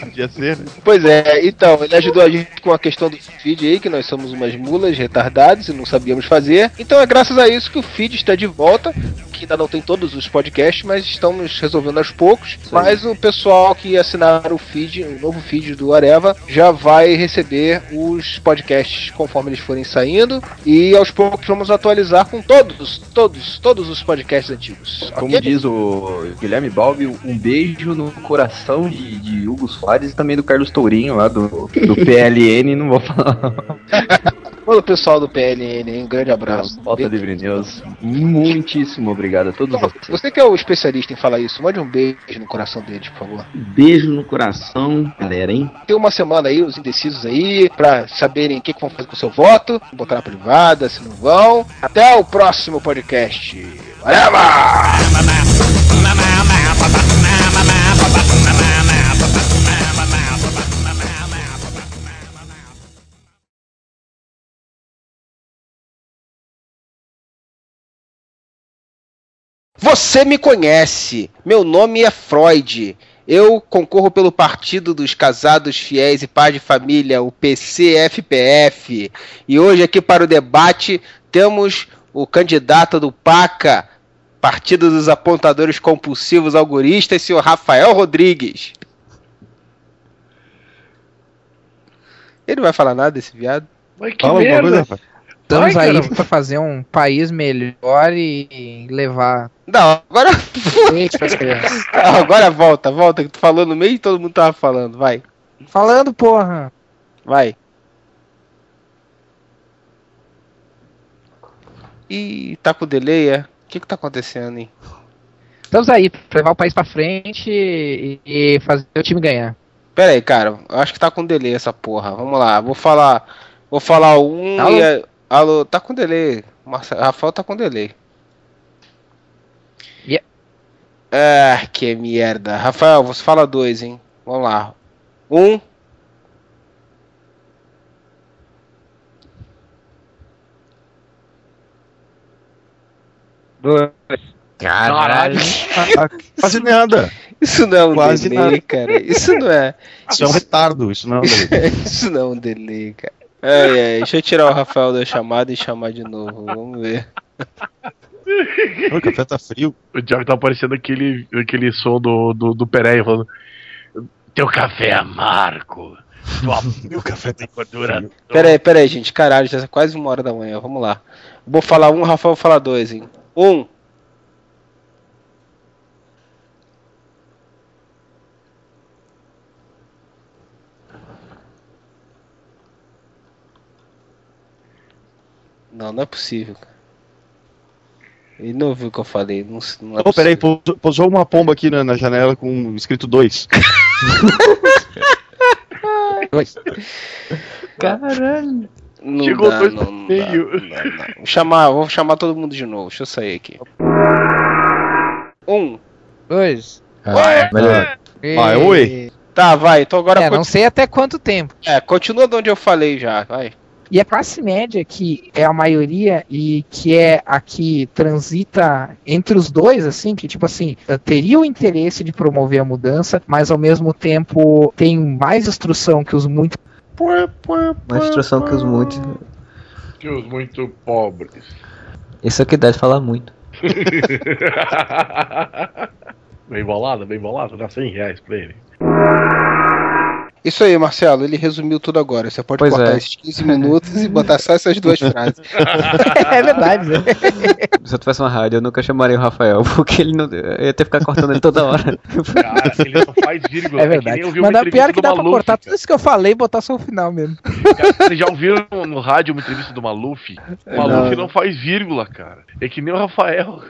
Podia ser, né? Pois é, então, ele ajudou a gente com a questão do feed aí, que nós somos umas mulas retardadas e não sabíamos fazer. Então é graças a isso que o feed está de volta, que ainda não tem todos os podcasts, mas estamos resolvendo aos poucos. Mas o pessoal que assinar o feed, o novo feed do Areva, já vai receber os podcasts conforme eles forem saindo. E aos poucos vamos atualizar com todos, todos, todos os podcasts antigos. Como ok? diz o Guilherme Balbi, um beijo no coração de, de Hugo Soares e também do Carlos Tourinho lá do, do PLN, não vou falar. Todo o pessoal do PLN, um grande abraço. Volta Livre News. Muitíssimo obrigado a todos vocês. Você que é o especialista em falar isso, mande um beijo no coração deles, por favor. Beijo no coração, galera, hein? Tem uma semana aí, os indecisos aí, pra saberem o que, que vão fazer com o seu voto, botar na privada, se não vão. Até o próximo podcast. Você me conhece. Meu nome é Freud. Eu concorro pelo Partido dos Casados Fiéis e Paz de Família, o PCFPF. E hoje aqui para o debate temos o candidato do PACA, Partido dos Apontadores Compulsivos Algoristas, senhor Rafael Rodrigues. Ele não vai falar nada desse viado? Mas que Fala alguma merda. coisa, rapaz. Estamos Ai, aí pra fazer um país melhor e levar Não, agora. crianças. agora volta, volta, que tu falou no meio e todo mundo tava falando. Vai, Falando, porra. vai. Ih, tá com delay, é? O que que tá acontecendo, hein? Estamos aí pra levar o país pra frente e, e fazer o time ganhar. Pera aí, cara. Eu acho que tá com delay essa porra. Vamos lá. Vou falar. Vou falar um Alô? e. a- Alô, tá com delay. Marcelo, Rafael tá com delay. Yeah. Ah, que merda. Rafael, você fala dois, hein? Vamos lá. Um. Dois. Caralho. Ah, Quase nada. Isso não é um Quase delay, nada. cara. Isso não é. Isso é um retardo, isso não é um delay. Isso não é um delay, cara. Ai, ai, deixa eu tirar o Rafael da chamada e chamar de novo. Vamos ver. O café tá frio. O Thiago tá aparecendo aquele, aquele som do, do, do Pereira falando. Teu café é amargo. Tua Meu café tá gordura. Pera aí, pera aí, gente. Caralho, já é quase uma hora da manhã. Vamos lá. Vou falar um, o Rafael fala dois, hein? Um. Não, não é possível, cara. Ele não ouviu o que eu falei. Não, não é Oh, peraí, pousou, pousou uma pomba aqui na, na janela com escrito 2. Caralho. Não Chegou dá, dois não, no não meio. dá, não não. Vou chamar, vou chamar todo mundo de novo. Deixa eu sair aqui. Um. Dois. Ah, melhor. Ah, oi. Tá, vai. Então agora É, não conti- sei até quanto tempo. É, continua de onde eu falei já, vai. E a classe média, que é a maioria e que é a que transita entre os dois, assim, que tipo assim, teria o interesse de promover a mudança, mas ao mesmo tempo tem mais instrução que os muito. Mais instrução que os muitos. Que os muito pobres. Isso é que dá de falar muito. bem bolado, bem bolado. Dá 100 reais pra ele. Isso aí, Marcelo, ele resumiu tudo agora. Você pode Pois cortar é. esses 15 minutos e botar só essas duas frases. é verdade, né? Se eu tivesse uma rádio, eu nunca chamaria o Rafael, porque ele não. Eu ia ter que ficar cortando ele toda hora. Cara, ele só faz vírgula. É que verdade. nem ouviu uma Mas dá- pior que dá pra Maluf, cortar tudo isso que eu falei e botar só o final mesmo. Cara, vocês já ouviram no rádio uma entrevista do Maluf? O Maluf Não. não. faz vírgula, cara. É que nem o Rafael.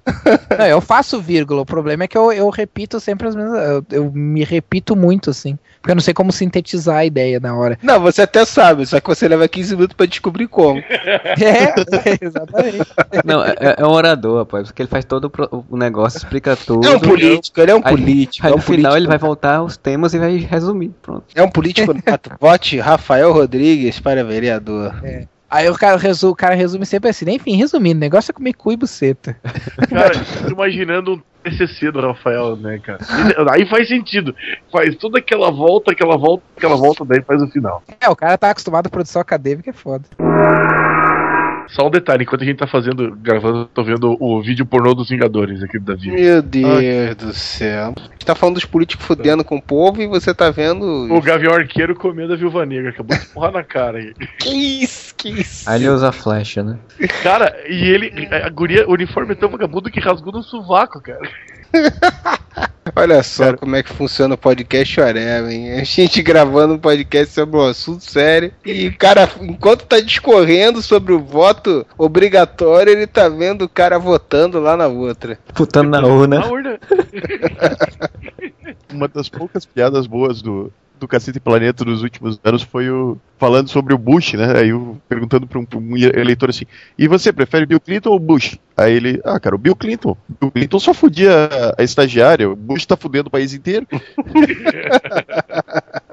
Não, eu faço vírgula. O problema é que eu, eu repito sempre as mesmas. Eu, eu me repito muito, assim. Porque eu não sei como sintetizar a ideia na hora. Não, você até sabe, só que você leva 15 minutos pra descobrir como. É, exatamente. Não, é, é um orador, rapaz, porque ele faz todo o negócio, explica tudo. É um político, ele é um Aí- político. Aí é um no final político. ele vai voltar aos temas e vai resumir. Pronto. É um político. Vote Rafael Rodrigues para vereador. Aí o cara, resu, o cara resume sempre assim. Enfim, resumindo, o negócio é comer cu e buceta. Cara, imaginando um TCC do Rafael, né, cara? Aí faz sentido. Faz toda aquela volta, aquela volta, aquela volta, daí faz o final. É, o cara tá acostumado à produção acadêmica, é foda. Só um detalhe, enquanto a gente tá fazendo, gravando, eu tô vendo o vídeo pornô dos Vingadores aqui do Davi. Meu Deus do céu. A gente tá falando dos políticos fudendo com o povo e você tá vendo. O Gavião Arqueiro comendo a Viúva Negra, acabou de porrar na cara aí. Que isso, que isso. Aí ele usa flecha, né? Cara, e ele, a guria, o uniforme é tão vagabundo que rasgou no sovaco, cara. Olha só como é que funciona o podcast Whatever, hein? A gente gravando um podcast sobre um assunto sério e o cara, enquanto tá discorrendo sobre o voto obrigatório, ele tá vendo o cara votando lá na outra. Putando na urna. Na urna. Uma das poucas piadas boas do, do Cacete Planeta nos últimos anos foi o falando sobre o Bush, né? Aí o, perguntando para um, um eleitor assim: e você prefere Bill Clinton ou Bush? Aí ele, ah, cara, o Bill Clinton. Bill Clinton só fudia a estagiária, o Bush tá fudendo o país inteiro.